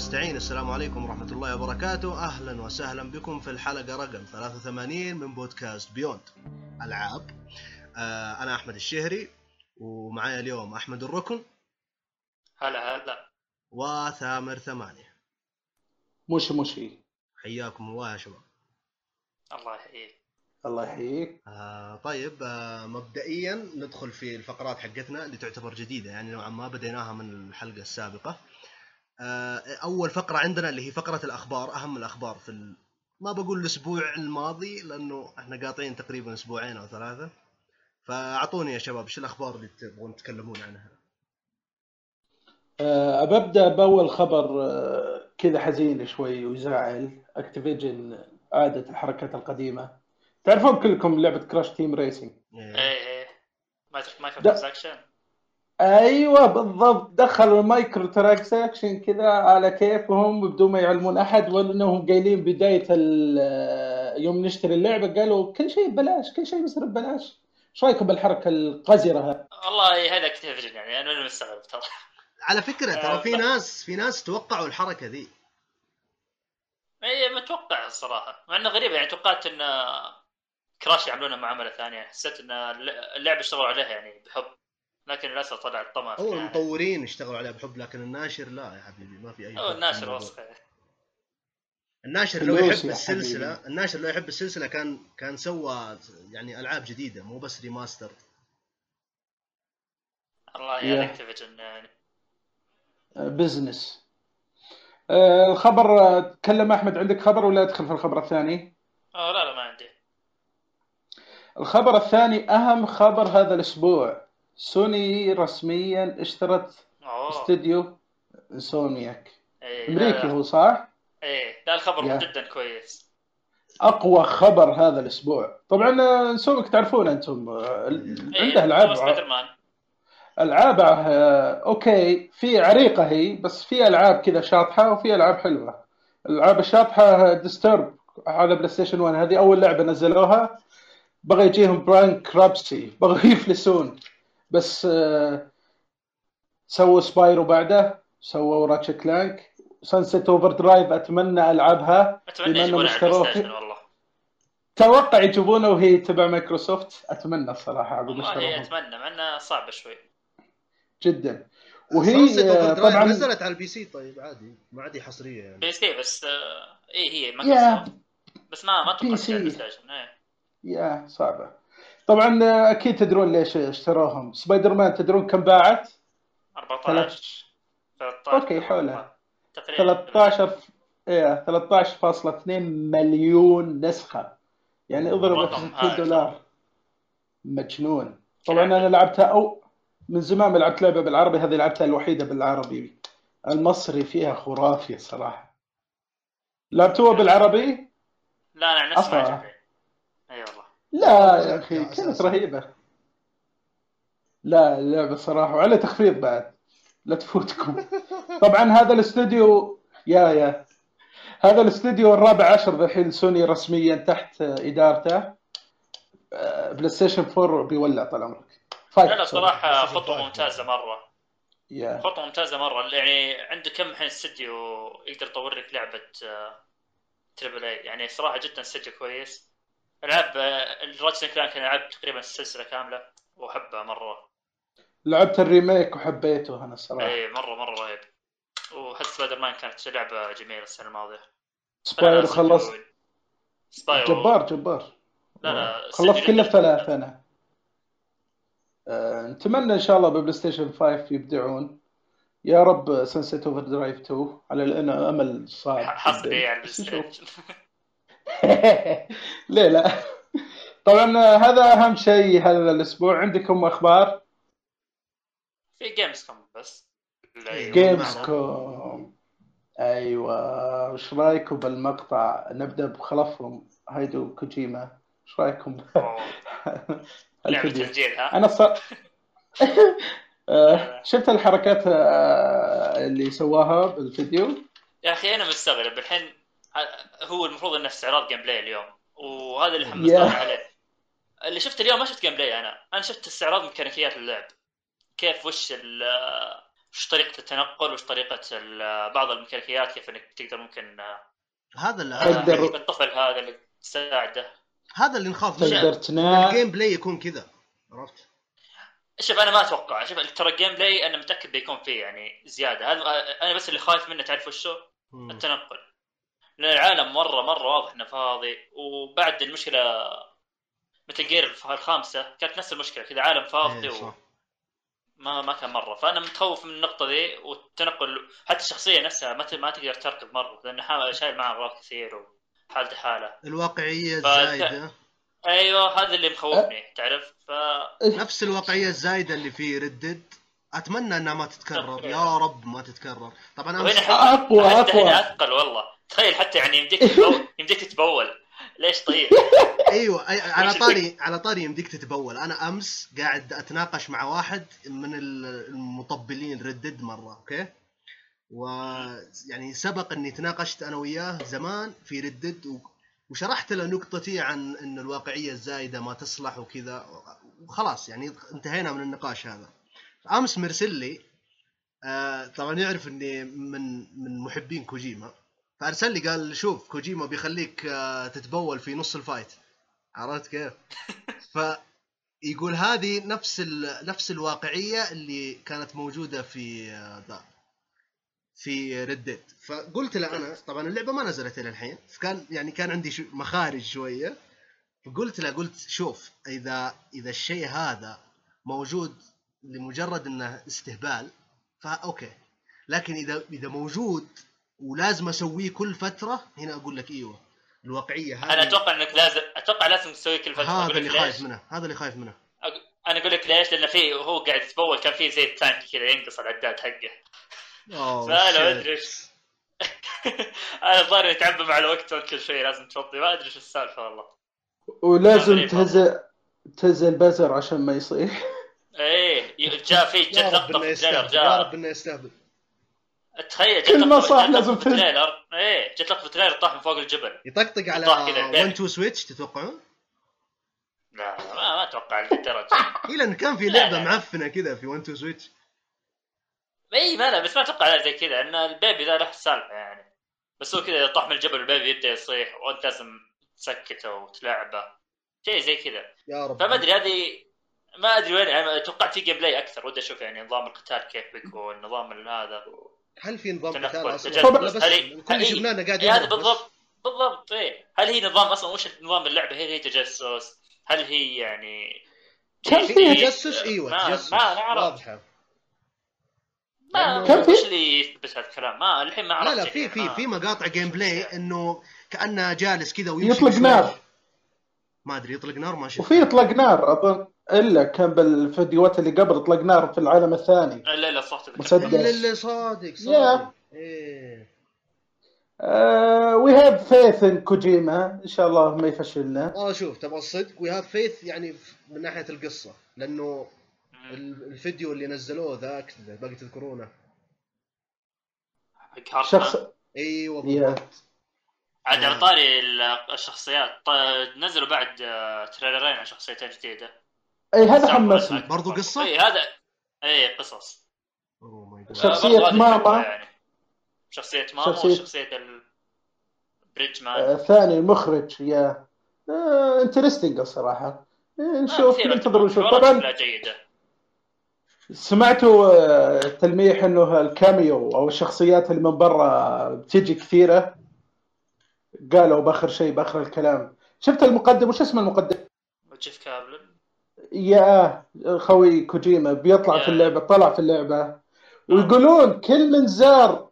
نستعين. السلام عليكم ورحمة الله وبركاته. أهلا وسهلا بكم في الحلقة رقم 83 من بودكاست بيوند ألعاب. آه أنا أحمد الشهري ومعايا اليوم أحمد الركن هلا هلا. وثامر ثمانية. مش مش حياكم الله يا شباب. الله يحييك. الله يحييك. آه طيب آه مبدئيا ندخل في الفقرات حقتنا اللي تعتبر جديدة يعني نوعا ما بديناها من الحلقة السابقة. آه أول فقرة عندنا اللي هي فقرة الأخبار أهم الأخبار في ال... ما بقول الأسبوع الماضي لأنه إحنا قاطعين تقريبا أسبوعين أو ثلاثة. فأعطوني يا شباب إيش الأخبار اللي تبغون تتكلمون عنها. أه ببدا بأول خبر أه كذا حزين شوي ويزعل. Activision عادت الحركات القديمة. تعرفون كلكم لعبة Crash Team Racing إيه. إيه إيه. مايكرو ده- transaction أيوه بالضبط. دخلوا ال micro transaction كذا على كيفهم بدون ما يعلمون أحد وانهم قايلين بداية ال- يوم نشتري اللعبة قالوا كل شيء ببلاش كل شيء بيصير ببلاش. إيش رأيكم بالحركة القذرة هذه؟ والله هذا Activision يعني أنا مستغرب ترى. على فكرة آه، ترى في ب- ناس في ناس توقعوا الحركة ذي. إي متوقع الصراحة. مع إنه غريبه يعني توقعت إن Crash يعملونها معامله ثانية. حسيت إن اللعبة اشتغلوا عليها يعني بحب. لكن للأسف طلع الطمع هو. المطورين اشتغلوا عليها بحب لكن الناشر لا يا حبيبي ما في أي هو الناشر. وسخه الناشر لو يحب السلسلة حبيبي. الناشر لو يحب السلسلة كان كان سوى يعني ألعاب جديدة مو بس remaster الله يا. Activision يعني business الخبر آه، تكلم أحمد عندك خبر ولا أدخل في الخبر الثاني؟ آه لا لا ما عندي الخبر الثاني أهم خبر هذا الأسبوع سوني رسميا اشترت استوديو Insomniac إيه أمريكي هو صح؟ إيه لا الخبر يا. جدا كويس. أقوى خبر هذا الأسبوع. طبعا Insomniac تعرفون أنتم عنده ألعاب سبايدر مان ألعاب آه، أوكي في عريقة هي بس في ألعاب كذا شاطحة وفي ألعاب حلوة. الألعاب الشاطحة Disruptor على بلاي ستيشن 1 هذه أول لعبة نزلوها. بغى يجيهم bankruptcy بغوا يفلسون. بس آه، سووا Spyro بعده سووا Ratchet Clank Sunset Overdrive أتمنى ألعبها أتمنى يجيبونها على. والله. توقع يجيبونها وهي تبع مايكروسوفت. أتمنى الصراحة عقب والله اشتروها أتمنى مع انها صعبه شوي. جدا. Sunset وهي آه، Overdrive طبعا نزلت على ال PC طيب عادي ما عادي حصرية يعني. PC بس آه، إيه هي مايكروسوفت. بس ما ما بي توقعت سي. إيه. يا صعبة. طبعا آه، أكيد تدرون ليش اشتروهم. سبايدر مان تدرون كم باعت؟ 14 13 أوكي حولها تقريبا. 13 إيه 13.2 مليون نسخة. يعني اضرب رقم في هائل 60 دولار. مجنون. طبعا أنا لعبتها أو من زمان ما لعبت لعبة بالعربي هذه لعبتها الوحيدة بالعربي. المصري فيها خرافي صراحة. لعبتوها بالعربي؟ لا أنا عن نفسي ما اي والله. لا يا أخي كانت. رهيبة. لا اللعبة صراحة وعلى تخفيض بعد. لا تفوتكم. طبعا هذا الاستوديو يا يا. هذا الاستوديو الرابع عشر ذا الحين سوني رسميا تحت إدارته. آه، بلاي ستيشن 4 بيولع طال عمرك. فايت لا. صراحة خطوة. ممتازة مرة. يا. خطوة ممتازة مرة. يعني عنده كم الحين استديو يقدر يطور لك لعبة triple A يعني صراحة جدا استديو كويس. العاب ال Ratchet Clank أنا لعبت تقريبا السلسله كاملة وأحبها مرة. لعبت ال remake وحبيته أنا الصراحة. اي مرة مرة رهيب وحتى سبايدر مان كانت لعبة جميلة السنة الماضية. Spyro خلصت Spyro جبار جبار. لا لا خلصت استديو كله جداً. ثلاث أنا. آه، نتمنى إن شاء الله ببلاي ستيشن 5 يبدعون. يا رب Sunset Overdrive 2 على الأنا أمل صعب حصري بس بالستيشن. نشوف. ليه لا؟ طبعا هذا أهم شيء هذا الأسبوع. عندكم أخبار؟ في Gamescom بس إيه. Gamescom أيوه. وش رأيكم بالمقطع؟ نبدأ بخلفهم. هيديو كوجيما وش رأيكم؟ الفيديو. تسجيل ها؟ أنا صار آه، شفت الحركات آه، اللي سواها بالفيديو؟ يا أخي أنا مستغرب. الحين هو المفروض إنه استعراض gameplay اليوم وهذا اللي. حمستني عليه اللي شفت اليوم ما شفت gameplay أنا أنا شفت استعراض ميكانيكيات اللعب كيف وش ال وش طريقة التنقل وش طريقة ال- بعض الميكانيكيات كيف إنك تقدر ممكن آه، هذا اللي تقدر- الطفل هذا اللي تساعده هذا اللي نخاف منه تقدر تنام ال gameplay يكون كذا عرفت؟ شوف أنا ما أتوقع شوف ترى ال gameplay أنا متأكد بيكون فيه يعني زيادة هذا أنا بس اللي خايف منه تعرف وشو؟ مم. التنقل لأن العالم مره مرة واضح إنه فاضي. وبعد المشكلة مثل جير الخامسة كانت نفس المشكلة كذا عالم فاضي إيه، صح. وما ما كان مرة. فأنا متخوف من النقطة ذي والتنقل حتى الشخصية نفسها ما ت- ما تقدر تركض مرة لأنه حا- شايل معه أغراض كثير وحالته حالة. الواقعية الزايدة. أيوه هذا اللي مخوفني تعرف؟ ف نفس الواقعية الزايدة اللي في ردد أتمنى إنها ما تتكرر. يا رب ما تتكرر. طبعا أمس حتى أقوى. هنا أثقل والله. تخيل حتى يعني يمديك تتبول يمديك تتبول. ليش طيب؟ أيوه على طاري على طاري يمديك تتبول. أنا أمس قاعد أتناقش مع واحد من ال- المطبلين Red Dead مرة أوكي؟ ويعني سبق إني تناقشت أنا وياه زمان في Red Dead و... وشرحت له نقطتي عن إن الواقعية الزايدة ما تصلح وكذا. وخلاص يعني انتهينا من النقاش هذا. امس مرسل لي آه طبعا يعرف إني من من محبين كوجيما. فأرسل لي قال شوف كوجيما بيخليك آه تتبول في نص ال fight. عرفت كيف؟ فيقول هذه نفس ال... نفس الواقعية اللي كانت موجودة في آه، ذا في Red Dead فقلت له أنا طبعا اللعبة ما نزلت إلى الحين فكان يعني كان عندي شو مخارج شوية. فقلت له قلت شوف إذا إذا الشيء هذا موجود لمجرد إنه استهبال فأوكي. لكن إذا إذا موجود ولازم أسويه كل فترة. هنا أقول لك إيوه الواقعية هذه. أنا أتوقع إنك لازم أتوقع لازم تسوي كل فترة. هذا اللي؟ خايف منه هذا اللي خايف منه. أق- أنا أقول لك ليش؟ لأن في هو قاعد يتبول كان في زي التانك كذا ينقص العداد حقه. فانا ما. أدري إيش. أنا الظاهر يتعبى مع الوقت كل شوي لازم تفضي. ما أدري إيش السالفة والله. ولازم تهز تهز البزر عشان ما يصيح. إيه جاء في جت لقطه في التريلر يستهبل يا جاء رب إنه يستهبل. تخيل جت كل ما صح جت لازم في. ال trailer إيه جت لقطة في ال trailer طاح من فوق الجبل. يطقطق على يطاح كذا 1 ال baby. 2 Switch تتوقعون؟ لا ما ما أتوقع لهالدرجه اي لأن كان في لعبة لا. معفنة كذا في 1 2 Switch إي ما لا بس ما أتوقع زي كذا إن ال baby ذا له سالفة يعني. بس هو كذا إذا طاح من الجبل ال baby يبدأ يصيح وأنت لازم تسكته وتلعبه شيء زي كذا. يا رب. فما أدري هذه ما أدري وين يعني توقعت في gameplay أكثر. ودي أشوف يعني نظام القتال كيف بيكون نظام ال- هذا. هل في نظام قتال أصلا؟ تجسس. لا بس هل- كل شفناه انه قاعد هذا. بالضبط بالضبط إيه هل هي نظام أصلا وش نظام اللعبة هل هي تجسس؟ هل هي يعني كان في في تجسس إيوه ما- تجسس ما نعرف. واضحة ما كان في- وش اللي يثبت هذا الكلام؟ ما الحين ما لا عرفت لا شيء في يعني، في في مقاطع gameplay إنه كأنه جالس كذا يطلق بشويش. نار. ما أدري يطلق نار ما شفت وفي اطلاق نار أظن إلا كان بالفيديوهات اللي قبل اطلاق نار في العالم الثاني. لا لا صح مسدس. اللي اللي صادق. صادق. إيه. we have faith in كوجيما إن شاء الله ما يفشلنا. والله شوف تبغى الصدق؟ we have faith يعني من ناحية القصة لأنه الفيديو اللي نزلوه ذاك باقي تذكرونه. شخص. أيوه بالضبط عاد على آه. طاري ال- الشخصيات. ط- نزلوا بعد آه، trailer ين عن شخصيتين جديدة. اي هذا حمسني برضو قصة؟ اي هذا اي قصص. oh my god شخصية ماما. يعني. شخصية ماما شخصية- وشخصية ال Bridge Man آه، ثاني المخرج يا interesting آه، ما نشوف مثيرة ننتظر ونشوف. طبعا جيدة. سمعتوا آه، تلميح إنه ال cameo أو الشخصيات اللي من برا بتجي كثيرة؟ قالوا بآخر شيء بآخر الكلام. شفت المقدم؟ وش اسم المقدم؟ وجيف كابلن. يا خوي كوجيما بيطلع. في اللعبة طلع في اللعبة. ويقولون كل من زار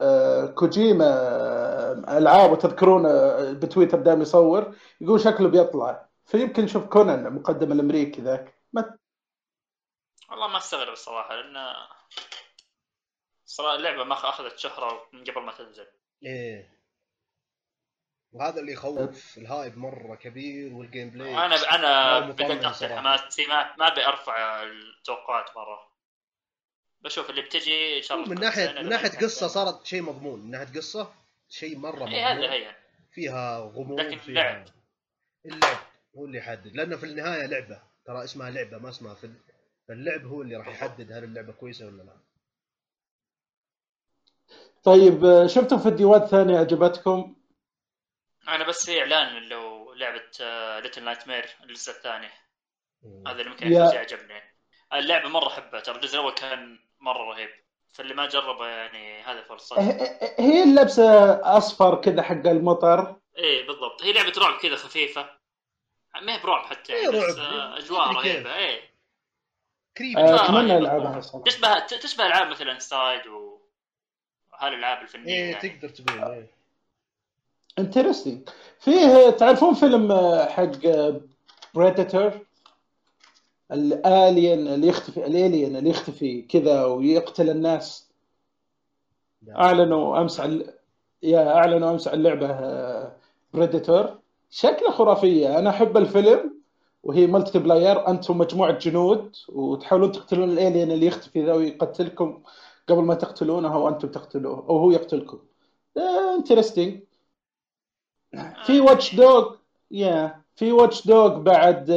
آه، كوجيما آه، ألعاب وتذكرون آه، بتويتر دائما يصور يقول شكله بيطلع. فيمكن نشوف كونان مقدم الأمريكي ذاك. ما والله ما استغرب الصراحه لأن صراحة اللعبة ما أخذت شهرة من قبل ما تنزل. إيه. وهذا اللي يخوف ال hype مرة كبير وال gameplay. أنا أنا اخذ صراحة. حماسي ما ما أبي أرفع التوقعات مرة. بشوف اللي بتجي إن شاء الله من ناحيه من ناحية قصة. صارت شيء مضمون. من ناحية قصة شيء مرة إي هذا مضمون. هي. فيها غموض لكن فيها اللعب. اللعب هو اللي يحدد. لأنه في النهاية لعبة. ترى اسمها لعبة ما اسمها فيلم فاللعب هو اللي راح يحدد هل اللعبة كويسة ولا لا. طيب آه، شفتوا فيديوهات ثانية عجبتكم؟ أنا بس في إعلان اللي هو لعبة Little Nightmares الجزء الثاني. هذا اللي ممكن يفوز يعجبني. اللعبة مرة أحبها ترى الجزء الأول كان مرة رهيب. فاللي ما جربه يعني هذا فرصة. هي اللبسة أصفر كذا حق المطر. إيه بالضبط. هي لعبة رعب كذا خفيفة. ما هي برعب حتى يعني إيه بس. آه، أجواء. رهيبة. إيه. creepy آه، أتمنى رهيبة. ألعبها صراحة. تشبه تشبه ألعاب مثلا Inside و هالالعاب الفنية. إيه يعني. تقدر تقول إيه. interesting فيه تعرفون فيلم آه، حق Predator ال alien اللي يختفي ال alien اللي يختفي كذا ويقتل الناس. أعلنوا أمس عن يا أعلنوا أمس عن لعبة Predator شكلها خرافية. أنا أحب الفيلم وهي multiplayer أنتم مجموعة جنود وتحاولون تقتلون ال alien اللي يختفي ذا ويقتلكم قبل ما تقتلونه أو أنتم تقتلوه أو هو يقتلكم. interesting في Watch Dogs يا في Watch Dogs بعد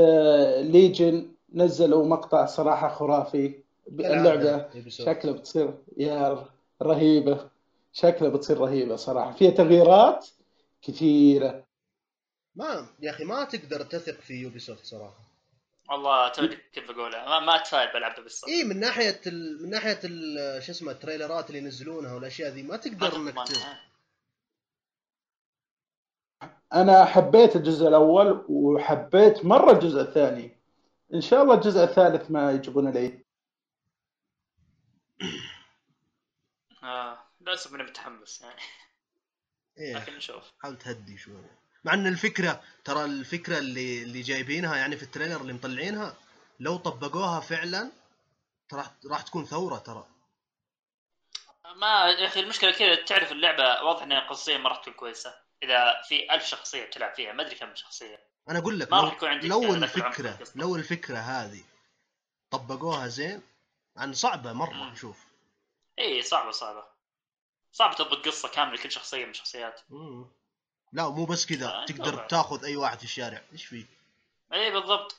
Legion نزلوا مقطع صراحة خرافي اللعبة. شكلها بتصير يا رهيبة. شكلها بتصير رهيبة صراحة. فيها تغييرات كثيرة. ما يا أخي ما تقدر تثق في Ubisoft صراحة. والله توني كيف بقولها ما, ما اتفائل بلعبها بالصدق اي من ناحية ال... من ناحية ال... شو اسمه ال trailer ات اللي ينزلونها والأشياء ذي ما تقدر إنك ت... أنا حبيت الجزء الأول وحبيت مرة الجزء الثاني. إن شاء الله الجزء الثالث ما يجيبون العيد آه. للاسف ماني متحمس يعني. إيه. لكن نشوف. حاول تهدي شوي مع إن الفكرة ترى الفكرة اللي اللي جايبينها يعني في التريلر اللي مطلعينها لو طبقوها فعلا ترى راح تكون ثورة ترى. ما يا أخي المشكلة كذا تعرف اللعبة واضح إنها قصصيا ما راح تكون كويسة. إذا في ألف شخصية بتلعب فيها ما أدري كم شخصية. أنا أقول لك ما لو, راح يكون عندك لو الفكرة. لو الفكرة هذه طبقوها زين عن صعبة مرة مم. شوف. إي صعبة صعبة. صعب تضبط قصة كاملة لكل شخصية من الشخصيات. لا مو بس كذا. آه، تقدر أتوقع. تاخذ أي واحد في الشارع. إيش في إي بالضبط.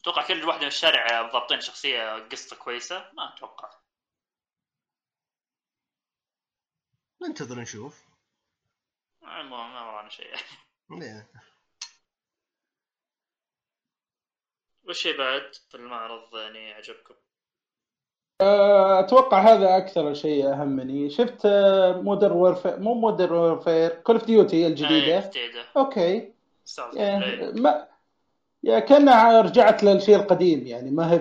أتوقع كل واحدة من الشارع ضابطين شخصية قصة كويسة ما أتوقع. ننتظر نشوف. ما ما ورانا شيء. إيه. وش بعد في المعرض؟ يعني عجبكم؟ أه، أتوقع هذا أكثر شيء أهمني. شفت Modern Warfare؟ مو Modern Warfare Call of Duty إيه، الجديدة جديدة. okay. ستارز يعني. ما يا كأنها رجعت للشيء القديم يعني ما هي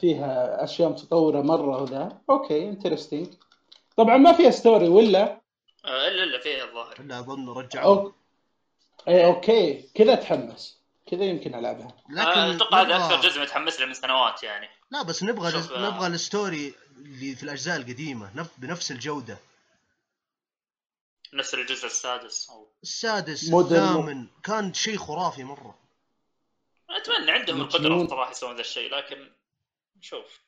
فيها أشياء متطورة مرة وذا. okay interesting طبعا ما فيها story ولا؟ آه، إلا إلا فيها الظاهر. إلا أظن رجعوا. أو... إي okay. كذا اتحمس كذا يمكن ألعبها. آه، أتوقع هذا نبغى- أكثر جزء متحمس له من سنوات يعني. لا بس نبغى شوف، آه. نبغى ال story اللي في الأجزاء القديمة نف... بنفس الجودة. نفس الجزء السادس أو السادس الثامن. كان شيء خرافي مرة. أتمنى عندهم القدرة. صراحة يسوون ذا الشيء لكن نشوف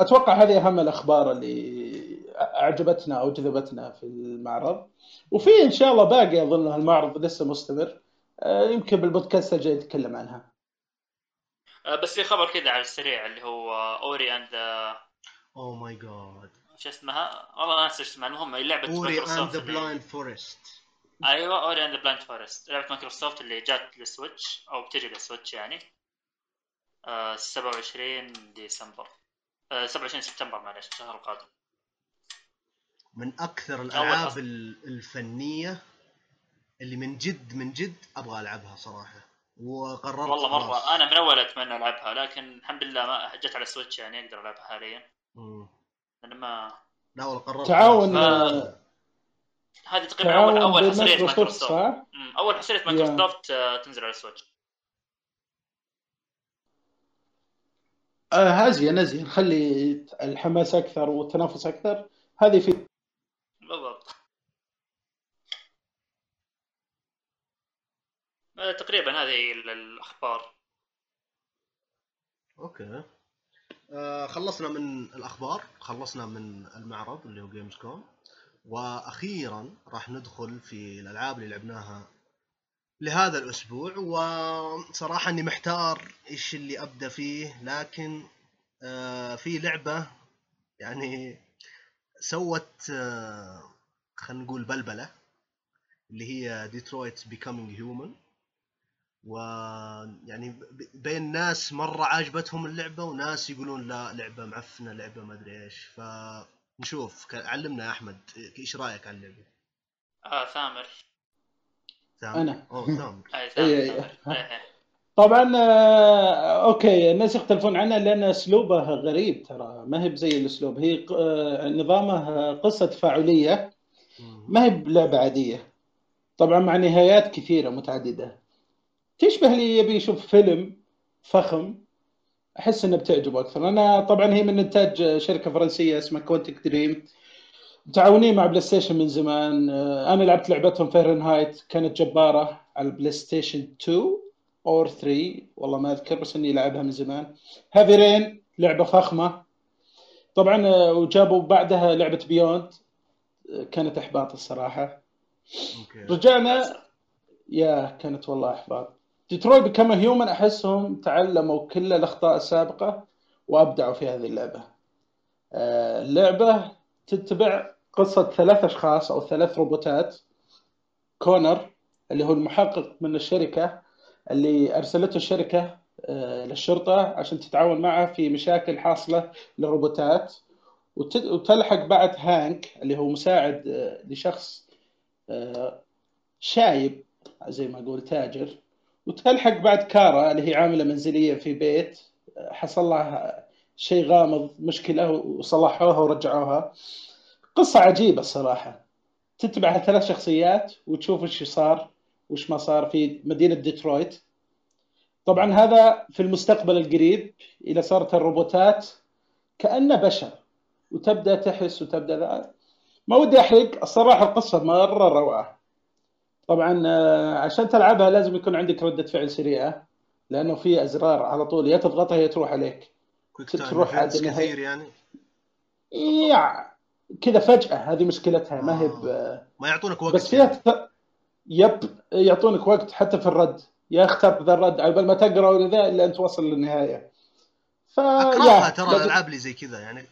أتوقع هذه أهم الأخبار اللي أعجبتنا أو جذبتنا في المعرض. وفي إن شاء الله باقي أظن المعرض لسه مستمر. آه، يمكن بالبودكاست الجاي نتكلم عنها. آه، بس في خبر كذا على السريع اللي هو أوري اند oh my God شو اسمها؟ والله ناسي اسمها. المهم هي لعبة Ori and the Blind Forest أيوه Ori and Blind Forest لعبة مايكروسوفت اللي جات لل Switch أو بتجي لل Switch يعني. آه 27 ديسمبر. آه 27 سبتمبر معلش الشهر القادم. من أكثر الألعاب الفنية اللي من جد من جد أبغى ألعبها صراحة. وقررت والله مرة خلاص. أنا من أول أتمنى ألعبها لكن الحمد لله ما جت على ال Switch يعني أقدر ألعبها حاليا. لأن ما لا والله قررت تعاون آه، هذه تقريبا اول أول حصرية مايكروسوفت. أول حصرية مايكروسوفت تنزل على ال Switch. آه هذه نزي نخلي الحماس أكثر والتنافس أكثر. هذه في بالضبط. آه، تقريبا هذه ال- الأخبار. okay. آه خلصنا من الأخبار خلصنا من المعرض اللي هو Gamescom وأخيرا راح ندخل في الألعاب اللي لعبناها لهذا الأسبوع وصراحة إني محتار إيش اللي أبدأ فيه لكن آه في لعبة يعني سوت آه خلينا نقول بلبلة اللي هي Detroit Becoming Human ويعني بين ناس مرة عاجبتهم اللعبة وناس يقولون لا لعبة معفنة لعبة ما أدري إيش. فنشوف علمنا يا أحمد إيش رأيك عن اللعبة؟ آه ثامر أوه إيه. طبعا آه، أوكي الناس يختلفون عنها لأن أسلوبه غريب ترى. ما هي بزي الأسلوب. هي آه، نظامه قصة تفاعليه. ما هي بلعبة عادية. طبعا مع نهايات كثيرة متعددة. تشبه لي يبي يشوف فيلم فخم. أحس إنه بتعجبه أكثر. أنا طبعا هي من إنتاج شركة فرنسية اسمها Quantic Dream متعاونين مع PlayStation من زمان. آه، أنا لعبت لعبتهم Fahrenheit كانت جبارة على ال PlayStation 2 or 3 والله ما أذكر بس إني لعبها من زمان. Heavy Rain لعبة فخمة. طبعا آه، وجابوا بعدها لعبة Beyond كانت إحباط الصراحة. okay. رجعنا. يا كانت والله إحباط. Detroit Become Human أحسهم تعلموا كل الأخطاء السابقة وأبدعوا في هذه اللعبة. آه، اللعبه تتبع قصة ثلاث أشخاص أو ثلاث روبوتات Connor اللي هو المحقق من الشركة اللي أرسلته الشركة آه، للشرطة عشان تتعاون معه في مشاكل حاصلة للروبوتات. وت- وتلحق بعد هانك اللي هو مساعد آه، لشخص آه، شايب زي ما أقول تاجر. وتلحق بعد كارا اللي هي عاملة منزلية في بيت حصل لها شيء غامض مشكلة وصلحوها ورجعوها. قصة عجيبة الصراحة. تتبع ثلاث شخصيات وتشوف إيش صار وش ما صار في مدينة ديترويت. طبعا هذا في المستقبل القريب اذا صارت الروبوتات كأنه بشر. وتبدأ تحس وتبدأ ذا ما ودي أحرق الصراحة القصة مرة روعة. طبعا آه، عشان تلعبها لازم يكون عندك ردة فعل سريعة لأنه في أزرار على طول. يا تضغطها يا تروح عليك. تروح. كثير يعني. يع كذا فجأة هذه مشكلتها ما هي ب... ما يعطونك وقت بس فيها ت... yep يعطونك وقت حتى في الرد. يا اختار ذا الرد على بال ما تقرأ ولا ذا إلا ان توصل للنهاية. ف أكرهها يا ترى لازم- الألعاب اللي زي كذا يعني.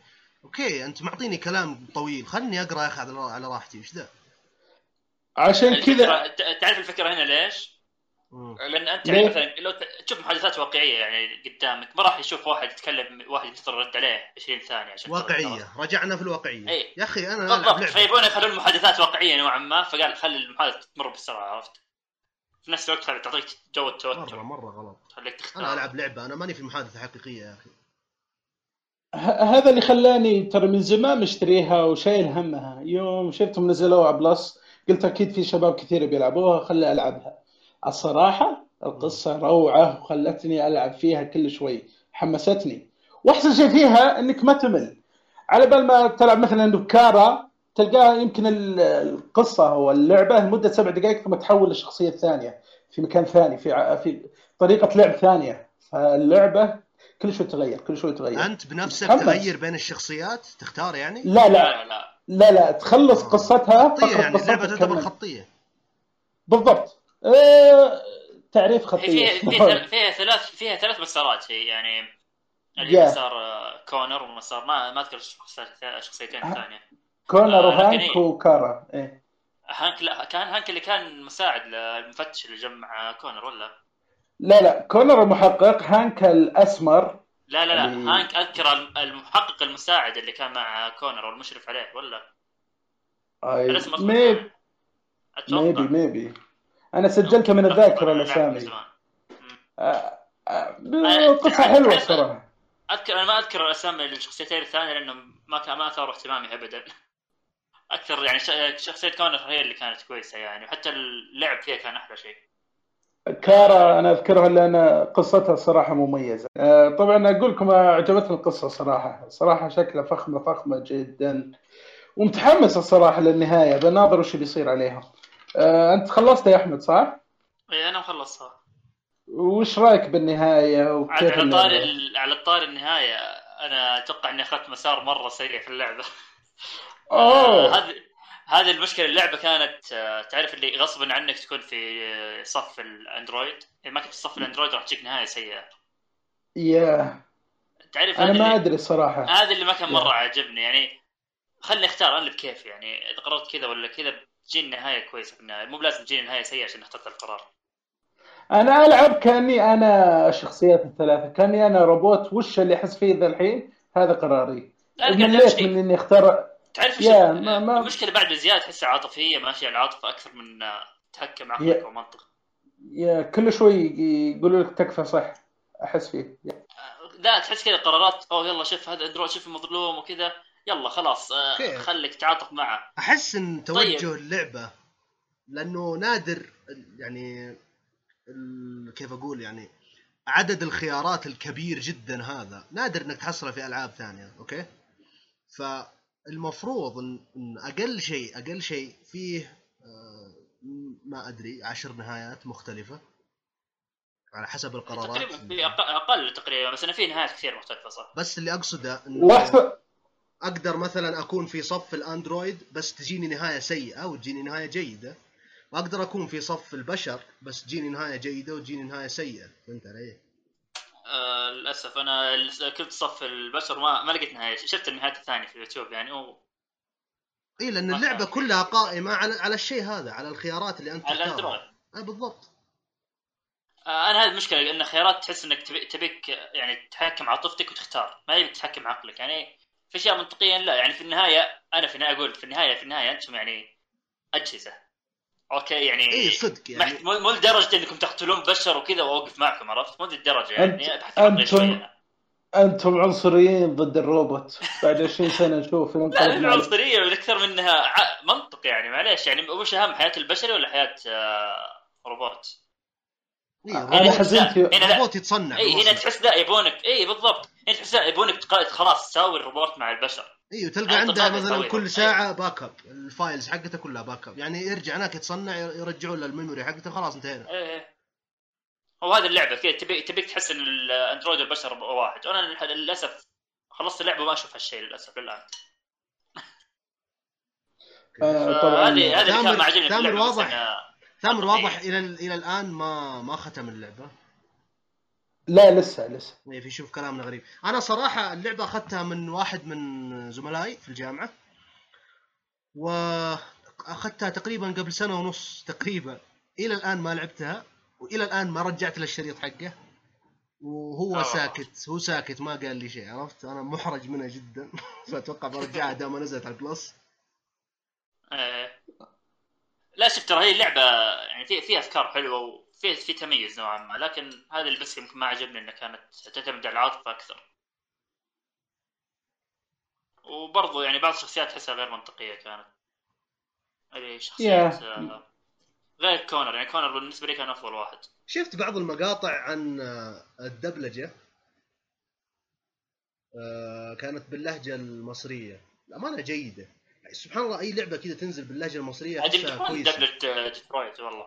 okay أنت معطيني كلام طويل. خلني أقرأ يا أخي على على راحتي إيش ذا؟ عشان كذا تعرف الفكرة هنا ليش؟ لأن أنت؟ يعني مثلا لو تشوف محادثات واقعية يعني قدامك ما راح يشوف واحد يتكلم واحد ينتظر رد عليه 20 ثانية عشان. واقعية رجعنا في الواقعية. إيه. يا أخي أنا بالضبط. فيبون يخلون المحادثات واقعية نوعا ما فقال خلي المحادثة تمر بسرعة عرفت؟ في نفس الوقت خلي تعطيك جو مره التوتر. مرة غلط. خليك تختار. أنا ألعب لعبة أنا ماني في محادثه حقيقية يا أخي. ه- هذا اللي خلاني ترى من زمان مشتريها وشايل همها. يوم شفتهم نزلوها على Plus قلت أكيد في شباب كثير بيلعبوها خلي ألعبها. الصراحة القصة روعة وخلتني ألعب فيها كل شوي. حمستني. وأحسن شيء فيها إنك ما تمل. على بال ما تلعب مثلا بكارا تلقاها يمكن ال- القصة أو اللعبة لمدة سبع دقائق ثم تحول للشخصيه الثانية في مكان ثاني في في طريقة لعب ثانية. فاللعبة كل شوي تغير كل شوي تغير. أنت بنفسك. تغير بين الشخصيات؟ تختار يعني؟ لا لا لا لا. لا تخلص آه. قصتها فقط يعني اللعبة تعتبر. خطية. بالضبط. آه، تعريف هي خطيه فيها فيها ثلاث فيها ثلاث مسارات هي يعني اللي Yeah. مسار آه، كونر ومسار ما ما أذكر الشخصيتين الشخصيتين ها. الثانية كونر آه، وهانك. وكارا إيه. هانك لا كان هانك اللي كان مساعد للمفتش اللي جمع كونر ولا؟ لا لا كونر المحقق هانك الأسمر لا لا لا اللي- هانك أذكر الم- المحقق المساعد اللي كان مع كونر أو المشرف عليه ولا؟ أصلاً maybe maybe maybe أنا سجلتها من الذاكرة الاسامي. آه، آه، قصة حلوة الصراحة. اذكر أنا ما أذكر الأسامي الشخصيتين الثانية لأنه ما كان ما اثاروا اهتمامي ابدا. أكثر يعني شخصية Connor هي اللي كانت كويسة يعني وحتى اللعب فيها كان أحلى شيء. Kara أنا أذكرها لأن قصتها صراحة مميزة. آه، طبعا أقول لكم عجبتني القصة صراحة. صراحة شكلها فخمة فخمة جدا. ومتحمس الصراحة للنهاية بناظر وش بيصير عليها. آه، أنت خلصت يا أحمد صح؟ اي أنا مخلصها. وش رأيك بالنهاية؟ وكيف على اللعبة؟ طاري ال- على طاري النهاية أنا أتوقع إني أخذت مسار مرة سيء في اللعبة. آه، اوه هذه هذه المشكلة اللعبة كانت آه، تعرف اللي غصبا عنك تكون في آه، صف الأندرويد. اذا ما كنت في صف الأندرويد راح تجيك نهاية سيئة. يا تعرف أنا ما أدري صراحة. هذا اللي ما كان مرة. عاجبني يعني خلني أختار أنا بكيف يعني إذا قررت كذا ولا كذا تجيني نهاية كويسة في النهايه مو بلازم تجيني نهاية سيئة عشان اخترت القرار أنا ألعب كأني أنا الشخصيات الثلاثة كأني أنا روبوت وش اللي أحس فيه ذا الحين؟ هذا قراري. مليت من إني اختار تعرف يا، ما- ما- المشكلة بعد بزياده تحسها عاطفية ماشيه على العاطفة أكثر من آه، يا. عقلك ومنطق يا كل شوي يقولوا لك تكفى صح أحس فيه. يا. لا تحس كذا قرارات oh يلا شوف هذا android شوف المظلوم وكذا. يلا خلاص آه،. خليك تعاطف معه. أحس إن توجه طيب. اللعبة لأنه نادر يعني كيف أقول يعني عدد الخيارات الكبير جدا هذا. نادر إنك تحصله في ألعاب ثانية okay؟ فالمفروض إن إن أقل شيء أقل شيء فيه آه، ما أدري عشر نهايات مختلفة على حسب القرارات. تقريبا أقل تقريبا بس إنه في نهايات كثير مختلفة صح. بس اللي أقصده انه أقدر مثلا أكون في صف الأندرويد بس تجيني نهاية سيئة وتجيني نهاية جيدة وأقدر أكون في صف البشر بس تجيني نهاية جيدة وتجيني نهاية سيئة. فهمت علي؟ آه للأسف أنا كنت صف البشر ما ما لقيت نهاية شفت النهايات الثانية في اليوتيوب يعني و... إي لأن اللعبة. كلها قائمة على على الشيء هذا على الخيارات اللي أنت على ال android. إي بالضبط. آه أنا هذه المشكلة إن خيارات تحس إنك تبي تبيك يعني تحكم عاطفتك وتختار ما يبيك تحكم عقلك يعني. في أشياء منطقيا لا. يعني في النهاية أنا في النهاية أقول في النهاية في النهاية أنتم يعني أجهزة. okay؟ يعني إي صدق يعني. مو مو لدرجة إنكم تقتلون بشر وكذا وأوقف معكم عرفت؟ مو ذي الدرجه يعني. أنت- شوية. أنتم عنصريين ضد الروبوت. بعد 20 سنة نشوف لا من على- عنصرية والأكثر منها ع- منطق يعني. معليش يعني وش اهم حياة البشري ولا حياة آه، روبوت؟ إيه، أنا الروبوت- حزنت هنا لا الروبوت يتصنع اي هنا. تحس لا يبونك اي بالضبط هنا تحس لا يبونك خلاص تساوي الروبوت مع البشر اي وتلقى عنده مثلا. كل إيه. ساعة back up ال files حقته كلها back up يعني يرجع هناك يتصنع يرجعوا له ال memory حقته خلاص انتهينا إيه إيه. هو هذه اللعبة كذا تبي تبيك تحس إن ال android والبشر واحد وأنا للأسف خلصت اللعبة وما أشوف هالشيء للأسف للآن آه، هذه كان ثامر- ما عجبني في ثامر اللعبة بس واضح. ثامر. واضح إلى إلى الآن ما ما ختم اللعبة. لا لسه لسه. إيه، في شوف كلامنا غريب. أنا صراحة اللعبة أخذتها من واحد من زملائي في الجامعة واخذتها تقريبا قبل سنة ونص تقريبا. إلى الآن ما لعبتها وإلى الآن ما رجعت له الشريط حقه. وهو آه. ساكت هو ساكت ما قال لي شيء عرفت؟ أنا محرج منه جدا. فأتوقع برجعها دام ما نزلت على البلس. إيه. لا شوف ترى هي اللعبه يعني في فيها أفكار حلوة وفي في تميز نوعا ما لكن هذا اللي بس يمكن ما عجبني إنها كانت تعتمد على العاطفة أكثر. وبرضه يعني بعض الشخصيات تحسها غير منطقية كانت. اللي شخصية Yeah. آه، غير كونر. يعني كونر بالنسبة لي كان أفضل واحد. شفت بعض المقاطع عن آه، الدبلجة؟ آه، كانت باللهجة المصرية. الأمانة جيدة. سبحان الله أي لعبة كذا تنزل باللهجة المصرية عاد احسها يمدحون كويسة. دبلجة ديترويت والله.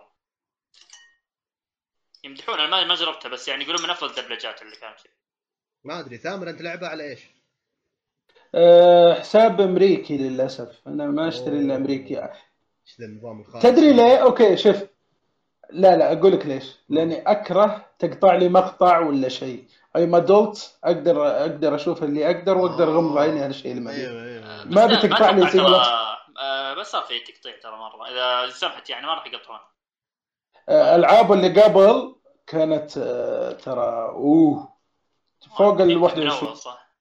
يمدحون أنا ما ما جربتها بس يعني يقولون من أفضل الدبلجات اللي كانت فيه ما أدري ثامر أنت لعبه على إيش؟ أه حساب أمريكي للأسف أنا ما أشتري إلا أمريكي. النظام الخاص؟ تدري ليه؟ أوكي شوف. لا لا أقول لك ليش. لأني أكره تقطع لي مقطع ولا شيء. أي ما ادولت أقدر أقدر أشوف اللي أقدر وأقدر أغمض عيني على الشيء اللي ما. أيوه أيوه. ما بس بتقطع لي ترى، ولا- آه، بس صار في تقطيع ترى مرة. إذا سمحت يعني ما راح يقطعون. آه، العاب اللي قبل كانت آه، ترى أوه فوق ال يمكن من 21 أول، صح.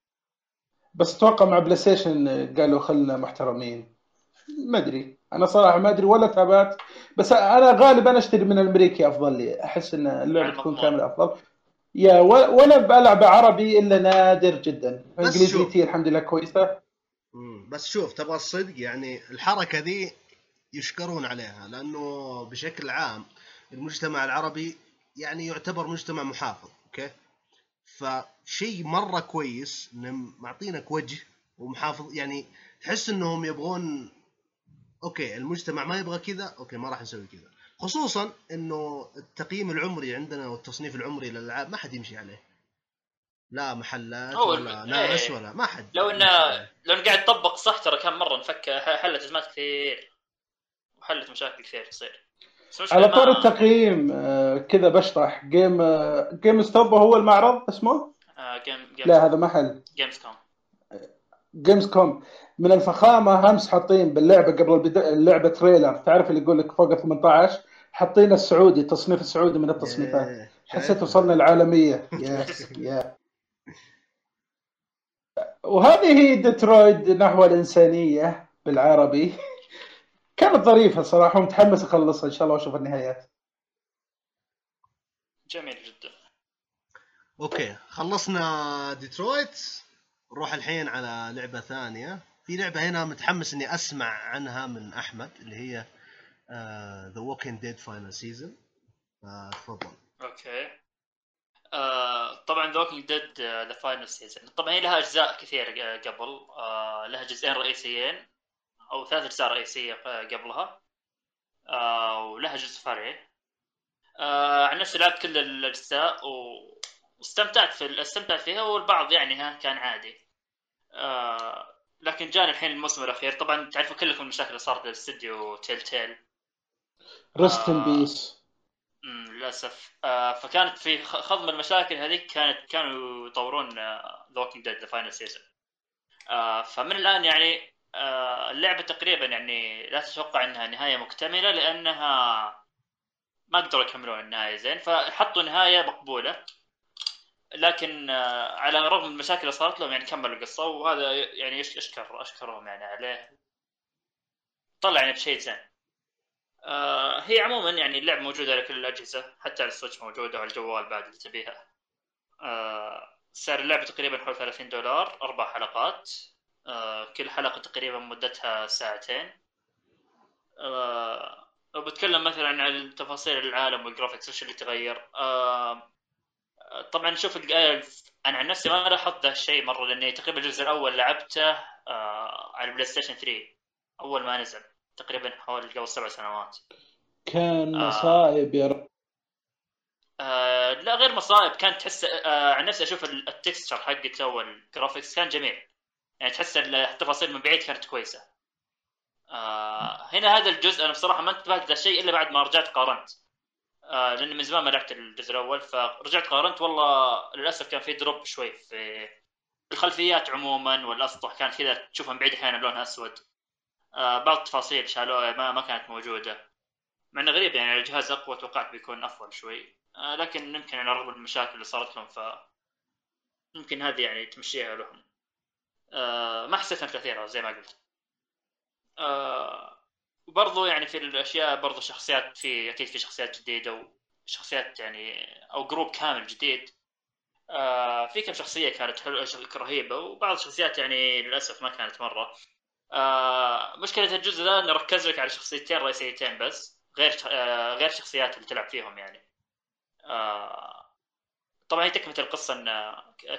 بس أتوقع مع بلاي ستيشن قالوا خلنا محترمين. ما أدري. أنا صراحة ما أدري ولا تابعت بس أنا غالبا أشتري من الامريكي أفضل لي. أحس إن اللعبة تكون. كاملة أفضل. يا و- ولا بلعب عربي إلا نادر جدا. انجليزيتي الحمد لله كويسة. بس شوف تبغى الصدق يعني الحركة ذي يشكرون عليها لأنه بشكل عام المجتمع العربي يعني يعتبر مجتمع محافظ أوكي؟ فشيء مرة كويس إنهم معطينك وجه ومحافظ يعني تحس إنهم يبغون okay المجتمع ما يبغى كذا okay ما راح نسوي كذا. خصوصا إنه التقييم العمري عندنا والتصنيف العمري للألعاب ما حد يمشي عليه. لا محلات ولا ناس إيه. ولا ما حد لو انه. لو انه قاعد تطبق صح ترى كم مرة تفك حلت أزمات كثير. وحلت مشاكل كثير تصير. على ما- طور التقييم آه، كذا بشطح. جيم آه، جيم ستوب هو المعرض اسمه؟ آه، جيم جيم لا هذا محل. جيمز كوم جيمز كوم من الفخامة أمس حاطين باللعبة قبل البدا... اللعبة تريلر تعرف اللي يقول لك فوق ال 18 حاطين السعودي التصنيف السعودي من التصنيفات. حسيت؟ وصلنا العالمية. يا يا. وهذه هي ديترويد نحو الإنسانية بالعربي. كانت ظريفة صراحة ومتحمس أخلصها إن شاء الله وأشوف النهايات. جميل جدا. okay خلصنا ديترويت. نروح الحين على لعبة ثانية. في لعبة هنا متحمس إني أسمع عنها من أحمد اللي هي The Walking Dead Final Season تفضل. okay. آه طبعا The Walking Dead The Final Season طبعا هي لها أجزاء كثير آه، قبل. آه لها جزئين رئيسيين أو ثلاث أجزاء رئيسية آه، قبلها. آه ولها جزء فرعي آه عن نفسي لعبت كل الأجزاء و... واستمتعت في استمتعت فيها والبعض يعني ها كان عادي. آه لكن جاني الحين الموسم الأخير. طبعا تعرفوا كلكم المشاكل اللي صارت باستديو Telltale rest in. peace للأسف. آه فكانت في خضم المشاكل هذيك كانت كانوا يطورون The Walking Dead The Final Season فمن الآن يعني آه اللعبة تقريبا يعني لا تتوقع إنها نهاية مكتملة لأنها ما قدروا يكملون النهاية زين فحطوا نهاية مقبولة. لكن آه على الرغم من المشاكل اللي صارت لهم يعني كملوا القصة وهذا يعني اشكر أشكرهم يعني عليه. طلع يعني بشيء زين. آه هي عموما يعني اللعبه موجودة على كل الأجهزة حتى على السويتش موجودة وعلى الجوال بعد اللي تبيها. آه سعر اللعبه تقريبا حول 30 دولار أربع حلقات. آه كل حلقة تقريبا مدتها ساعتين. لو بتكلم مثلا عن تفاصيل العالم وال graphics وش اللي تغير؟ طبعا شوف أنا عن نفسي ما لاحظت ذا الشيء مرة لأني تقريبا الجزء الأول لعبته على ال PlayStation 3 أول ما نزل. تقريبا حوالي قبل سبع سنوات. كان آه. مصائب يا رب. آه لا غير مصائب كانت تحس آه عن نفسي أشوف ال- ال texture حقته وال graphics كان جميل. يعني تحس ال- التفاصيل من بعيد كانت كويسة. آه هنا هذا الجزء أنا بصراحة ما انتبهت لهذا الشيء إلا بعد ما رجعت قارنت. آه لاني من زمان ما لعبت الجزء الأول فرجعت قارنت والله للأسف كان في drop شوي في الخلفيات عموما والأسطح كانت كذا تشوفها من بعيد أحيانا لونها أسود. بعض التفاصيل شالوها ما, ما كانت موجودة. مع انه غريب يعني الجهاز أقوى توقعت بيكون أفضل شوي. آه لكن يمكن على من المشاكل اللي صارت لهم ف يمكن هذه يعني تمشيها لهم. آه ما حسيت انها تاثيرها زي ما قلت. آه وبرضو يعني في الأشياء برضو شخصيات في أكيد في شخصيات جديدة وشخصيات يعني أو جروب كامل جديد. آه في كم شخصية كانت حلوة رهيبة وبعض الشخصيات يعني للأسف ما كانت مرة. آه مشكلة الجزء ذا إنه ركز لك على شخصيتين رئيسيتين بس غير آه غير شخصيات اللي تلعب فيهم يعني. آه طبعا هي تكملة القصة إن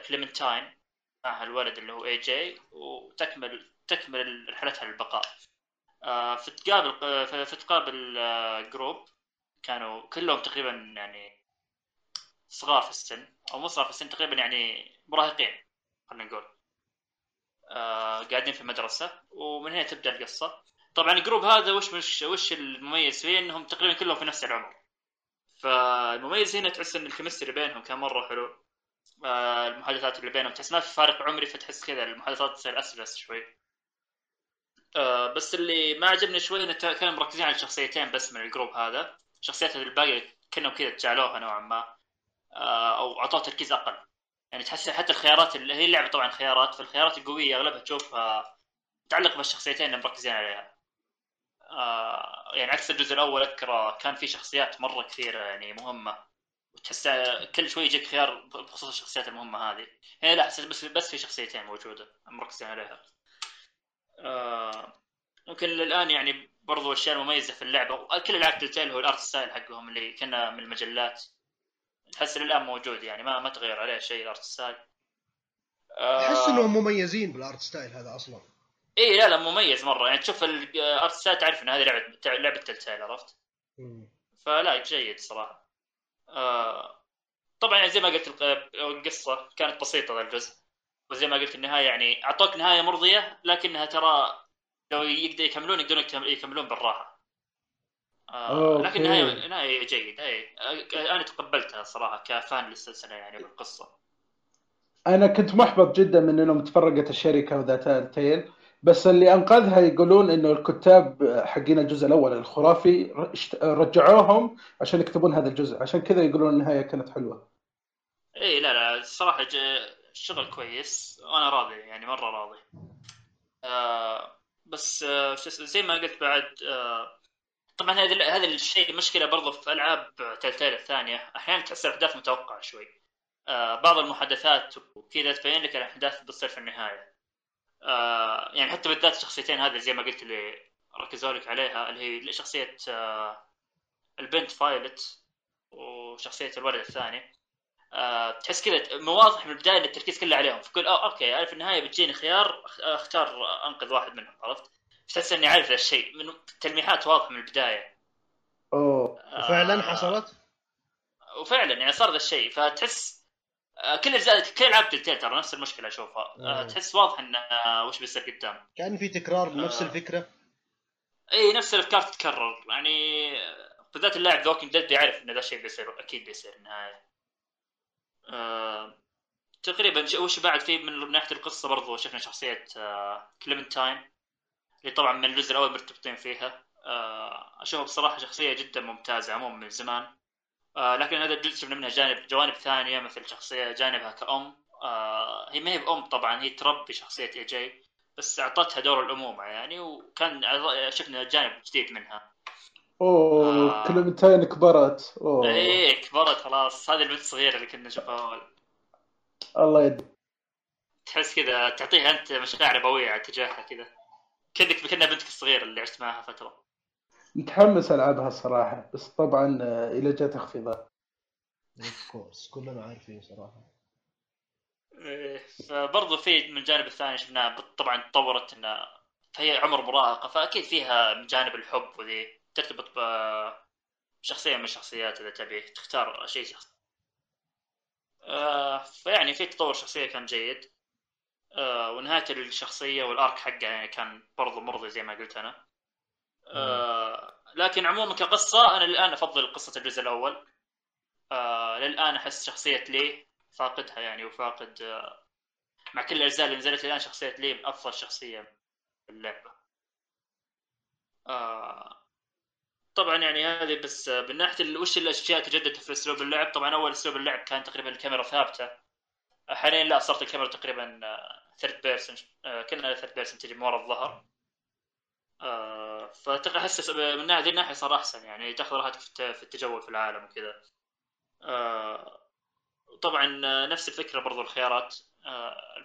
كليمنتاين معها الولد اللي هو AJ وتكمل تكمل رحلتها للبقاء. آه فتقابل آه فتقابل آه group كانوا كلهم تقريبا يعني صغار في السن أو مو صغار في السن تقريبا يعني مراهقين خلينا نقول. آه قاعدين في مدرسه ومن هنا تبدأ القصة. طبعا ال group هذا وش وش وش المميز فيه؟ إنهم تقريبا كلهم في نفس العمر. فالمميز هنا تحس إن ال chemistry بينهم كان مرة حلو. آه المحادثات اللي بينهم. تحس ما في فارق عمري فتحس كذا المحادثات تصير أسلس شوي. آه بس اللي ما عجبني شوي انه كانوا مركزين على شخصيتين بس من ال group هذا. الشخصيات الباقيه كانوا كذا تجاهلوها نوعا ما. آه أو اعطوه تركيز أقل. يعني تحس حتى الخيارات اللي هي اللعبة طبعا خيارات فالخيارات القوية أغلبها تشوفها متعلق بالشخصيتين اللي مركزين عليها. آه يعني عكس الجزء الأول اذكر كان في شخصيات مرة كثيرة يعني مهمة. وتحس كل شوي يجيك خيار بخصوص الشخصيات المهمة هذه. هنا لا بس بس في شخصيتين موجودة مركزين عليها. آه ممكن الان يعني برضو الاشياء المميزه في اللعبة كل العاب تلتيل هو الأرت ستايل حقهم اللي كنا من المجلات. تحس الآن موجود يعني ما ما تغير عليه شيء ال art style. احس إنهم مميزين بال art style هذا أصلا. إي لا لا مميز مرة. يعني تشوف ال art style تعرف إن هذه لعبه لعبة Telltale عرفت؟ فلا جيد صراحة. آه طبعا يعني زي ما قلت القصة كانت بسيطة ذا الجزء. وزي ما قلت النهاية يعني أعطوك نهاية مرضية لكنها ترى لو يقدر يكملون يقدرون يكملون بالراحة. آه لكن نهايه نهاية جيده اي أنا تقبلتها صراحة كفان للسلسلة يعني بالقصة. أنا كنت محبط جدا من إنهم تفرقت الشركة وذات التيل بس اللي أنقذها يقولون إنه الكتاب حقين الجزء الأول الخرافي رجعوهم عشان يكتبون هذا الجزء. عشان كذا يقولون النهاية كانت حلوة. اي لا لا الصراحه الشغل كويس. وأنا راضي يعني مرة راضي. آه بس آه زي ما قلت بعد آه طبعا هذا هذا الشيء مشكلة برضه في ألعاب Telltale الثانية. أحيانا تحس الاحداث متوقعة شوي. آه بعض المحادثات وكذا تبين لك الأحداث بتصير في النهاية. آه يعني حتى بالذات الشخصيتين هذه زي ما قلت اللي ركزوا لك عليها اللي هي شخصية آه البنت فايلت وشخصية الولد الثاني. آه تحس كذا واضح من البداية التركيز كله عليهم. فكل أوكي عارف النهاية بتجيني خيار أختار أنقذ واحد منهم عرفت؟ تحس إني عارف الشيء. من تلميحات واضحه من البداية. أوه. آه. وفعلا حصلت؟ وفعلا يعني صار ذا الشيء. فتحس آه كل أجزاء كل ألعاب Telltale ترى نفس المشكلة أشوفها. آه تحس واضح إن آه وش بيصير قدام. كان في تكرار نفس الفكرة؟ إي نفس الأفكار تتكرر. يعني بالذات اللاعب The Walking Dead يعرف إن ذا الشيء بيصير أكيد بيصير النهاية. آه تقريبا وش بعد في من ناحية القصة برضو شفنا شخصية آه كليمنتاين اللي طبعا من الجزء الأول مرتبطين فيها. آه أشوفها بصراحة شخصية جدا ممتازة عموما من زمان. آه لكن هذا الجزء شفنا منها جانب جوانب ثانية مثل شخصية جانبها كأم. آه هي ما هي بأم طبعا هي تربي شخصية اي جي بس أعطتها دور الامومه يعني وكان شفنا جانب جديد منها. أوه آه. كليمنتاين كبرت. أوه. إيه كبرت خلاص. هذه البنت الصغيرة اللي كنا نشوفها أول. الله يد تحس كذا تعطيها أنت مشاعر ابويه تجاهها كذا. كأنك كأنها بنتك الصغيرة اللي عشت معها فترة. متحمس ألعبها الصراحة بس طبعا إلى جاء تخفيضات اوف كورس كلنا عارفين صراحة. إيه فبرضه في من الجانب الثاني شفناه طبعا تطورت انه فهي عمر مراهقة فأكيد فيها من جانب الحب وذي. ترتبط بشخصيه من الشخصيات إذا تبي تختار شيء شخصي آه فيعني في تطور شخصية كان جيد. آه ونهايه الشخصيه والارك حقه يعني كان برضو مرضي زي ما قلت أنا. آه لكن عموما كقصة أنا الان أفضل قصة الجزء الأول. آه للآن أحس شخصية لي فاقدها يعني وفاقد آه مع كل الأجزاء اللي نزلت الآن شخصية لي أفضل شخصية في اللعبة. آه طبعا يعني هذه بس من ناحية وش الأشياء تجددت في أسلوب اللعب؟ طبعا أول أسلوب اللعب كان تقريبا الكاميرا ثابتة. حاليا لا صارت الكاميرا تقريبا third person كنا third person تجي من ورا الظهر. فاحس من هذه الناحية صار أحسن يعني تاخذ راحتك في التجول في العالم وكذا. طبعا نفس الفكرة برضو الخيارات.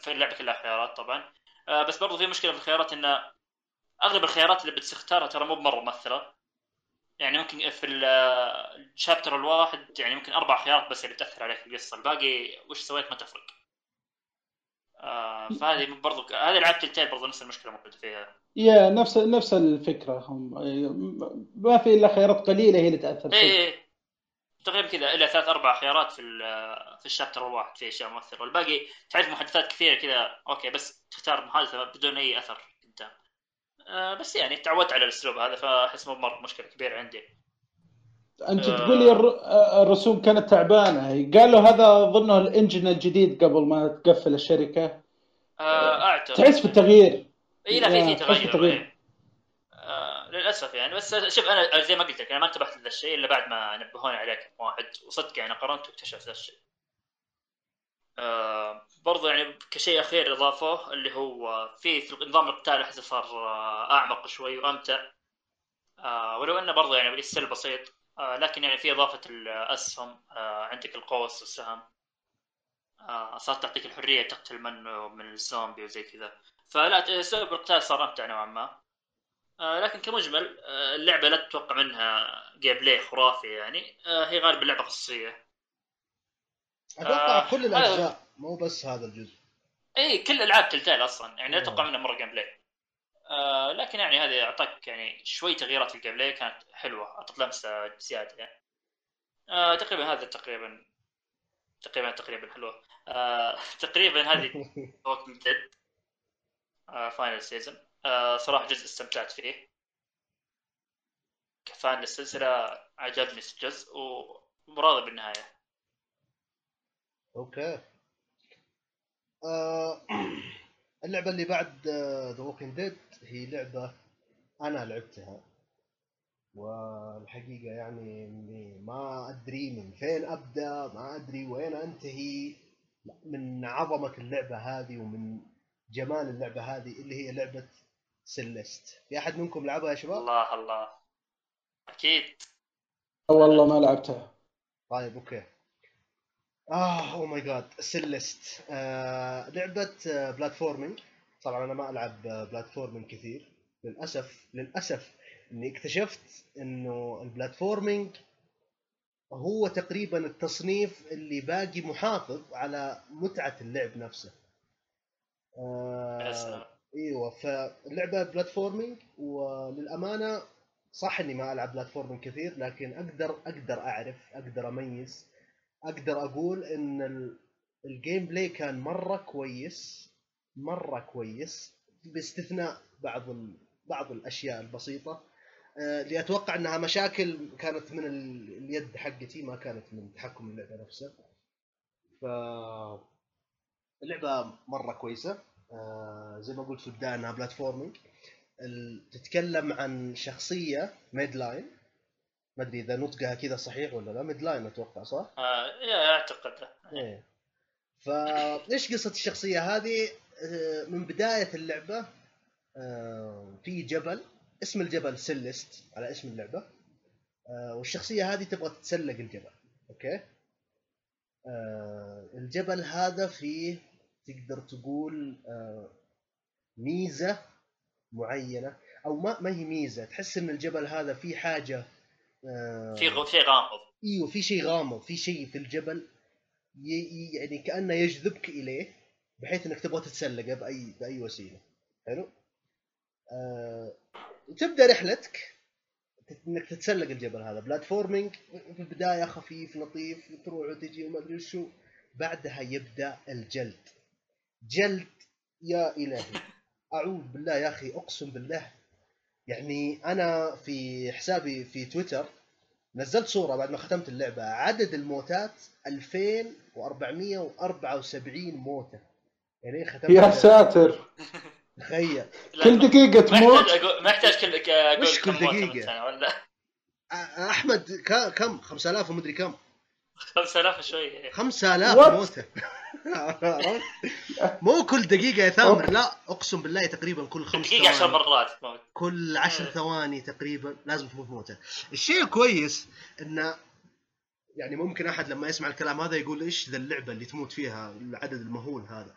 اللعبة كلها خيارات طبعا. بس برضو في مشكلة في الخيارات ان أغلب الخيارات اللي بتختارها ترى مو بمرة مؤثرة. يعني ممكن في الشابتر الواحد يعني ممكن أربع خيارات بس اللي تاثر عليك في القصة. الباقي وش سويت ما تفرق. آه فهذه برضو هذه العاب تلتيل برضو نفس المشكلة موجودة فيها. يا نفس نفس الفكرة هم. ما في إلا خيارات قليلة هي اللي تأثر اي إيه. تقريبا كذا الا ثلاث أربع خيارات في في ال chapter الواحد في أشياء مؤثرة. والباقي تعرف محادثات كثيرة كذا. okay بس تختار محادثة بدون أي أثر قدام. آه بس يعني تعودت على الأسلوب هذا فأحس مو مرة مشكلة كبيرة عندي. انت آه. تقول لي الرسوم كانت تعبانة. قالوا هذا اظنه ال engine الجديد قبل ما تقفل الشركة. آه أعتقد. تحس في التغيير. إي لا في في تغير, تغيير. آه للأسف يعني. بس شوف أنا زي ما قلت لك أنا ما انتبهت لهذا الشيء إلا بعد ما نبهوني عليه كم واحد. وصدق يعني قرنت واكتشفت ذا الشيء. آه برضو يعني كشيء أخير اضافوه اللي هو في نظام القتال صار أعمق شوي وأمتع. آه ولو إنه برضه يعني بال still بسيط آه لكن يعني في إضافة الأسهم آه عندك القوس والسهم. آه صارت تعطيك الحرية تقتل منه من الزومبي وزي كذا. فلا اسلوب القتال صار أمتع نوعا ما. آه لكن كمجمل آه اللعبة لا تتوقع منها gameplay خرافي يعني. آه هي غالبا لعبة قصصيه أتوقع آه، كل الأجزاء مو بس هذا الجزء. اي كل العاب Telltale أصلا. يعني لا آه. أتوقع منها مرة gameplay آه لكن يعني هذه أعطاك يعني شوي تغييرات في ال game كانت حلوة. اعطت لمسة زيادة يعني. آه تقريبا هذا تقريبا تقريبا تقريبا حلوة. آه تقريبا هذه Walking Dead Final Season صراحة جزء استمتعت فيه. ك fan للسلسله عجبني الجزء وراضي بالنهاية. okay. آه اللعبة اللي بعد ذا Walking Dead هي لعبة أنا لعبتها. والحقيقة يعني إني ما أدري من فين أبدأ ما أدري وين أنتهي. من عظمة اللعبة هذه ومن جمال اللعبة هذه اللي هي لعبة Celeste في أحد منكم لعبها يا شباب؟ الله الله. أكيد. والله ما لعبتها. طيب okay. آه oh my God Celeste آه لعبة آه platforming طبعا أنا ما ألعب platforming كثير. للأسف للأسف إني اكتشفت إنه ال platforming هو تقريبا التصنيف اللي باقي محافظ على متعة اللعب نفسه. آه إيوه فاللعبه platforming وللأمانة صح إني ما ألعب platforming كثير لكن أقدر أقدر أعرف أقدر أميز أقدر أقول إن ال- ال gameplay كان مرة كويس. مرة كويس باستثناء بعض ال... بعض الأشياء البسيطة. آه، اللي أتوقع إنها مشاكل كانت من ال- اليد حقتي ما كانت من تحكم اللعبة نفسها. ف اللعبة مرة كويسة. آه، زي ما قلت في البداية إنها platforming تتكلم عن شخصية Madeline ما أدري إذا نطقها كذا صحيح ولا لا Madeline أتوقع صح؟ آه yeah أعتقد. إيه. فايش قصة الشخصية هذه؟ آه، من بداية اللعبة آه، في جبل اسم الجبل Celeste على اسم اللعبة. آه، والشخصية هذه تبغى تتسلق الجبل okay؟ الجبل هذا فيه تقدر تقول ميزة معينة أو ما ما هي ميزة تحس إن الجبل هذا فيه حاجة آه، في في غامض. إيوه في شيء غامض في شيء في الجبل يعني كأنه يجذبك إليه. بحيث إنك تبغى تتسلقه باي بأي وسيلة. حلو؟ آه... تبدأ رحلتك إنك تتسلق الجبل هذا. بلاتفورمينج في البداية خفيف لطيف تروح وتجي وما أدري شو. بعدها يبدأ الجلد. جلد يا إلهي. أعوذ بالله يا أخي أقسم بالله. يعني أنا في حسابي في تويتر نزلت صورة بعد ما ختمت اللعبة. عدد الموتات 2474 موتة. يعني ختمت يا اللعبة. ساتر. تخيل. كل دقيقة تموت ما يحتاج كل أقول وش كل دقيقة؟ ولا؟ أحمد كا- كم؟ 5000 ومدري كم. 5000 شوي 5000 What? موتة. عرفت؟ مو كل دقيقة يا ثامر لا أقسم بالله تقريبا كل خمس دقيقة 10 ثواني. مرات كل عشر ثواني تقريبا لازم تموت موتة. الشيء الكويس انه يعني ممكن أحد لما يسمع الكلام هذا يقول إيش ذا اللعبة اللي تموت فيها العدد المهول هذا.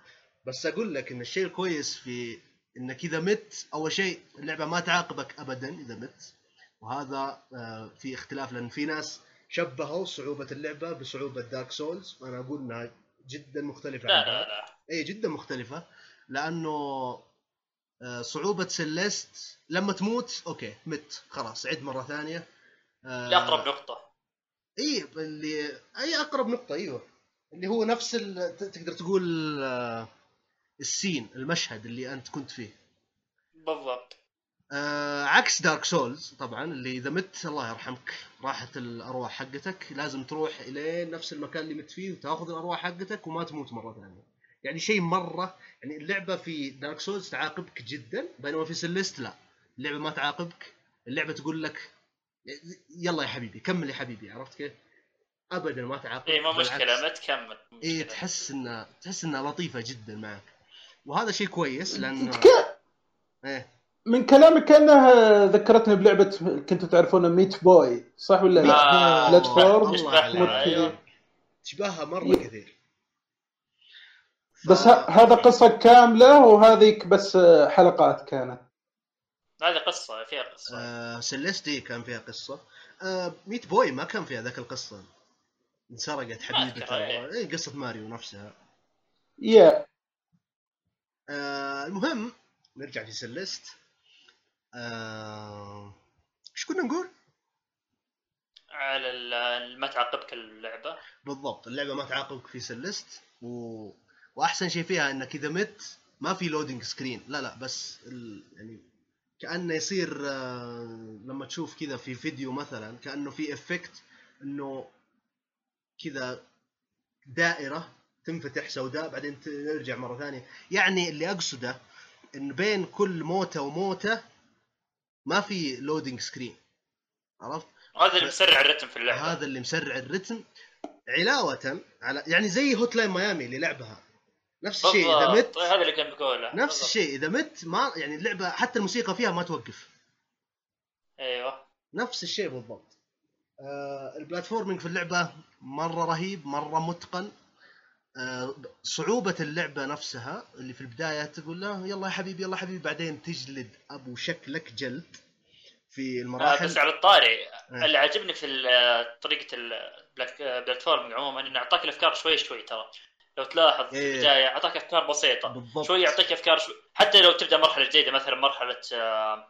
بس أقول لك إن الشيء الكويس في إنك إذا مت أول شيء اللعبة ما تعاقبك ابدا إذا مت. وهذا آه، في اختلاف لأن في ناس شبهوا صعوبة اللعبة بصعوبة Dark Souls وأنا أقول إنها جدا مختلفة لا لا. لا. اي جدا مختلفة. لأنه آه، صعوبة Celeste لما تموت okay مت خلاص عد مرة ثانية. آه، لأقرب نقطة. اي اللي أي أقرب نقطة أيوه. اللي هو نفس ال... تقدر تقول آه، ال scene المشهد اللي أنت كنت فيه. بالضبط. آه عكس Dark Souls طبعا اللي إذا مت الله يرحمك راحت الأرواح حقتك. لازم تروح إلى نفس المكان اللي مت فيه وتأخذ الأرواح حقتك وما تموت مرة ثانية. يعني شيء مرة يعني اللعبة في Dark Souls تعاقبك جدا بينما في Celeste لا. اللعبة ما تعاقبك اللعبة تقول لك يلا يا حبيبي كمل يا حبيبي عرفت كيف؟ ابدا ما تعاقبك. اي بالعكس. مشكلة ما تكمل مشكلة. تحس إنها تحس إنها لطيفة جدا معك. وهذا شيء كويس لأنه إيه. من كلامك كأنها ذكرتني بلعبة كنتوا تعرفونها ميت بوي صح ولا لا؟ عليك. أيوه. تشبهها مرة ي- كثير. ف- بس ه- هذا قصة كاملة وهذيك بس حلقات كانت. هذه قصة فيها قصة. آه Celeste كان فيها قصة. آه Meat Boy ما كان فيها ذاك القصة. انسرقت حبيبته. إيه. اي قصة ماريو نفسها. يا آه المهم نرجع في Celeste آه إيش كنا نقول؟ على ما تعاقبك اللعبة. بالضبط اللعبة ما تعاقبك في Celeste و... وأحسن شيء فيها إنك إذا مت ما في loading screen لا لا بس ال... يعني كأنه يصير آه، لما تشوف كذا في فيديو مثلا كأنه في effect إنه كذا دائرة تنفتح سوداء بعدين ترجع مرة ثانية. يعني اللي أقصده إن بين كل موتة وموتة ما في loading screen عرفت؟ هذا اللي مسرع الرتم في اللعبة. هذا اللي مسرع الرتم. علاوة على يعني زي Hotline Miami اللي لعبها. نفس الشيء إذا. مت هذا اللي كان بقوله نفس. الشيء إذا مت ما يعني اللعبة حتى الموسيقى فيها ما توقف. أيوه. نفس الشيء بالضبط. آه ال platforming في اللعبة مرة رهيب مرة متقن. صعوبة اللعبة نفسها اللي في البداية تقول له يلا يا حبيبي يلا يا حبيبي. بعدين تجلد أبو شكلك جلد في آه المراحل. بس على الطاري. آه. اللي عجبني في ال- طريقة البلاتفورم عموما إنه اعطاك الأفكار شوي شوي ترى. لو تلاحظ في إيه. البداية اعطاك أفكار بسيطة. بالضبط. شوي يعطيك أفكار شوي حتى لو تبدأ مرحلة جديدة مثلا مرحلة آه،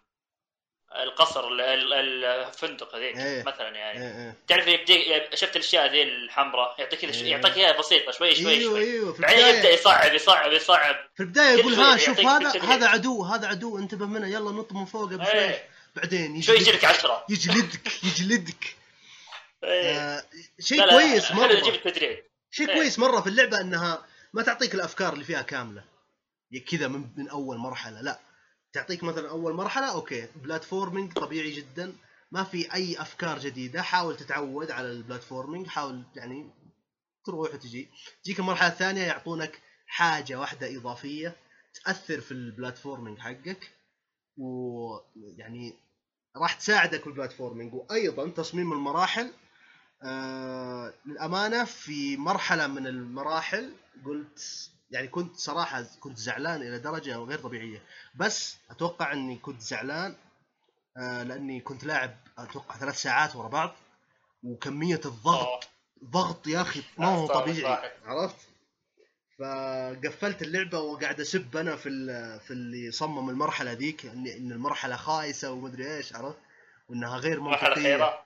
القصر ال- ال- الفندق هذيك إيه. مثلا يعني. إيه إيه. تعرف شفت الأشياء ذي الحمراء؟ يعطيك شوي- إيه. يعطيك إياها بسيطة شوي شوي أيوه شوي. أيوه في بعدين يبدأ يصعب يصعب يصعب. في البداية يقول شوي ها شوف هذا. هذا عدو هذا عدو انتبه منه يلا نط من فوق بشوي. إيه. بعدين شوي يجي يجلدك لك عشرة. يجلدك يجلدك. إيه. آه شيء لا لا، كويس يجيب مرة. شيء إيه. كويس مرة في اللعبة إنها ما تعطيك الأفكار اللي فيها كاملة. كذا من, من أول مرحلة لا. تعطيك مثلا أول مرحلة okay platforming طبيعي جدا. ما في أي أفكار جديدة حاول تتعود على ال platforming حاول يعني تروح وتجي. تجيك المرحلة الثانية يعطونك حاجة واحدة إضافية تأثر في ال platforming حقك ويعني راح تساعدك في ال platforming وأيضا تصميم المراحل آه للأمانة في مرحلة من المراحل قلت يعني كنت صراحة كنت زعلان إلى درجة غير طبيعية. بس أتوقع إني كنت زعلان آه لأني كنت لاعب أتوقع ثلاث ساعات ورا بعض وكمية الضغط أوه. ضغط يا أخي ما هو طبيعي. عرفت؟ فقفلت اللعبة وقاعد أسب أنا في في اللي صمم المرحلة ذيك إن المرحلة خايسة ومدري إيش عرفت؟ وإنها غير منطقية.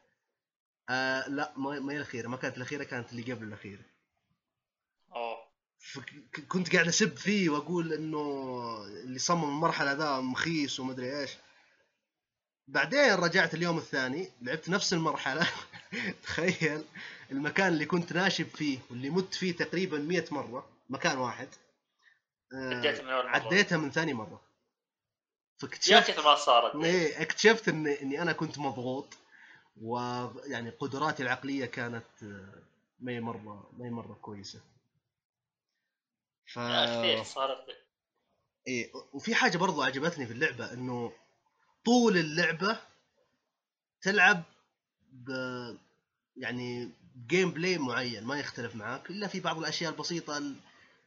آه لا ما هي الأخيرة ما كانت الأخيرة كانت اللي قبل الأخيرة. كنت قاعد أسب فيه وأقول إنه اللي صمم المرحلة ذا مخيس ومدري إيش. بعدين رجعت اليوم الثاني لعبت نفس المرحلة. تخيل المكان اللي كنت ناشب فيه واللي مت فيه تقريبا مية مرة مكان واحد. آه، عديتها من ثاني مرة. فاكتشفت ما صارت. إيه اكتشفت إني إني أنا كنت مضغوط ويعني قدراتي العقلية كانت ما مرة ما مرة كويسة. ف صارت إيه وفي حاجة برضو عجبتني في اللعبة إنه طول اللعبة تلعب ب يعني gameplay معين ما يختلف معاك إلا في بعض الأشياء البسيطة ال-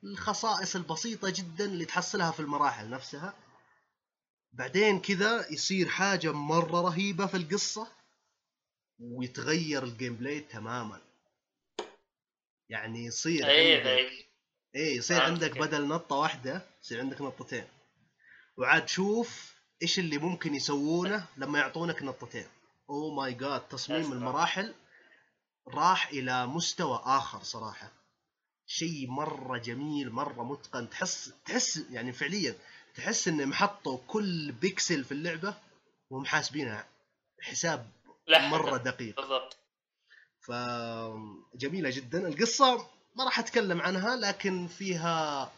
الخصائص البسيطة جدا اللي تحصلها في المراحل نفسها. بعدين كذا يصير حاجة مرة رهيبة في القصة ويتغير ال gameplay تماما. يعني يصير إيه. إيه يصير فهمت عندك كيف. بدل نطة واحدة يصير عندك نطتين. وعاد شوف إيش اللي ممكن يسوونه لما يعطونك نطتين. oh my God تصميم أسمع. المراحل راح إلى مستوى آخر صراحة. شيء مرة جميل مرة متقن. تحس تحس يعني فعليا تحس انهم حطوا كل بيكسل في اللعبة ومحاسبينها حساب مرة دقيق. بالضبط. فجميله جدا. القصة ما راح أتكلم عنها لكن فيها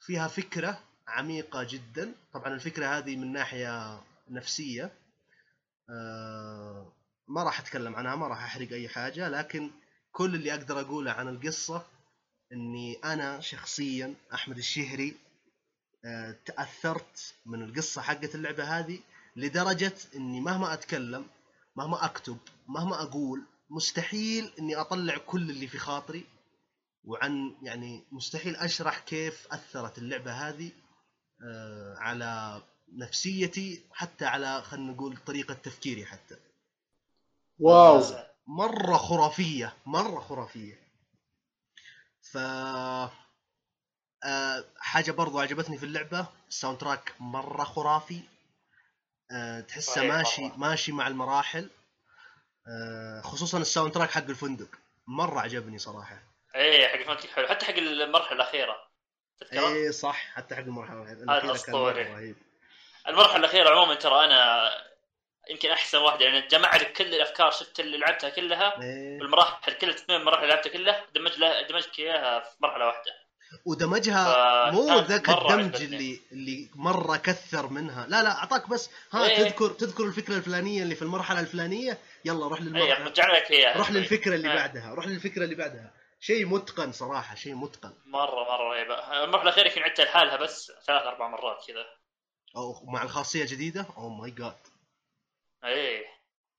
فيها فكرة عميقة جدا. طبعا الفكرة هذه من ناحية نفسية. آه، ما راح أتكلم عنها ما راح أحرق أي حاجة لكن كل اللي أقدر أقوله عن القصة إني أنا شخصيا أحمد الشهري آه، تأثرت من القصة حقت اللعبة هذه لدرجة إني مهما أتكلم مهما أكتب مهما أقول مستحيل إني أطلع كل اللي في خاطري. وعن يعني مستحيل أشرح كيف أثرت اللعبة هذه آه، على نفسيتي حتى على خلينا نقول طريقة تفكيري حتى. wow. مرة خرافية مرة خرافية. ف آه، حاجة برضو عجبتني في اللعبة ال soundtrack مرة خرافي. آه، تحسه ماشي مرة. ماشي مع المراحل. آه، خصوصا ال soundtrack حق الفندق مرة عجبني صراحة. إيه حق فانتك حلو. حتى حق المرحلة الأخيرة. تذكره؟ إيه صح. حتى حق المرحلة أسطوري. مرة رهيب. المرحلة الأخيرة عموما ترى أنا يمكن أحسن واحدة. يعني جمع لك كل الأفكار شفت اللي لعبتها كلها. إيه. بالمراحل كل الثمان مراحل اللي لعبتها كلها. دمج لها دمجت إياها في مرحلة واحدة. ودمجها مو ذاك الدمج. اللي اللي مرة كثر منها. لا لا أعطاك بس. ها إيه. تذكر تذكر الفكرة الفلانية اللي في المرحلة الفلانية. يلا روح للمرحلة. رجع لك إياها. روح للفكرة اللي إيه. بعدها. روح للفكرة اللي بعدها. شيء متقن صراحة شيء متقن. مرة مرة رهيبة. المرحله الاخيره يمكن عدتها لحالها بس ثلاث أربع مرات كذا. أو مع الخاصية الجديده أو ماي جاد إيه.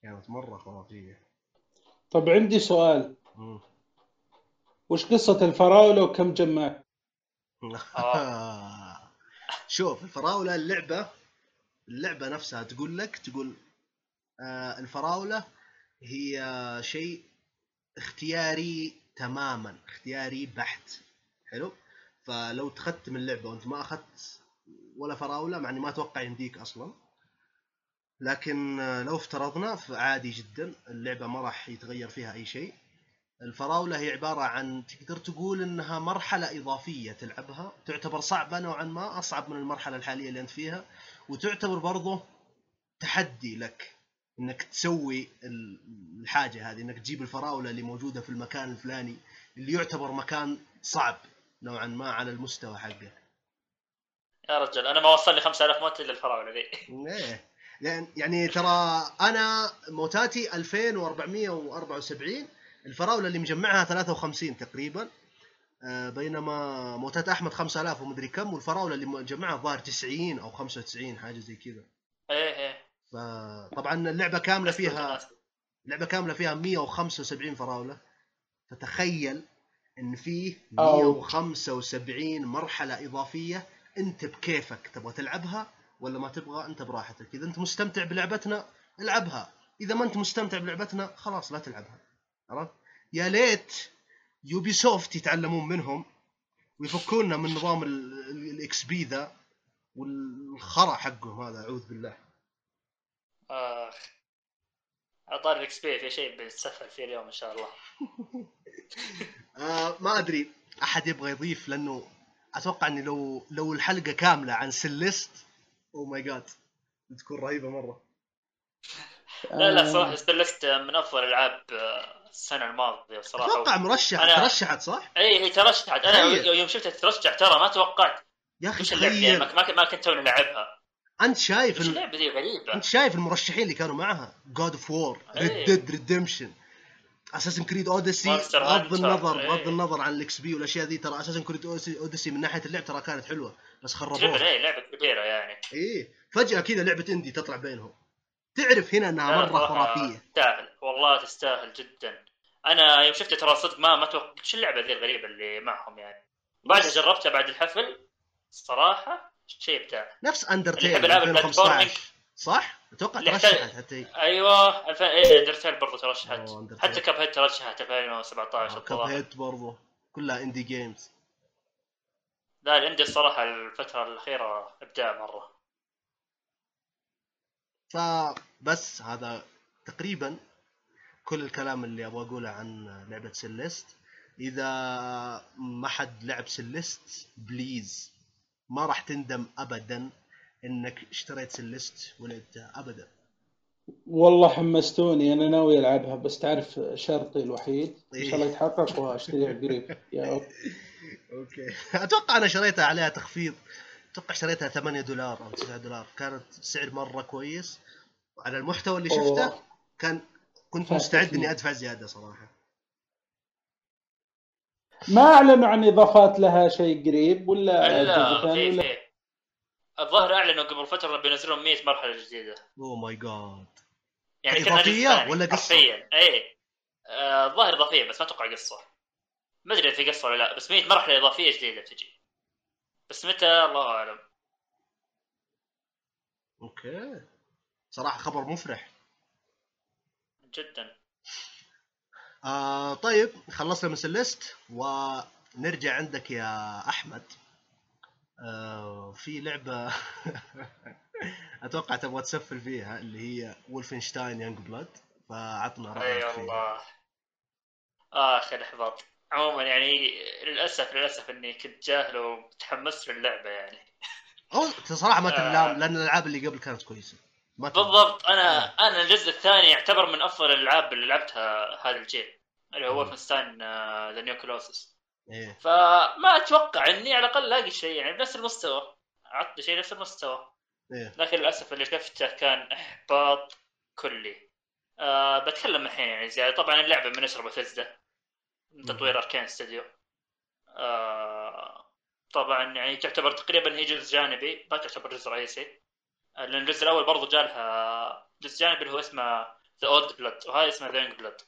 كانت مرة خرافية. طب عندي سؤال. مم. وش قصة الفراولة وكم جمعت؟ شوف الفراولة اللعبة اللعبة نفسها تقول لك تقول آه الفراولة هي شيء اختياري تماما اختياري بحت. حلو؟ فلو تختم اللعبه وانت ما أخذت ولا فراولة مع إني ما أتوقع يمديك أصلا. لكن لو افترضنا فعادي جدا اللعبة ما راح يتغير فيها أي شيء. الفراولة هي عبارة عن تقدر تقول إنها مرحلة إضافية تلعبها تعتبر صعبة نوعا ما أصعب من المرحلة الحالية اللي أنت فيها وتعتبر برضه تحدي لك. إنك تسوي ال- الحاجة هذه إنك تجيب الفراولة اللي موجودة في المكان الفلاني اللي يعتبر مكان صعب نوعا ما على المستوى حقه. يا رجل أنا ما وصل لي 5000 موت إلا الفراولة ذي. إيه. يعني يعني ترى أنا موتاتي 2474 الفراولة اللي مجمعها 53 تقريبا آه، بينما موتات أحمد 5000 ومدري كم والفراولة اللي مجمعها الظاهر 90 أو 95 حاجة زي كذا. إيه إيه. فطبعا اللعبة كاملة فيها. اللعبة كاملة فيها 175 فراولة. فتخيل إن فيه أو. 175 مرحلة إضافية أنت بكيفك تبغى تلعبها ولا ما تبغى أنت براحتك. إذا أنت مستمتع بلعبتنا العبها. إذا ما أنت مستمتع بلعبتنا خلاص لا تلعبها. عرفت؟ يا ليت Ubisoft يتعلمون منهم ويفكونا من نظام ال XP ذا والخرا حقهم هذا أعوذ بالله. اطار ال XP في شيء بنتسفل فيه اليوم إن شاء الله. آه ما أدري. أحد يبغى يضيف؟ لأنه أتوقع إني لو لو الحلقة كاملة عن Celeste أو my God بتكون رهيبة مرة. لا لا آه، صراحة Celeste من أفضل ألعاب آه، السنة الماضية بصراحة. أتوقع مرشح أنا- ترشحت صح؟ إي هي ترشحت. أنا. يوم شفتها ترشح ترى ما توقعت. يا أخي اللعبة يعني ما ما- كنت توني العبها أنت شايف ال... ذي غريبة؟ أنت شايف المرشحين اللي كانوا معها؟ God of War Red Dead Redemption Assassin's Creed Odyssey بغض. النظر إيه. بغض النظر عن ال XP والأشياء ذي ترى Assassin's Creed Odyssey من ناحية اللعب ترى كانت حلوة بس خربوها. اي لعبة كبيرة يعني. إيه. فجأة كذا لعبة indie تطلع بينهم. تعرف هنا إنها مرة خرافية. تستاهل. والله تستاهل جدا. أنا يوم شفتها ترى صدق ما ما توقعت شو اللعبة ذي الغريبة اللي معهم يعني؟ بعدها جربتها بعد الحفل الصراحه شيء ابداع نفس اللي Undertale يحب ألعاب 2015 صح؟ أتوقع ترشحت حتى أيوه 2000 إيه Undertale برضه ترشحت. حتى Cuphead ترشحت 2017 كاب هيد برضو. كلها indie games لا ال indie الصراحة الفترة الأخيرة إبداع مرة. فبس هذا تقريبا كل الكلام اللي أبغى أقوله عن لعبة Celeste إذا ما حد لعب Celeste please ما راح تندم ابدا إنك اشتريت Celeste ولعبتها ابدا. والله حمستوني أنا ناوي ألعبها بس تعرف شرطي الوحيد. إن شاء الله إيه. يتحقق وأشتريها قريب. يا رب. okay. أتوقع أنا شريتها عليها تخفيض. أتوقع شريتها 8 دولار أو 9 دولار. كانت سعر مرة كويس. وعلى المحتوى اللي شفته. كان كنت. مستعد إني أدفع زيادة صراحة. ما اعلنوا عن إضافات لها شيء قريب ولا ثاني في في. الظاهر أعلنوا قبل فترة بينزلون 100 مرحلة جديدة. اوه ماي جاد يعني جزء ثاني، ولا؟ حرفيا. اي آه، الظاهر اضافيه بس ما أتوقع قصة. ما أدري إذا في قصة ولا لا بس 100 مرحلة إضافية جديدة بتجي. بس متى؟ الله أعلم. okay. صراحة خبر مفرح. جدا. آه طيب خلصنا من Celeste ونرجع عندك يا أحمد. آه في لعبة أتوقع تبغى تسفل فيها اللي هي Wolfenstein Youngblood فعطنا اي رايك فيها. والله. اخ الاحباط عموما يعني للأسف للأسف إني كنت جاهل وتحمست للعبة يعني. أو صراحة ما آه. تلام لأن الألعاب اللي قبل كانت كويسة. بالضبط. أنا أنا الجزء الثاني يعتبر من أفضل الألعاب اللي لعبتها هذا الجيل اللي هو مم. Wolfenstein The New Colossus فما أتوقع إني على الأقل ألاقي شيء يعني بنفس المستوى عطني شيء نفس المستوى. إيه. لكن للأسف اللي شفته كان إحباط كلي. أه بتكلم الحين يعني زيادة. طبعا اللعبة من نشر بثزدا من تطوير Arkane Studio أه طبعا يعني تعتبر تقريبا هي جزء جانبي ما تعتبر جزء رئيسي. آه، لأن الجزء الأول برضو جالها جزء جانبي اللي هو اسمه The Old Blood وهذا اسمه The Youngblood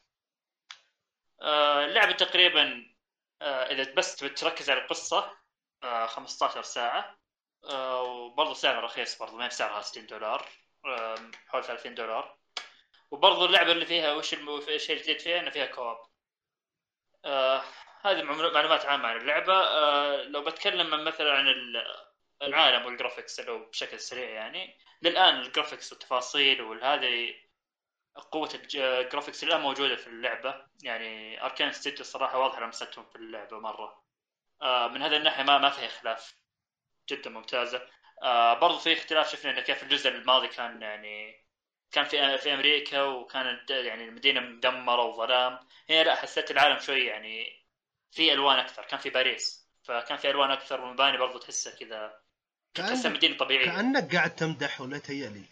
اللعبة تقريبا آه، إذا بس تركز على القصة آه، 15 ساعة. آه، وبرضه سعرها رخيص برضه ما بسعرها 60 دولار حول 30 دولار. وبرضه اللعبة اللي فيها وش الشيء الجديد فيها؟ إنه فيها co-op. آه هذه معلو- معلومات عامة عن اللعبة. آه لو بتكلم مثلا عن العالم وال graphics لو بشكل سريع يعني. للآن ال graphics والتفاصيل وهذه قوة الج- ال graphics الآن موجودة في اللعبة. يعني Arkane Studio الصراحة واضحة لمستهم في اللعبة مرة. آه من هذا الناحية ما ما فيها خلاف. جدا ممتازة. آه برضو في اختلاف شفنا انه كيف الجزء الماضي كان يعني كان في في أمريكا وكانت يعني المدينة مدمرة وظلام. هنا لا حسيت العالم شوي يعني في ألوان أكثر. كان في باريس. فكان في ألوان أكثر والمباني برضو تحسها كذا تحسها طبيعية كأنك قاعد تمدح ولا تهيألي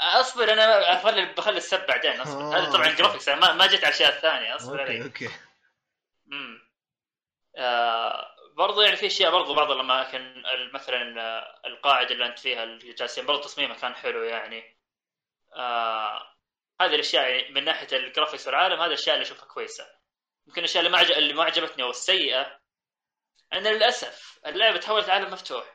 أصبر أنا بخلي بخلي السب بعدين أصبر. آه، هذا طبعا okay. graphics ما ما جيت على الأشياء الثانية أصبر okay علي. okay. امم آه برضو يعني في أشياء برضو بعض الاماكن ال- مثلا آه، القاعده اللي أنت فيها اللي جالسين برضو تصميمها كان حلو يعني. آه هذه الأشياء يعني من ناحية ال graphics والعالم هذه الأشياء اللي أشوفها كويسة. يمكن الأشياء اللي ما اللي ما عجبتني والسيئه أن للأسف اللعبة تحولت عالم مفتوح.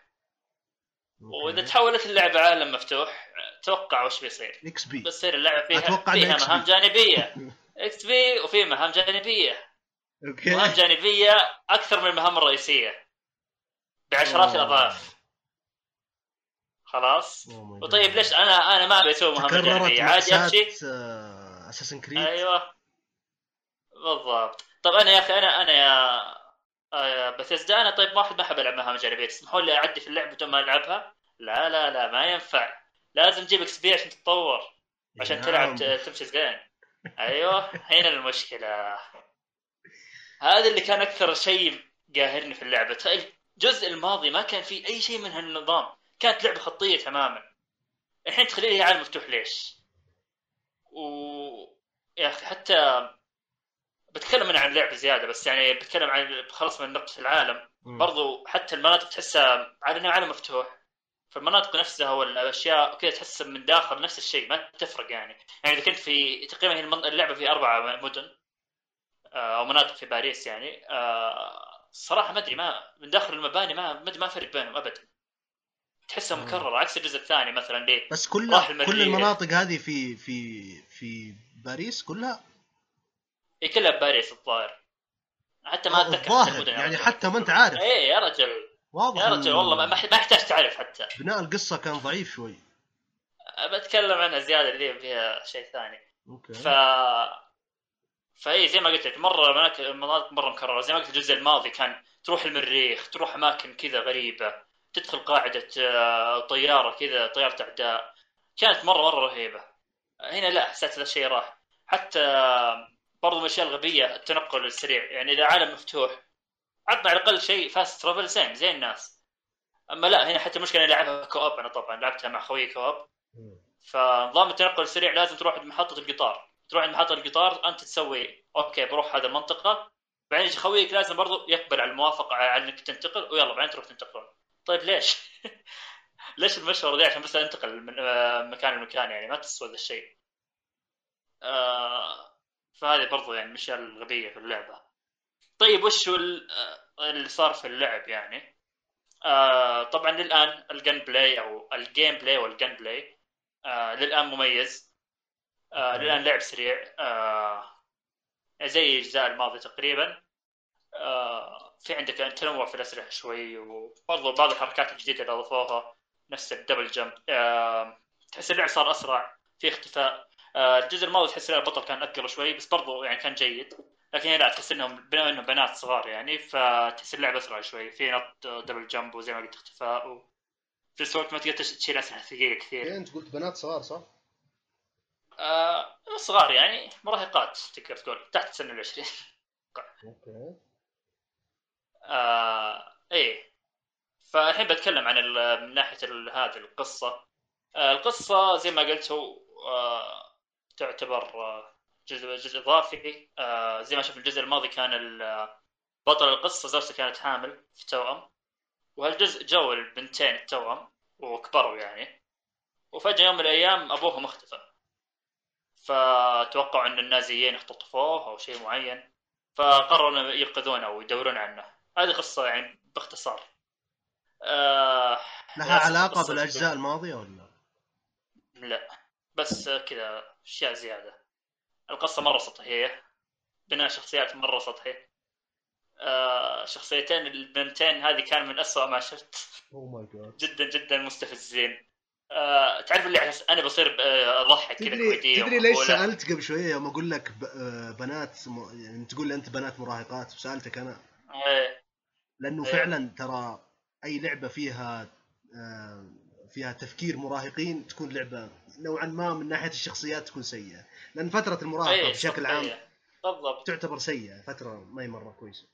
وإذا تحولت اللعبة عالم مفتوح توقع وش بيصير؟ XP. بتصير اللعبة فيها أتوقع فيها. مهام جانبية. XP وفي مهام جانبية. مهام okay جانبية أكثر من المهام الرئيسية. بعشرات. الأضعاف. خلاص؟ Oh. وطيب ليش أنا أنا ما أبي أسوي مهام جانبية؟ عادي أمشي. Assassin's Creed أيوه. بالضبط. طب أنا يا أخي أنا أنا يا آه، بثزدا أنا طيب واحد ما أحب ألعب مهام جانبية. تسمحوا لي أعدي في اللعبه بدون ما ألعبها؟ لا لا لا ما ينفع. لازم تجيب XP عشان تتطور عشان تلعب تمشي زين. أيوه هنا المشكلة. هذا اللي كان أكثر شيء قاهرني في اللعبة. تخيل الجزء الماضي ما كان فيه أي شيء من هالنظام. كانت لعبة خطية تماما. الحين تخلي لي عالم مفتوح ليش. و يا أخي حتى بتكلم أنا عن اللعبه زيادة بس يعني بتكلم عن خلص من نقطة العالم. برضو حتى المناطق تحسها على إنه عالم مفتوح. فالمناطق نفسها والاشياء كذا تحس من داخل نفس الشيء ما تفرق يعني. يعني إذا كنت في تقريبا هي اللعبة في أربع مدن آه، أو مناطق في باريس يعني. آه، الصراحه ما أدري ما من داخل المباني ما ما ما فرق بينهم ابدا تحسها مم. مكررة عكس الجزء الثاني مثلا ليه؟ بس كل. كل المناطق هذه في في في باريس كلها هي كلها بباريس الظاهر. حتى ما أتذكر المدن يعني. حتى ما أنت عارف. إيه يا رجل. واضح يا رجل والله ما يحتاج تعرف حتى. بناء القصة كان ضعيف شوي. بتكلم عنها زياده اللي فيها شيء ثاني. أوكي. ف فهي زي ما قلت لك مرة مناطق مناطق مرة مكررة. زي ما قلت الجزء الماضي كان تروح المريخ تروح أماكن كذا غريبة تدخل قاعدة آه، طيارة كذا طيارة أعداء. كانت مره مرة رهيبة. هنا لا حسيت هذا الشيء راح. حتى برضو من الأشياء الغبية التنقل السريع. يعني إذا عالم مفتوح عطنا على الأقل شيء fast travel زين زي الناس. أما لا هنا حتى المشكلة لعبها co-op أنا طبعا لعبتها مع خويي co-op فنظام التنقل السريع لازم تروح عند محطة القطار. تروح عند محطة القطار أنت تسوي okay بروح هذه المنطقة. بعدين يجي خويك لازم برضو يقبل على الموافقة على إنك تنتقل ويلا بعدين تروح تنتقلون طيب ليش؟ ليش المشورة دي؟ عشان بس أنتقل من آه، مكان لمكان يعني ما تسوى ذا الشيء. آه فهذه برضو يعني الاشياء الغبية في اللعبة. طيب وش هو آه، اللي صار في اللعب يعني؟ آه طبعا للآن ال gunplay أو ال gameplay وال gunplay آه للآن مميز. آه للآن لعب سريع. آه زي الأجزاء الماضية تقريبا. آه في عندك تنوع في الاسلحه شوي وبرضو بعض الحركات الجديدة اللي أضافوها نفس ال double jump. آه تحس اللعب صار أسرع في اختفاء. الجزء الماضي تحس ان البطل كان أثقل شوي بس برضو يعني كان جيد. لكن لا تحس إنهم بما انهم بنات صغار يعني فتحس اللعب أسرع شوي. في نط double jump وزي ما قلت اختفاء و في نفس الوقت ما تقدر تش- تشيل أسلحة ثقيلة كثير. إيه، أنت قلت بنات صغار صح؟ آه صغار يعني مراهقات تقدر تقول تحت سن العشرين. okay. آه إيه. فالحين بتكلم عن ال- من ناحية ال- هذه القصة. آه القصة زي ما قلت هو آه تعتبر آه جزء جزء إضافي. آه زي ما شفنا الجزء الماضي كان ال- بطل القصة زوجته كانت حامل في توأم. وهالجزء جو البنتين التوأم وكبروا يعني. وفجأة يوم من الأيام أبوهم اختفى. فتوقعوا أن النازيين اختطفوه أو شيء معين. فقرروا انهم ينقذونه أو يدورون عنه. هذه قصة يعني باختصار. آه لها علاقة بالأجزاء الماضية ولا؟ لا. بس كذا أشياء زيادة. القصة مرة سطحية. بناء شخصيات مرة سطحي آه شخصيتين البنتين هذه كان من أسوأ ما شفت. جاد جدا جدا مستفزين. آه تعرف اللي أنا بصير آه، أضحك كذا تدري كوميدية تدري ليش. سألت قبل شوية؟ يوم أقول لك بنات م... يعني تقول لي أنت بنات مراهقات وسالتك أنا. إيه. لأنه إيه. فعلا ترى أي لعبة فيها آه، فيها تفكير مراهقين تكون لعبة نوعا ما من ناحية الشخصيات تكون سيئة. لأن فترة المراهقة إيه، بشكل عام. بالضبط. تعتبر سيئة فترة ما هي مرة كويسة.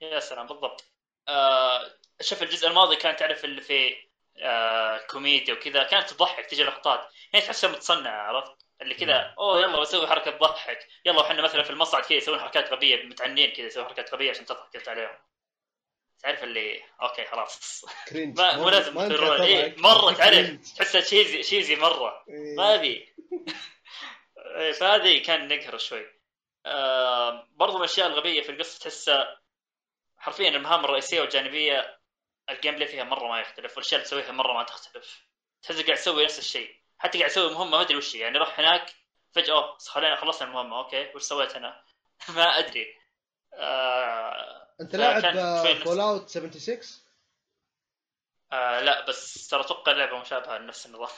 يا سلام بالضبط. آه شوف الجزء الماضي كان تعرف اللي فيه آه كوميديا وكذا كانت تضحك تجي لقطات هي تحسها متصنعه عرفت؟ اللي كذا أوه يلا بسوي حركة تضحك يلا وحنا مثلا في المصعد كذا يسوون حركات غبية متعنين كذا يسوون حركات غبية عشان تضحك عليهم. تعرف اللي okay خلاص. ما مو لازم تروح. إيه مرة تعرف. تحسها cheesy cheesy مرة. إيه. ما ابي إيه، فهذه كان نقهر شوي. آه برضو من الأشياء الغبية في القصة تحسها حرفيا المهام الرئيسية والجانبية ال gameplay فيها مرة ما يختلف والأشياء اللي تسويها مرة ما تختلف. تحس قاعد تسوي نفس الشيء. حتى قاعد تسوي مهمة ما أدري وش يعني راح هناك فجأة أوه خلينا خلصنا المهمة okay وش سويت أنا؟ ما أدري. آه انت لاعب شوي نفس- Fall out 76 آه لا بس ترى أتوقع لعبه مشابهة لنفس النظام.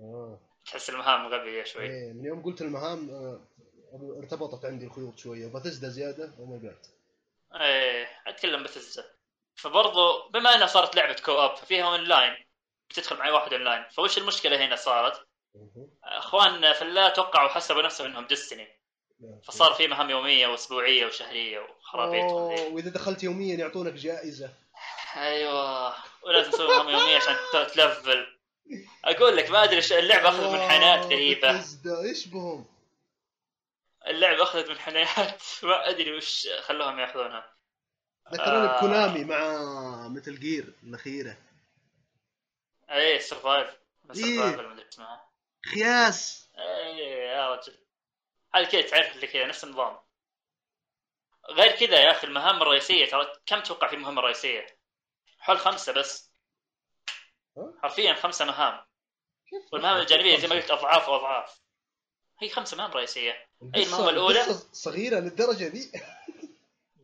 آه. تحس المهام غبية شوي. إيه. من يوم قلت المهام آه، ارتبطت عندي الخيوط شوية. بتزدى زيادة oh my god إيه أتكلم بتزة فبرضو بما إنها صارت لعبة co-op ففيها اون لاين بتدخل معي واحد اون لاين فوش المشكلة هنا صارت؟ أخوان في الله توقعوا حسبوا نفسهم إنهم Destiny فصار في مهام يومية وأسبوعية وشهرية وخرابيط وإذا دخلت يوميا يعطونك جائزة. أيوه ولازم تسوي مهام يومية عشان تلفل. أقول لك ما أدري اللعبة أخذت منحنيات غريبة. إيش بهم؟ اللعبة أخذت منحنيات ما أدري وش خلوهم يأخذونها. ذكروني آه. ب Konami مع Metal Gear الأخيرة. إيه Survive إيه. Survive اسمها. خياس. إيه يا رجل. هذا كذا تعرف اللي كذا؟ نفس النظام. غير كذا يا أخي المهام الرئيسية ترى كم توقع في مهمة رئيسية؟ حول خمسة بس؟ حرفيا خمسة مهام. والمهام الجانبية زي ما قلت أضعاف وأضعاف. هي خمسة مهام رئيسية. المهمة الأولى؟ القصة صغيرة للدرجة دي.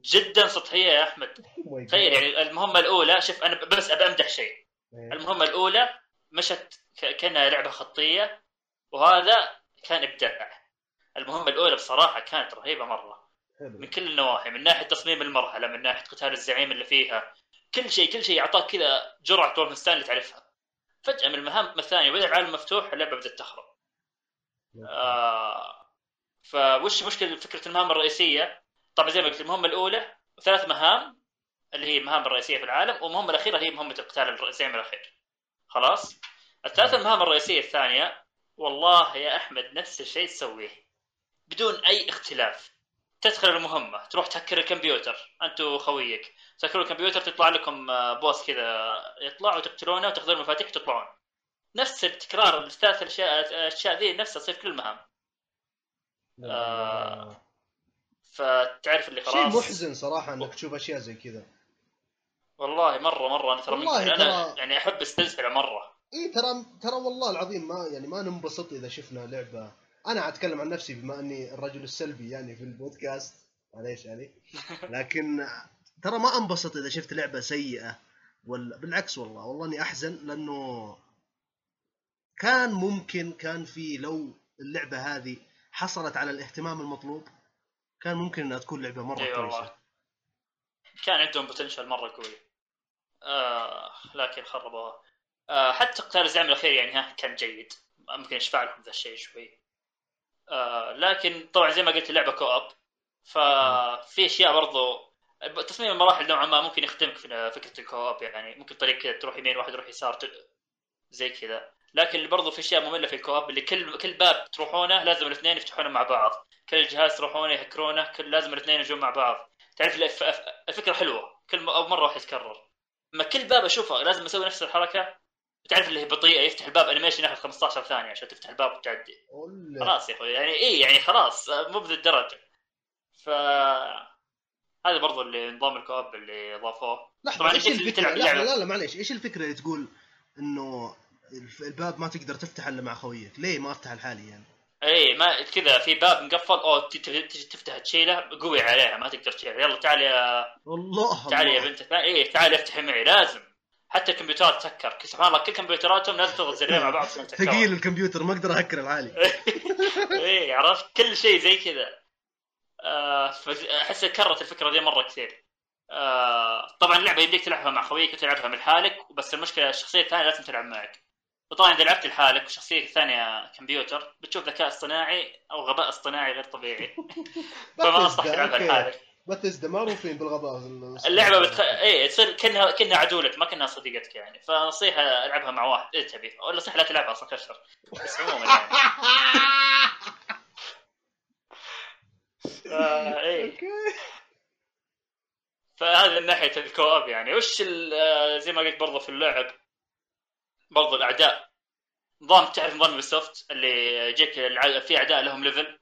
جدا سطحية يا أحمد. Oh. تخيل يعني المهمة الأولى شوف أنا بس ابى أمدح شيء. إيه. المهمة الأولى مشت كأنها لعبة خطية وهذا كان إبداع. المهمه الأولى بصراحة كانت رهيبة مرة. حلو. من كل النواحي من ناحية تصميم المرحلة من ناحية قتال الزعيم اللي فيها. كل شيء كل شيء أعطاك كذا جرعة وولفنستاين اللي تعرفها. فجأة من المهام الثانية بدا العالم مفتوح اللعبة بدأت تخرب آه فوش مشكلة فكرة المهام الرئيسية؟ طبعا زي ما قلت المهمة الأولى ثلاث مهام اللي هي المهام الرئيسية في العالم والمهمة الأخيرة هي مهمة القتال الزعيم الأخير. خلاص؟ الثلاث المهام الرئيسية الثانية والله يا أحمد نفس الشيء تسويه. بدون أي اختلاف. تدخل المهمة تروح تهكر الكمبيوتر. انت وخويك تسكرون الكمبيوتر تطلع لكم آه، بوس كذا يطلع وتقتلونه وتاخذون المفاتيح وتطلعون. نفس التكرار الثلاث الأشياء الأشياء ذي نفسها تصير في كل المهام آه، فتعرف اللي خلاص. شيء محزن صراحة إنك تشوف أشياء زي كذا. والله مرة مرة. أنا ترى والله أنا ترى- يعني أحب استلسل مرة. اي ترى ترى والله العظيم ما يعني ما ننبسط إذا شفنا لعبة أنا أتكلم عن نفسي بما أني الرجل السلبي يعني في البودكاست معليش يعني. لكن ترى ما أنبسط إذا شفت لعبة سيئة ولا بالعكس والله والله إني أحزن لأنه كان ممكن كان في لو اللعبة هذه حصلت على الاهتمام المطلوب كان ممكن إنها تكون لعبة مرة إي والله. كويسة. كان عندهم بوتنشل مرة قوي. آه لكن خربوها. آه حتى قتال الزعيم الأخير يعني ها كان جيد. ممكن يشفع لهم ذا الشيء شوي. آه لكن طبعا زي ما قلت اللعبة كوب ففي أشياء برضو تصميم المراحل نوعا ما ممكن يخدمك في فكرة الكوب يعني. ممكن طريق كذا تروح يمين واحد يروح يسار زي كذا. لكن برضو في أشياء مملة في الكوب اللي كل كل باب تروحونه لازم الاثنين يفتحونه مع بعض. كل جهاز تروحونه يهكرونه كل لازم الاثنين يجون مع بعض. تعرف الف- الف- الفكرة حلوة. كل مرة راح يتكرر. أما كل باب أشوفه لازم أسوي نفس الحركة تعرف اللي هي بطيئة يفتح الباب animation ياخذ 15 ثانية عشان تفتح الباب وتعدي. خلاص يا أخوي يعني إيه يعني خلاص مو بذي الدرجة. ف هذا برضو اللي نظام ال co-op اللي أضافوه. طبعاً إيش الفكرة؟ لا. لا لا معليش إيش الفكرة اللي تقول إنه الباب ما تقدر تفتح إلا مع خويك؟ ليه ما أفتح لحالي يعني؟ اي ما كذا في باب مقفل أو تجي تفتح تشيله قوي عليها ما تقدر تشيلها يلا تعال يا والله تعال يا الله. بنت اي تعال افتحي معي لازم. حتى الكمبيوترات تسكر سبحان الله كل كمبيوتراتهم لازم تضغط زرين مع بعض. ثقيل الكمبيوتر ما أقدر اهكر لحالي إيه عرفت؟ كل شيء زي كذا. آه أحس كررت الفكرة دي مرة كثير. آه طبعا اللعبة يمديك تلعبها مع خويك وتلعبها من حالك بس المشكلة الشخصية الثانية لازم تلعب معك. وطبعا إذا لعبت لحالك والشخصيه الثانية كمبيوتر بتشوف ذكاء اصطناعي أو غباء اصطناعي غير طبيعي. فما انصح بثزدا، تلعبها أوكي. بثزدا معروفين بالغباء. اللعبة بتخ... إيه تصير كانها كأنها عدولك ما كأنها صديقتك يعني. فنصيحة ألعبها مع واحد. اذا تبي. ولا نصيحة لا تلعبها أصلا كشر بس عموما يعني. آه إيه. أوكي. فهذا من ناحية ال co-op يعني. وش آه، زي ما قلت برضه في اللعب برضه الأعداء. نظام تعرف نظام Ubisoft اللي يجيك في أعداء لهم level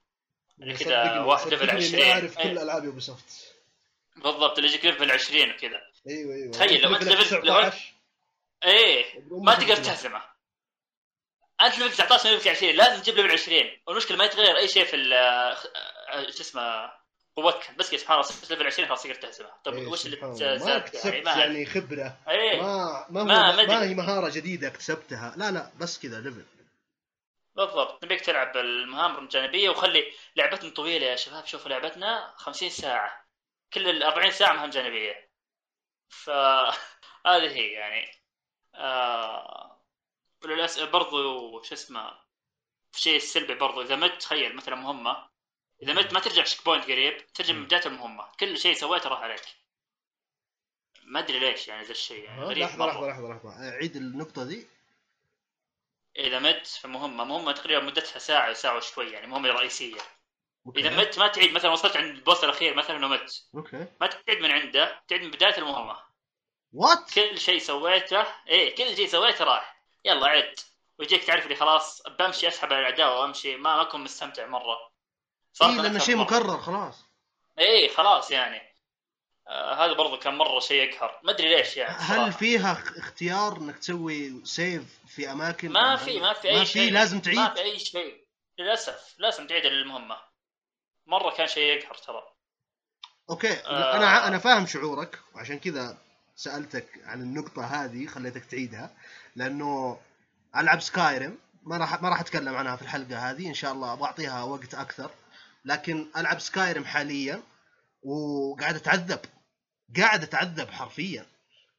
اللي كذا واحد level صدقني 20 إني أعرف كل إيه. ألعاب Ubisoft بالضبط اللي يجيك level 20 وكذا أيوه أيوه. تخيل لو أنت level level- 19 إيه. ما تقدر تهزمه. أنت level 19 level 20 لازم تجيب level 20 والمشكلة ما يتغير أي شيء في آه، شو اسمه قوتك بس كذا سبحان الله صرت level 20 خلاص تقدر تهزمه. طيب إيه، وش اللي زاد اكتسبت يعني يعني خبرة. إيه. ما ما ما- ما, ما. هي مهارة جديدة اكتسبتها. لا لا بس كذا level بالضبط. نبيك تلعب المهام الجانبية وخلي لعبتنا طويلة يا شباب. شوفوا لعبتنا 50 ساعة. كل ال 40 ساعة مهام جانبية. فهذه هي يعني. آه... وللأسف برضو شو اسمه شيء سلبي برضو. إذا مت تخيل مثلا مهمة. إذا مت ما ترجع checkpoint قريب ترجع من بداية المهمة. كل شيء سويته راح عليك. ما أدري ليش يعني ذا الشيء يعني؟ غريب لحظة. لحظة لحظة لحظة. عيد النقطة دي. إذا مت في مهمه مهمه تقريبا مدتها ساعة ساعة وشوي يعني مهمة رئيسية. okay. إذا مت ما تعيد مثلا وصلت عند ال boss الأخير مثلا ومت okay. ما تعيد من عنده تعيد من بداية المهمة. what كل شيء سويته إيه كل شيء سويته راح. يلا عد. ويجيك تعرف اللي خلاص بمشي أسحب على الاعداء وأمشي. ما أكون مستمتع مرة. صار اي لأنه شيء مكرر خلاص. إيه خلاص يعني. هذا برضو كان مرة شيء يقهر. ما أدري ليش يعني هل صراحة. فيها اخ- اختيار إنك تسوي save في أماكن؟ ما في ما في أي ما شيء. في لازم ما تعيد في أي شيء. للأسف لازم تعيد المهمة. مرة كان شيء يقهر ترى. okay آه. أنا أنا فاهم شعورك وعشان كذا سألتك عن النقطة هذه خليتك تعيدها. لأنه ألعب Skyrim ما راح ما راح أتكلم عنها في الحلقة هذه إن شاء الله بعطيها وقت أكثر. لكن ألعب سكايرم حاليا وقاعد أتعذب. قاعد أتعذب حرفيا.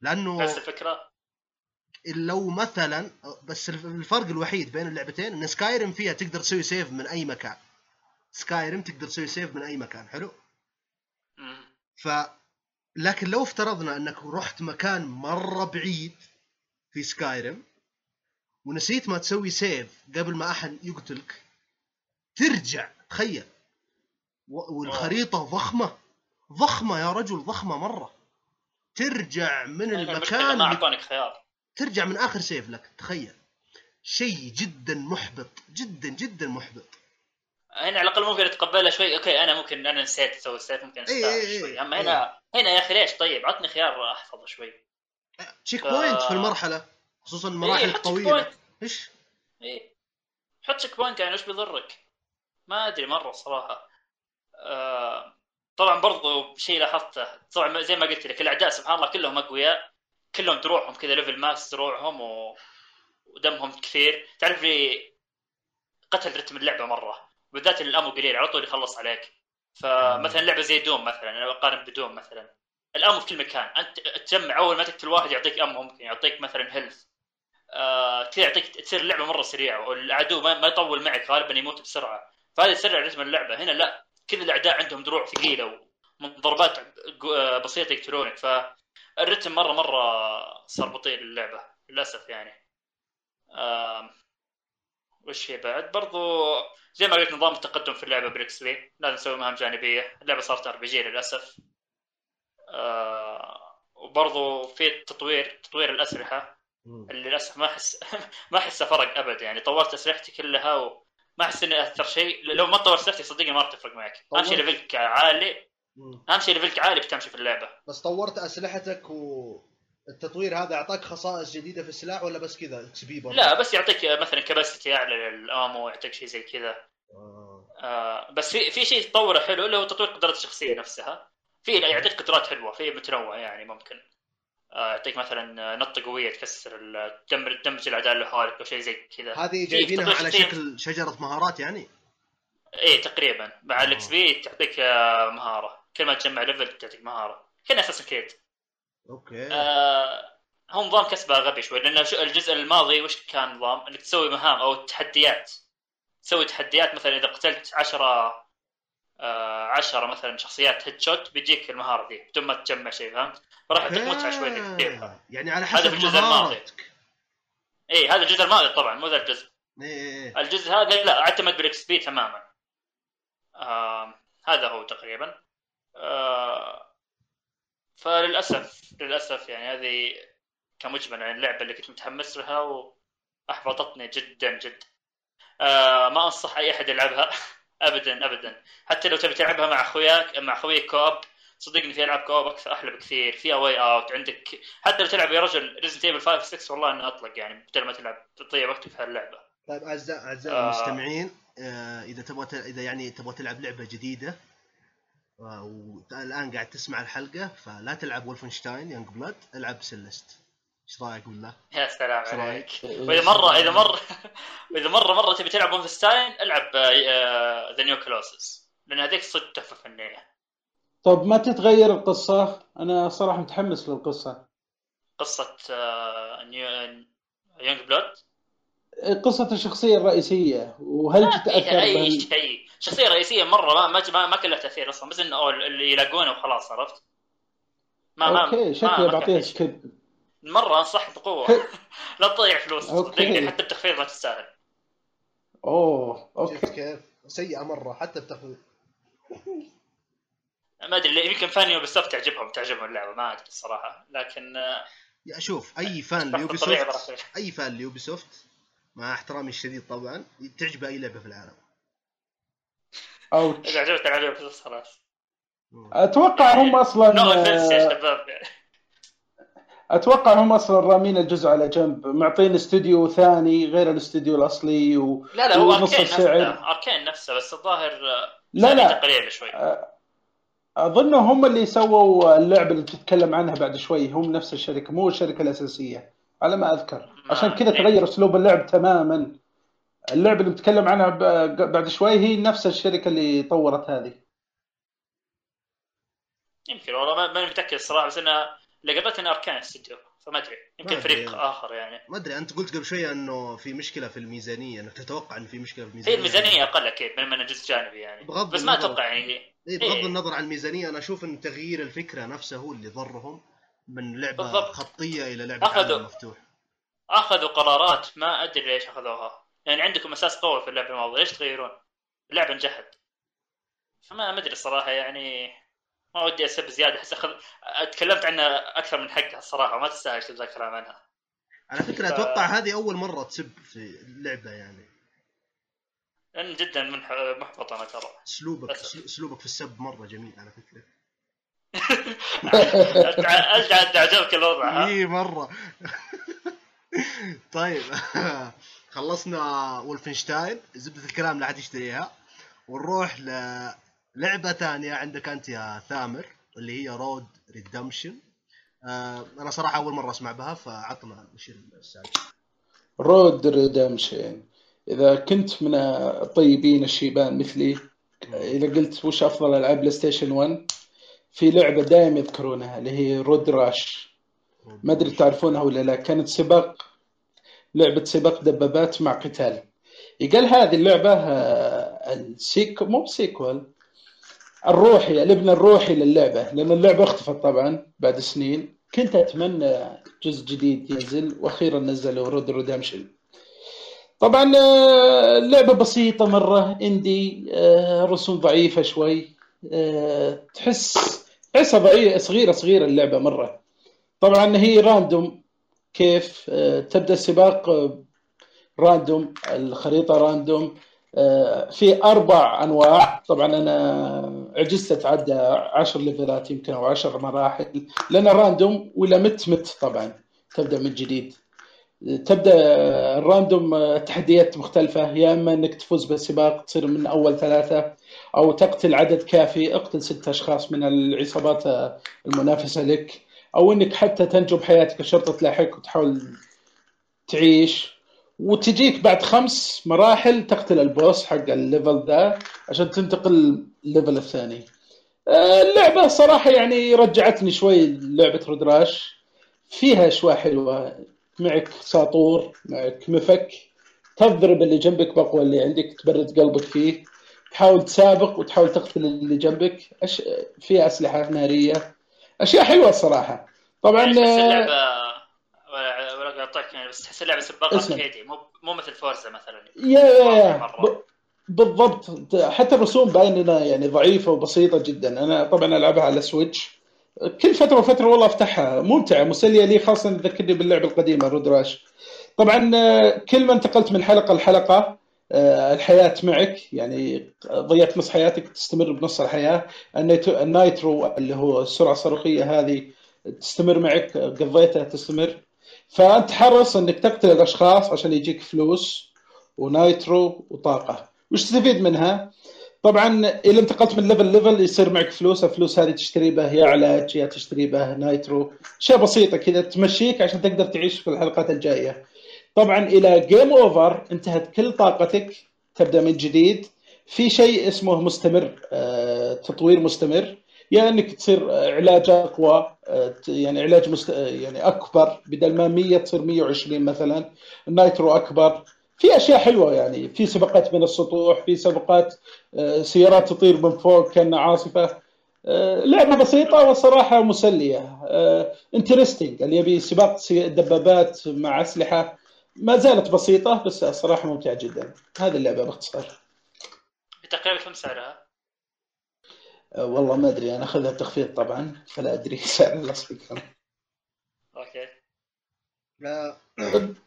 لأنه نفس الفكرة. لو مثلا بس الفرق الوحيد بين اللعبتين إن سكايرم فيها تقدر تسوي save من أي مكان. سكايرم تقدر تسوي save من أي مكان حلو. ف لكن لو افترضنا إنك رحت مكان مرة بعيد في سكايرم ونسيت ما تسوي save قبل ما أحد يقتلك ترجع تخيل. والخريطة ضخمة. ضخمة يا رجل ضخمة مرة. ترجع من المكان ما اللي اعطونك خيار. ترجع من آخر save لك تخيل. شيء جدا محبط جدا جدا محبط. هنا على الأقل ممكن أتقبلها شوي. okay أنا ممكن أنا نسيت أسوي ال save ممكن إيه، إيه، استانس إيه. شوي أما هنا هنا يا أخي ليش؟ طيب عطني خيار أحفظه شوي. check ف- point في المرحلة خصوصا المراحل إيه، الطويله. إيش؟ إيه. حط checkpoint يعني إيش بيضرك؟ ما أدري مرة صراحة. آه طبعا برضو شيء لاحظته طبعا زي ما قلت لك الأعداء سبحان الله كلهم أقوياء كلهم دروعهم كذا level max دروعهم و... ودمهم كثير. تعرف لي قتل رتم اللعبة مرة؟ بالذات ال ammo قليل على طول يخلص عليك. فمثلا لعبة زي دوم مثلا أنا أقارن بدوم مثلا. ال ammo في كل مكان أنت تجمع أول ما تقتل واحد يعطيك ammo ممكن يعطيك مثلا health آه كذا يعطيك تصير اللعبة مرة سريعة والعدو ما يطول معك غالبا يموت بسرعة. فهذا يسرع رتم اللعبة. هنا لا. كل الأعداء عندهم دروع ثقيلة ومن ضربات آه، بسيطة يقتلونك فالرتم مرة مرة صار بطيء للعبة للأسف يعني. وش هي بعد؟ برضو زي ما قلت نظام التقدم في اللعبة بال XP لازم نسوي مهام جانبية اللعبة صارت RPG للأسف. آه، وبرضو في تطوير تطوير الأسلحة. اللي للأسف ما أحس ما احسه فرق أبد يعني طورت أسلحتي كلها وما أحس اني أثر شيء لو ما طورت اسلحتي صدقني ما راح تفرق معك أهم شيء. level ك عالي. أهم شيء level ك عالي بتمشي في اللعبة بس طورت أسلحتك والتطوير هذا أعطاك خصائص جديدة في السلاح ولا بس كذا XP برضه؟ لا بس يعطيك مثلا capacity أعلى لل ammo يعطيك شيء زي كذا آه. آه بس في في شيء تطوره حلو اللي هو تطوير قدرات الشخصية نفسها في يعطيك قدرات حلوة في متنوع يعني ممكن يعطيك مثلا نطة قوية تكسر تدمر تدمج الأعداء اللي حولك أو شيء زي كذا. هذه في جايبينها على. شكل شجرة مهارات يعني؟ إيه تقريبا. مع آه. ال XP تعطيك آه، مهارة. كل ما تجمع level تعطيك مهارة. كان أساسا كريد okay. آه هو نظام كسبه غبي شوي لأن الجزء الماضي وش كان نظام؟ إنك تسوي مهام أو تحديات. تسوي تحديات مثلا إذا قتلت 10 آه 10 مثلا شخصيات headshot بيجيك المهارة دي بدون ما تجمع شيء فهمت؟ فراح يعطيك متعة شوي انك. يعني على هذا حسب في الجزء الماضي. إيه هذا الجزء الماضي طبعا مو ذا الجزء إيه إيه، إيه. الجزء هذا لا أعتمد بال XP تماما آه هذا هو تقريبا آه فللأسف للأسف يعني هذه كمجمل عن اللعبة اللي كنت متحمس لها وأحبطتني جدا جدا آه ما أنصح أي أحد يلعبها ابدا ابدا. حتى لو تبي تلعبها مع أخوياك مع اخويك co-op صدقني في ألعاب co-op أكثر أحلى بكثير. في A Way Out عندك. حتى لو تلعب يا رجل Resident Evil 5 6 والله إنه أطلق يعني بدل ما تلعب تضيع وقتك في هاللعبة. طيب اعزائي اعزائي آه. المستمعين آه، إذا تبغى ت- إذا يعني تبغى تلعب لعبة جديدة آه، والان قاعد تسمع الحلقة فلا تلعب Wolfenstein Youngblood العب Celeste إيش رايك بالله؟ يا سلام عليك رايك؟ وإذا مره إذا مره واذا مره مرة تبي تلعب Wolfenstein ألعب The New Colossus لأن هذيك صدق تحفة فنية. طب ما تتغير القصة؟ أنا صراحة متحمس للقصة. قصة نيو Youngblood قصة الشخصية الرئيسية وهل تتأثر بهال... شيء. شخصية رئيسية مرة ما ما ما, ما كان لها تأثير أصلا بس أوه اللي يلاقونه وخلاص عرفت؟ ما ما okay ما- شكله ما كان بعطيه في شيء. skip مرة انصح بقوة. لا تضيع فلوس. صدقني حتى بتخفيض ما تستاهل. أوه شفت okay كيف؟ سيئة مرة حتى بتخفيض. ما أدري يمكن fan Ubisoft تعجبهم تعجبهم اللعبة ما أدري الصراحة. لكن يا شوف أي fan ل Ubisoft أي fan ل Ubisoft مع احترامي الشديد طبعا تعجبه أي لعبة في العالم. ouch إذا عجبتك عجبتك خلاص. مم. أتوقع هم أصلا no offense يا شباب. أتوقع هم أصلا رامين الجزء على جنب معطين استوديو ثاني غير الاستوديو الأصلي و... لا لا هو Arkane. نفسه أركين نفسه بس الظاهر آه، لا لا. قليلة شوي. أظن هم اللي سووا اللعبة اللي بتتكلم عنها بعد شوي هم نفس الشركة مو الشركة الأساسية على ما أذكر. ما عشان كذا أدري. تغير أسلوب اللعب تماما. اللعبة اللي بتكلم عنها بعد شوي هي نفس الشركة اللي طورت هذه. يمكن والله ما- ماني متأكد الصراحة بس أنا إنه أركان استوديو فما أدري. يمكن فريق يعني. آخر يعني. ما أدري. أنت قلت قبل شوية إنه في مشكلة في الميزانية. إنك تتوقع انه في مشكلة في هي الميزانيه الميزانية أقل أكيد من انه جزء جانبي يعني. بغض بس ما. أتوقع يعني. اي بغض إيه. النظر عن الميزانية. أنا أشوف إن تغيير الفكرة نفسه هو اللي ضرهم من لعبة بالضبط. خطية إلى لعبة أخذوا. عالم مفتوح. أخذوا قرارات ما أدري ليش أخذوها. يعني عندكم أساس قوي في اللعبة الماضية. ليش تغيرون؟ اللعبة نجحت. فما ما أدري الصراحة يعني. ما ودي أسب زيادة أحس اخذ تكلمت عنها أكثر من حقها الصراحة ما تستاهل تبدا الكلام عنها. على فكرة ف- أتوقع هذه أول مرة تسب في اللعبة يعني. لأن جدا منح... محبط أنا ترى. اسلوبك أسلوبك في السب مرة جميل على فكرة. انت عجبك الوضع ها؟ إي مرة. طيب. خلصنا ولفنشتاين زبدة الكلام لا حد يشتريها. ونروح للعبه ثانية عندك أنت يا ثامر اللي هي Road Redemption آه أنا صراحة أول مرة أسمع بها فعطنا نشير السالفه Road Redemption إذا كنت من الطيبين الشيبان مثلي إذا قلت وش أفضل ألعاب PlayStation 1 في لعبة دائما يذكرونها اللي هي Road Rash ما أدري تعرفونها ولا لا كانت سباق لعبة سباق دبابات مع قتال. يقال هذه اللعبة آه، السيك مو ب sequel الروحي الابن الروحي للعبة لأن اللعبة اختفت طبعا بعد سنين. كنت أتمنى جزء جديد ينزل وأخيرا نزلوا Road Redemption طبعا آه، اللعبة بسيطة مرة indie آه، رسوم ضعيفة شوي. آه، تحس تحسها ضعيفه صغيرة صغيرة اللعبة مرة. طبعا هي random كيف تبدأ السباق random الخريطة random في أربع أنواع. طبعا أنا عجزت اتعدى عشر ليفلات يمكن أو عشر مراحل لأن random ولا مت مت طبعا تبدأ من جديد. تبدأ ال random تحديات مختلفة يا إما إنك تفوز بالسباق تصير من أول ثلاثة أو تقتل عدد كافي اقتل ست أشخاص من العصابات المنافسة لك أو إنك حتى تنجو بحياتك الشرطه تلاحقك وتحاول تعيش. وتجيك بعد خمس مراحل تقتل ال boss حق ال level ذا عشان تنتقل ال level الثاني. آه، اللعبة صراحة يعني رجعتني شوي لعبة Road Rash فيها أشياء حلوة. معك ساطور معك مفك. تضرب اللي جنبك بأقوى اللي عندك تبرد قلبك فيه. تحاول تسابق وتحاول تقتل اللي جنبك. أش... فيها أسلحة نارية. أشياء حلوة الصراحة طبعا يعني تحس آه، اللعبة ولا ولا قاطعك يعني بس تحس اللعبة سباق. اركيدي مو مو مثل Forza مثلا. yeah yeah yeah. بالضبط. حتى الرسوم باين انها يعني ضعيفة وبسيطة جدا. أنا طبعا ألعبها على Switch كل فترة وفترة والله أفتحها. ممتعة مسلية لي خاصة تذكرني باللعبه القديمة Road Rash طبعا كل ما انتقلت من حلقة لحلقة آه، الحياة معك. يعني ضيعت نص حياتك تستمر بنص الحياة. ال nitro اللي هو السرعة الصاروخية هذه تستمر معك قضيتها تستمر. فأنت حرص إنك تقتل الأشخاص عشان يجيك فلوس و nitro وطاقة. وش تستفيد منها؟ طبعا إذا انتقلت من level level يصير معك فلوس الفلوس هذه تشتري به يا علاج يا تشتري به nitro اشياء بسيطة كذا تمشيك عشان تقدر تعيش في الحلقات الجاية. طبعا إلى game over انتهت كل طاقتك تبدأ من جديد. في شيء اسمه مستمر آه، تطوير مستمر. يا إنك تصير آه، علاج أقوى آه، يعني علاج مست... يعني أكبر بدل ما 100 تصير 120 مثلا. ال nitro أكبر. في أشياء حلوة يعني في سباقات من السطوح في سباقات آه، سيارات تطير من فوق كأنها عاصفة آه، لعبة بسيطة والصراحه مسلية interesting اللي يبي سباق دبابات مع أسلحة ما زالت بسيطة بس الصراحه ممتعة جدا. هذه اللعبة باختصار. تقريبا كم سعرها؟ آه، والله ما أدري أنا أخذها بتخفيض طبعا فلا أدري سعر الاصلي كم. okay.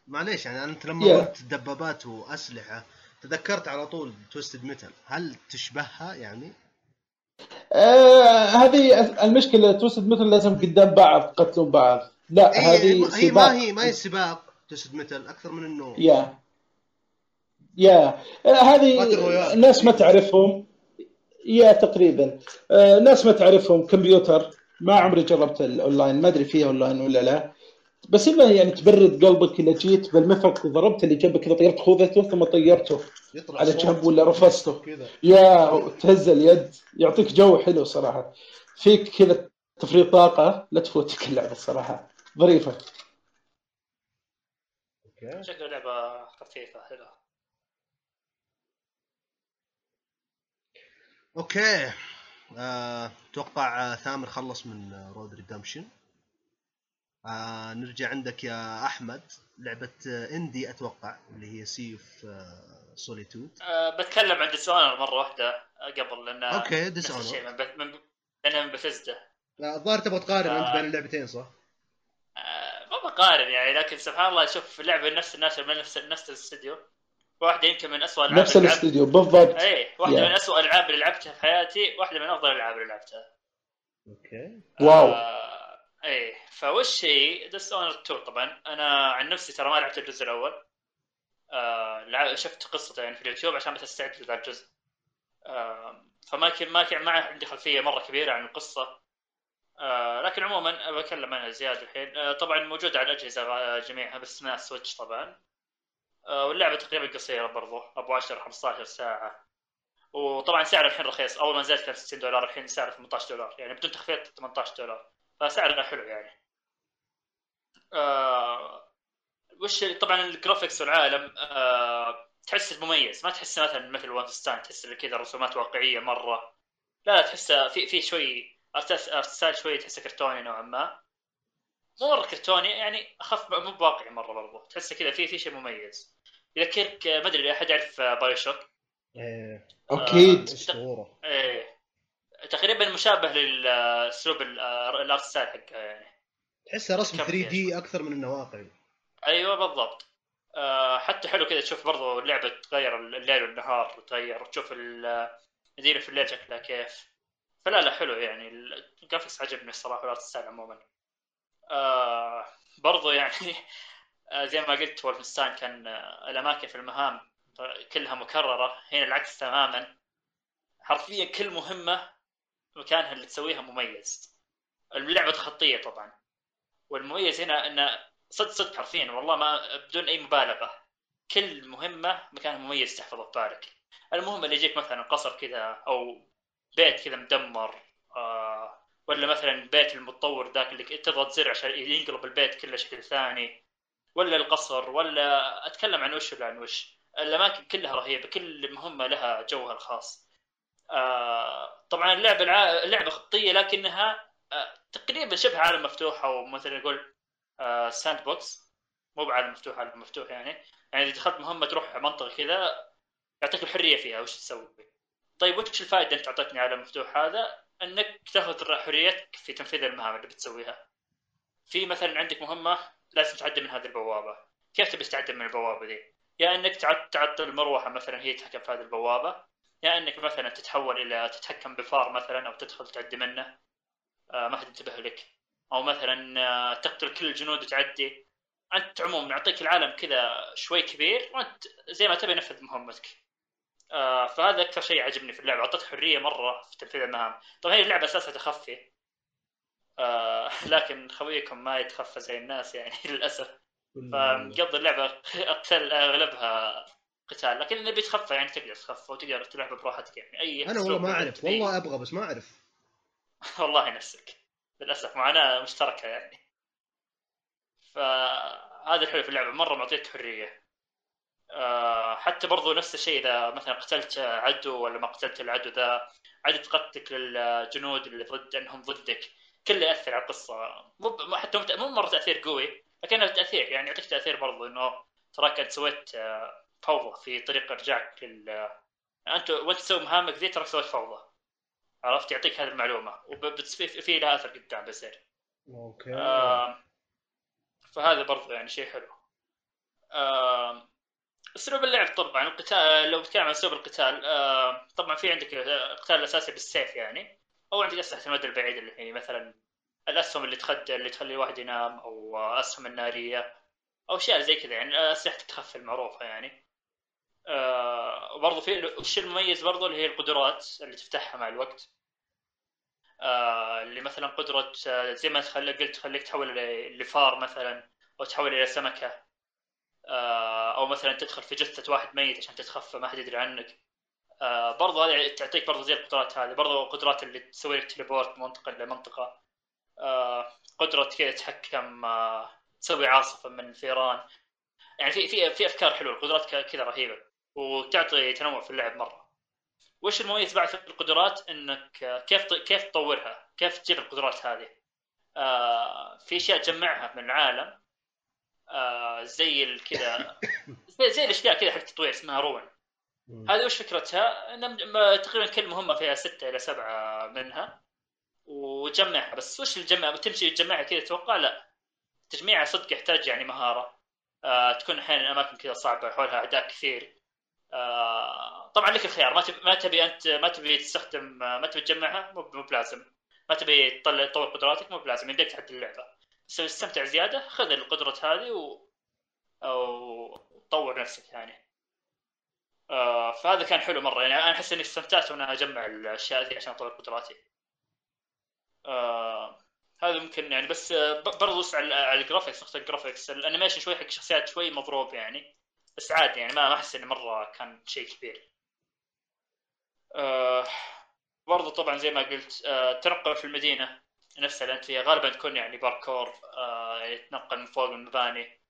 معليش يعني أنت لما yeah. قلت دبابات وأسلحة تذكرت على طول Twisted Metal هل تشبهها يعني؟ آه هذه المشكلة Twisted Metal لازم قدام بعض قتلون بعض. لا هي, هذه هي سباق. ما هي ما هي سباق Twisted Metal أكثر من إنه. يا yeah آه، هذه battle royale. ناس ما تعرفهم. yeah تقريبا. آه، ناس ما تعرفهم. كمبيوتر ما عمري جربت الاونلاين ما أدري فيها اونلاين ولا لا. بس انه يعني تبرد قلبك إذا جيت بالمفك وضربت اللي جنبك كذا طيرت خوذته ثم طيرته يطلع على جنب ولا رفسته كذا. يا تهز اليد يعطيك جو حلو صراحة. فيك كذا تفريغ طاقة لا تفوتك اللعبة الصراحه ظريفة. okay. شكله لعبة خفيفة حلوة. okay. آه، أتوقع آه، ثامر خلص من آه، Road Redemption آه نرجع عندك يا أحمد. لعبة آه، indie أتوقع اللي هي Sea of آه Solitude أه بتكلم عن Dishonored مرة واحدة قبل لأن okay الشيء Dishonored من, بث... من لانها من بثزدا الظاهر تبغى تقارن أنت آه. بين اللعبتين صح؟ آه، ما بقارن يعني لكن سبحان الله شوف لعبة نفس الناس من نفس نفس الاستديو. واحدة يمكن من اسوء ألعاب نفس الاستوديو بالضبط. اي واحدة Yeah. من اسوء الألعاب اللي لعبتها في حياتي واحدة من أفضل الألعاب اللي لعبتها. okay. wow. آه إيه فوش هي؟ Dishonored 2 طبعا أنا عن نفسي ترى ما لعبت الجزء الأول. آه شفت قصته يعني في اليوتيوب عشان بس استعد لذا الجزء. آه فما كان ما كان ما عندي خلفية مرة كبيرة عن القصة. آه لكن عموما بتكلم عنها زيادة الحين. آه طبعا موجودة على الأجهزة جميعها بس ما Switch طبعا. آه واللعبة تقريبا قصيرة برضو أبو 10 15 ساعة. وطبعا سعرها الحين رخيص. أول ما نزلت كان 60 دولار الحين سعره 18 دولار. يعني بدون تخفيض 18 دولار. فسعرها حلو يعني. آه وش طبعا ال graphics والعالم آه تحس مميز. ما تحس مثلا مثل وانفستان تحس إن كذا رسومات واقعية مرة. لا لا تحس في في شوي art style شوي تحسه كرتوني نوعا ما. مو مرة كرتوني يعني أخف مو بواقعي مرة برضو. تحسه كذا في في شيء مميز. يذكرك ما أدري أحد يعرف BioShock إيه. أكيد. أسطورة. إيه. تقريبا مشابه للأسلوب ال- ال art style حقها يعني. تحسها رسم comic 3D أكثر من انه واقعي أيوه بالضبط. آه حتى حلو كذا تشوف برضو اللعبة تغير الليل والنهار وتغير وتشوف ال- المدينة في الليل شكلها كيف. فلا لا حلو يعني. ال graphics عجبني الصراحة وال art style عموما. آه برضو يعني آه زي ما قلت wolfenstein كان آه الأماكن في المهام كلها مكررة هنا العكس تماما. حرفيا كل مهمة مكانها اللي تسويها مميز. اللعبة خطيه طبعا. والمميز هنا انه صدق صدق حرفيا والله ما بدون أي مبالغة. كل مهمة مكان مميز تحفظه في بالك. المهم اللي يجيك مثلا قصر كذا أو بيت كذا مدمر آه ولا مثلا بيت المتطور ذاك اللي تضغط زر عشان ينقلب البيت كله شكل ثاني ولا القصر ولا أتكلم عن وش ولا عن وش. الأماكن كلها رهيبة كل مهمة لها جوها الخاص. آه طبعا اللعبة الع... اللعبة خطية لكنها آه تقريبا شبه عالم مفتوح أو مثلا نقول آه sandbox مو بعالم مفتوح عالم مفتوح يعني. يعني إذا دخلت مهمة تروح منطقة كذا يعطيك الحرية فيها وش تسوي. طيب وش الفائدة أنت أعطيتني عالم مفتوح هذا؟ أنك تأخذ حريتك في تنفيذ المهام اللي بتسويها. في مثلا عندك مهمة لازم تعدي من هذه البوابة. كيف تبي تعدي من البوابة دي؟ يا إنك تعط- تعطل المروحه مثلا هي تتحكم في هذه البوابة. يا إنك مثلا تتحول إلى تتحكم بفار مثلا أو تدخل تعدي منه. آه ما حد ينتبه لك. أو مثلا آه تقتل كل الجنود وتعدي. أنت عموما يعطيك العالم كذا شوي كبير وأنت زي ما تبي نفذ مهمتك. آه فهذا أكثر شيء عجبني في اللعبة. اعطتك حرية مرة في تنفيذ المهام. طبعا هي اللعبة اساسها تخفي. لكن خويكم ما يتخفى زي الناس يعني للأسف. فمقضي اللعبة أقتل أغلبها قتال لكن اللي بيتخفى يعني تقدر تخفى وتقدر تلعب براحتك يعني أي أنا والله ما أعرف. والله أبغى بس ما أعرف. والله نفسك للأسف معاناه مشتركة يعني. فهذا الحلو في اللعبة مرة معطيك حرية. آه، حتى برضو نفس الشيء إذا مثلا قتلت عدو ولا ما قتلت العدو ذا عدد قتلك للجنود اللي ضد انهم ضدك. كله يأثر على القصة. مو حتى مو- مرة تأثير قوي لكنه تأثير يعني يعطيك تأثير برضو إنه تراك أنت سويت آه، فوضى في طريق ارجاعك لل أنت وأنت تسوي مهامك ذي تراك سويت فوضى. عرفت؟ يعطيك هذه المعلومة. وفي في لها أثر قدام بيصير أوكي. آم، فهذا برضو يعني شيء حلو. آم، أسلوب اللعب طبعا القتال لو بتكلم عن أسلوب القتال آم، طبعا في عندك القتال الأساسي بالسيف يعني. أو عندك أسلحة المدى البعيد اللي هي مثلا الأسهم اللي تخد اللي تخلي الواحد ينام أو أسهم النارية أو أشياء زي كذا يعني أسلحة التخفي المعروفة يعني. آه، وبرضه في الشيء المميز برضه اللي هي القدرات اللي تفتحها مع الوقت. آه، اللي مثلا قدرة آه، زي ما تخلي قلت تخليك تحول لفار مثلا أو تحول إلى سمكة. آه، أو مثلا تدخل في جثة واحد ميت عشان تتخفى ما حد يدري عنك. آه، برضو هذه تعطيك برضو زي القدرات هذه. برضو قدرات اللي تسوي لك تليبورت من منطقة. لمنطقة آه، قدرة كذا تتحكم آه، تسوي عاصفة من الفيران. يعني في في في أفكار حلوة. القدرات كذا رهيبة. وتعطي تنوع في اللعب مرة. وش المميز بعد في القدرات؟ إنك آه، كيف كيف تطورها؟ كيف تجيب القدرات هذه؟ آه في أشياء تجمعها من العالم. آه زي كذا زي, زي الأشياء كذا حق التطوير اسمها رون مم. هذه وش فكرتها؟ تقريبا كل مهمة فيها ستة إلى سبعة منها. وتجمعها. بس وش الجمع تمشي تجمعها كذا تتوقع؟ لا. تجميعها صدق يحتاج يعني مهارة. آه تكون أحيانا أماكن كذا صعبة حولها أعداء كثير. طبعا لك الخيار. ما تبي ما تبي أنت ما تبي تستخدم ما تبي تجمعها مو بلازم. ما تبي تطلع تطور قدراتك مو بلازم. يمديك تعدل اللعبة. بس تستمتع زيادة خذ القدرات هذه و أو طور نفسك يعني. آه فهذا كان حلو مرة. يعني أنا أحس إني استمتعت وأنا أجمع الأشياء ذي عشان أطور قدراتي. آه هذا ممكن يعني. بس برضو على ال graphics نقطة ال graphics ال animation شوي حق الشخصيات شوي مضروب يعني. بس عادي يعني ما أحس إنه مرة كان شيء كبير. آه برضو طبعا زي ما قلت آه تنقل في المدينة نفسها اللي انت فيها غالبا تكون يعني باركور آه يتنقل من فوق المباني.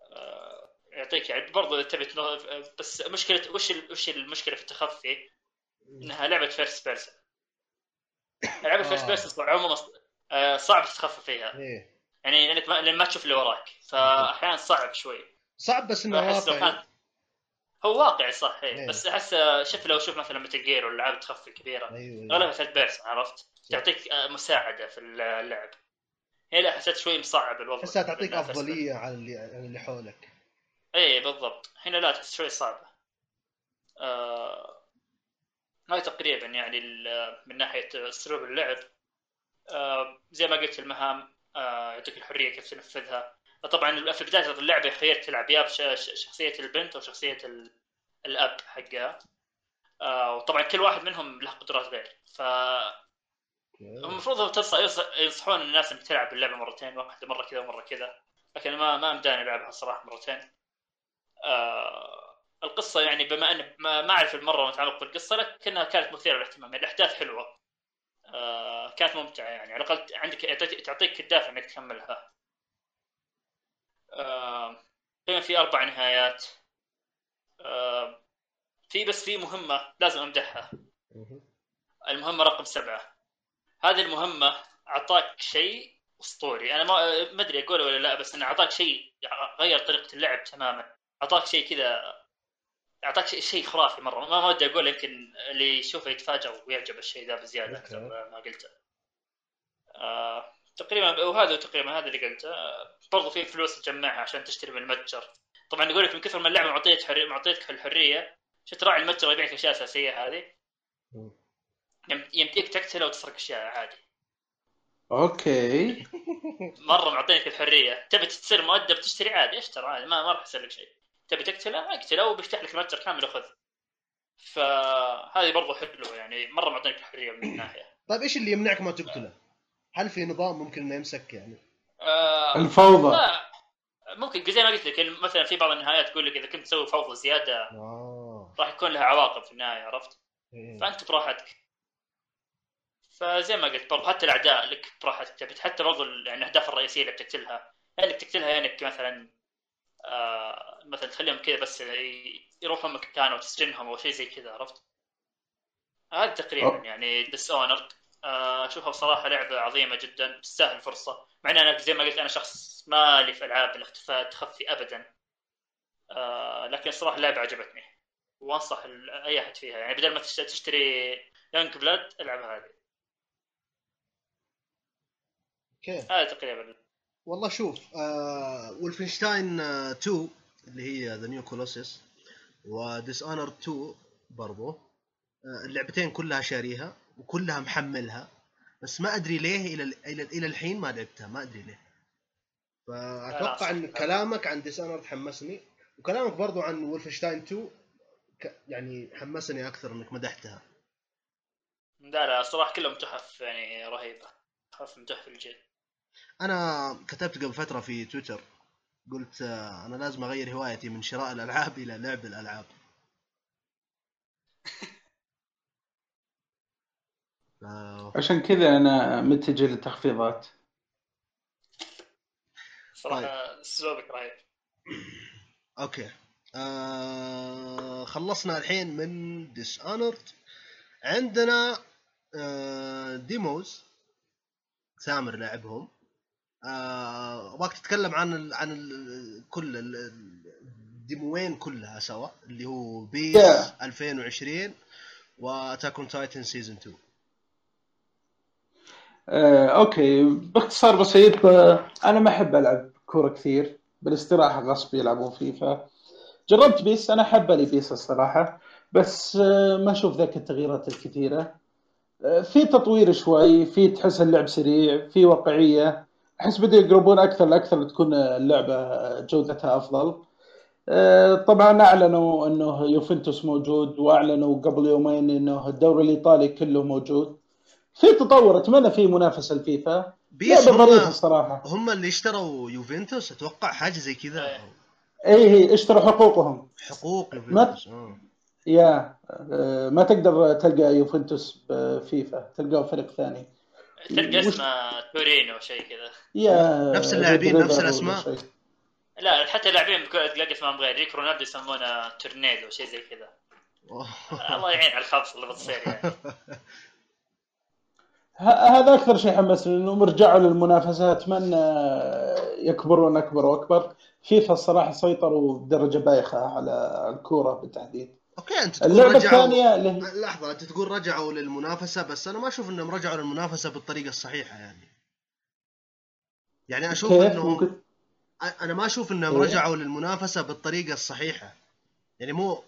آه يعطيك يعني برضو إذا تبي بس مشكلة وش وش المشكلة في التخفي؟ إنها لعبة first person لعبة first person عموما آه، صعب تتخفى فيها. إيه. يعني لانك ما, لأن ما تشوف اللي وراك. فاحيانا صعب شوي. صعب بس إنه واقعي هو واقعي صح إيه. إيه. بس أحس شوف لو أشوف مثلا Metal Gear ولا العاب تخفي كبيرة أيوه أيوة. اغلبها third person عرفت؟ تعطيك آه، مساعدة في اللعب هي لا حسيت شوي مصعب الوضع تحسها تعطيك. أفضلية على اللي على اللي حولك اي بالضبط هنا لا تحس شوي صعبة آه... هاي تقريبا يعني من ناحية أسلوب اللعب آه... زي ما قلت المهام آه... يعطيك الحرية كيف تنفذها طبعا في بدايه اللعبة يخيرك تلعب يا شخصية البنت أو شخصية ال... الأب حقها. آه... وطبعا كل واحد منهم له قدرات غير ف المفروض ينصحون الناس انك تلعب اللعبة مرتين واحدة مرة كذا ومرة كذا. لكن ما ما مداني العبها الصراحة مرتين. آه القصة يعني بما ان ما أعرف المرة متعلق بالقصة لكنها كانت مثيرة للاهتمام. يعني الأحداث حلوة. آه كانت ممتعة يعني. على الأقل عندك تعطيك- تعطيك الدافع إنك تكملها. تقريبا في أربع نهايات. في بس في مهمة لازم أمدحها. مهم. المهمة رقم سبعة. هذه المهمة أعطاك شيء أسطوري. أنا ما ما أدري أقوله ولا لا بس انه أعطاك شيء غير طريقة اللعب تماما. أعطاك شيء كذا أعطاك شيء خرافي مرة. ما ودي أقول يمكن اللي يشوفه يتفاجئ ويعجب الشيء ذا بزيادة. أكثر ما قلته آه تقريبا وهذا تقريبا هذا اللي قلته. برضو في فلوس تجمعها عشان تشتري من المتجر. طبعا يقول لك من كثر ما اللعبة معطيتك حريه معطيتك الحرية شفت راعي المتجر يبيعك الاشياء الاساسيه هذه. مم. يم- يمديك تقتله وتسرق أشياء عادي. أوكي. مرة معطينك الحرية. تبي تصير مؤدب تشتري عادي اشتري عادي ما ما راح يصير لك شيء. تبي تقتله؟ اقتله وبيفتح لك المتجر كامل وخذ فهذه برضو حلوة يعني مرة معطينك الحرية من الناحية. طيب إيش اللي يمنعك ما تقتله؟ هل في نظام ممكن إنه يمسك يعني؟ آه الفوضى لا ممكن زي ما قلت لك مثلا في بعض النهايات تقول لك إذا كنت تسوي فوضى زيادة آه راح يكون لها عواقب في النهاية عرفت؟ إيه. فأنت براحتك فزي ما قلت برضو حتى الأعداء لك براحتك تبي حتى برضو ال- يعني الاهداف الرئيسية اللي بتقتلها انك تقتلها يعني انك مثلا آه مثلا تخليهم كذا بس يروحوا مكان وتسجنهم أو شيء زي كذا عرفت؟ هذا تقريبا أوه. يعني Dishonored آه أشوفها بصراحة لعبة عظيمة جدا تستاهل الفرصة. مع إن أنا زي ما قلت أنا شخص مالي في ألعاب الاختفاء التخفي ابدا. آه لكن صراحة اللعبه عجبتني. وأنصح أي أحد فيها. يعني بدل ما تشت- تشتري Youngblood العب هذه. أوكي. هذا تقريبا. والله شوف آه Wolfenstein آه 2 اللي هي The New Colossus و Dishonored 2 برضو. آه اللعبتين كلها شاريها. وكلها محملها بس ما أدري ليه إلى إلى إلى الحين ما لعبتها ما أدري ليه. فأتوقع إن كلامك عن Dishonored حمسني وكلامك برضو عن Wolfenstein 2 ك- يعني حمسني أكثر إنك مدحتها. لا لا صراحة كلهم تحف يعني رهيبة تحف من تحف الجيل أنا كتبت قبل فترة في تويتر قلت آه، أنا لازم أغير هوايتي من شراء الألعاب إلى لعب الألعاب. ف- عشان كذا أنا متجه للتخفيضات. صراحة طيب. اسلوبك رهيب. أوكي. آه خلصنا الحين من Dishonored عندنا آه demos ثامر لعبهم. آه أبغاك تتكلم عن ال عن ال كل ال- ال demo ين كلها سوا اللي هو PES 2020 و Attack on Titan season 2 آه، أوكي. باختصار بسيط آه، أنا ما أحب ألعب كورة كثير. بالاستراحة غصب يلعبون فيفا. جربت PES أنا أحب لي PES الصراحة. بس آه، ما أشوف ذاك التغييرات الكثيرة. آه، في تطوير شوي في تحس اللعب سريع في واقعية. أحس بدوا يقربون أكثر لأكثر تكون اللعبة جودتها أفضل. طبعا أعلنوا إنه يوفنتوس موجود وأعلنوا قبل يومين إنه الدوري الإيطالي كله موجود. في تطور أتمنى في منافسة ال FIFA. PES هم, الصراحة. هم اللي اشتروا يوفنتوس أتوقع حاجة زي كذا. إيه. اي هي اشتروا حقوقهم. حقوق يوفنتوس آه. يا آه، ما تقدر تلقى يوفنتوس بفيفا تلقاه فريق ثاني. تلقى اسمه تورينو شيء كذا. يا نفس اللاعبين، نفس شيء. لا حتى اللاعبين تلاقي اسمهم غير يجيك رونالدو يسمونه تورنيدو شيء زي كذا. الله يعين على الخبص اللي بتصير يعني. هذا أكثر شيء حمسني انهم رجعوا للمنافسه اتمنى يكبرون أكبر وأكبر. فيفا الصراحة سيطروا بدرجة بايخة على الكورة بالتحديد. أوكي أنت تقول اللعبة رجعوا. الثانية هي لحظة أنت تقول رجعوا للمنافسة بس أنا ما أشوف إنهم رجعوا للمنافسة بالطريقة الصحيحة يعني. يعني أشوف انهم ممكن؟ أنا ما أشوف إنهم إيه؟ رجعوا للمنافسة بالطريقة الصحيحة. يعني مو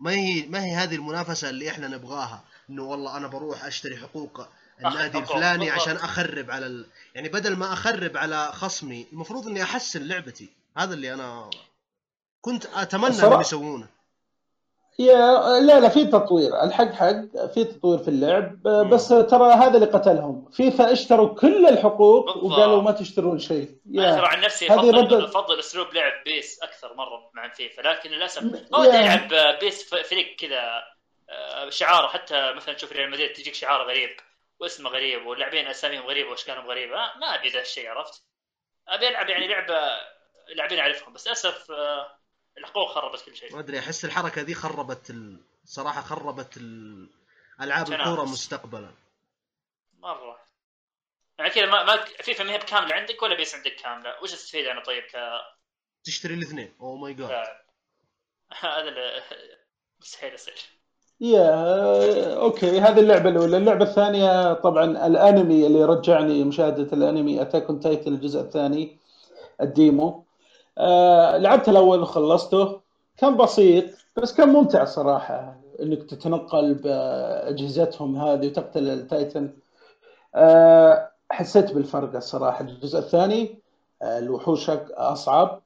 ما هي ما هي هذه المنافسة اللي إحنا نبغاها إنه والله أنا بروح أشتري حقوق النادي الفلاني. عشان أخرب على ال... يعني بدل ما أخرب على خصمي المفروض إني أحسن لعبتي. هذا اللي أنا كنت أتمنى إنهم يسوونه. يا لا لا في تطوير. الحق حق في تطوير في اللعب. بس ترى هذا اللي قتلهم. فيفا اشتروا كل الحقوق بالضبط. وقالوا ما تشترون شيء. أنا ترى عن نفسي أفضل أفضل أسلوب لعب PES أكثر مرة مع فيفا. لكن للأسف ما. ألعب PES ف- فريق كذا آه، شعار. حتى مثلا تشوف ريال مدريد تجيك شعار غريب. واسمه غريب واللاعبين اساميهم غريبة وأشكالهم غريبة ما- ابي ذا الشيء عرفت؟ أبي ألعب يعني لعبة لاعبين أعرفهم بس للأسف آه، الحقوق خربت كل شيء. ما أدري أحس الحركة دي خربت ال... صراحة خربت ال... ألعاب. الكورة مستقبلا. مرة. يعني كذا ما ما فيفا ما هي بكاملة عندك ولا PES عندك كاملة؟ وش استفيد أنا طيب كلاعب؟ تشتري الاثنين. oh my God هذا مستحيل يصير. yeah okay هذه اللعبة الأولى. اللعبة الثانية طبعا الأنمي اللي رجعني مشاهدة الأنمي Attack on Titan الجزء الثاني ال demo. آه لعبت الأول وخلصته. كان بسيط بس كان ممتع صراحة. إنك تتنقل بأجهزتهم هذه وتقتل ال Titan. آه حسيت بالفرق الصراحة. الجزء الثاني الوحوش أصعب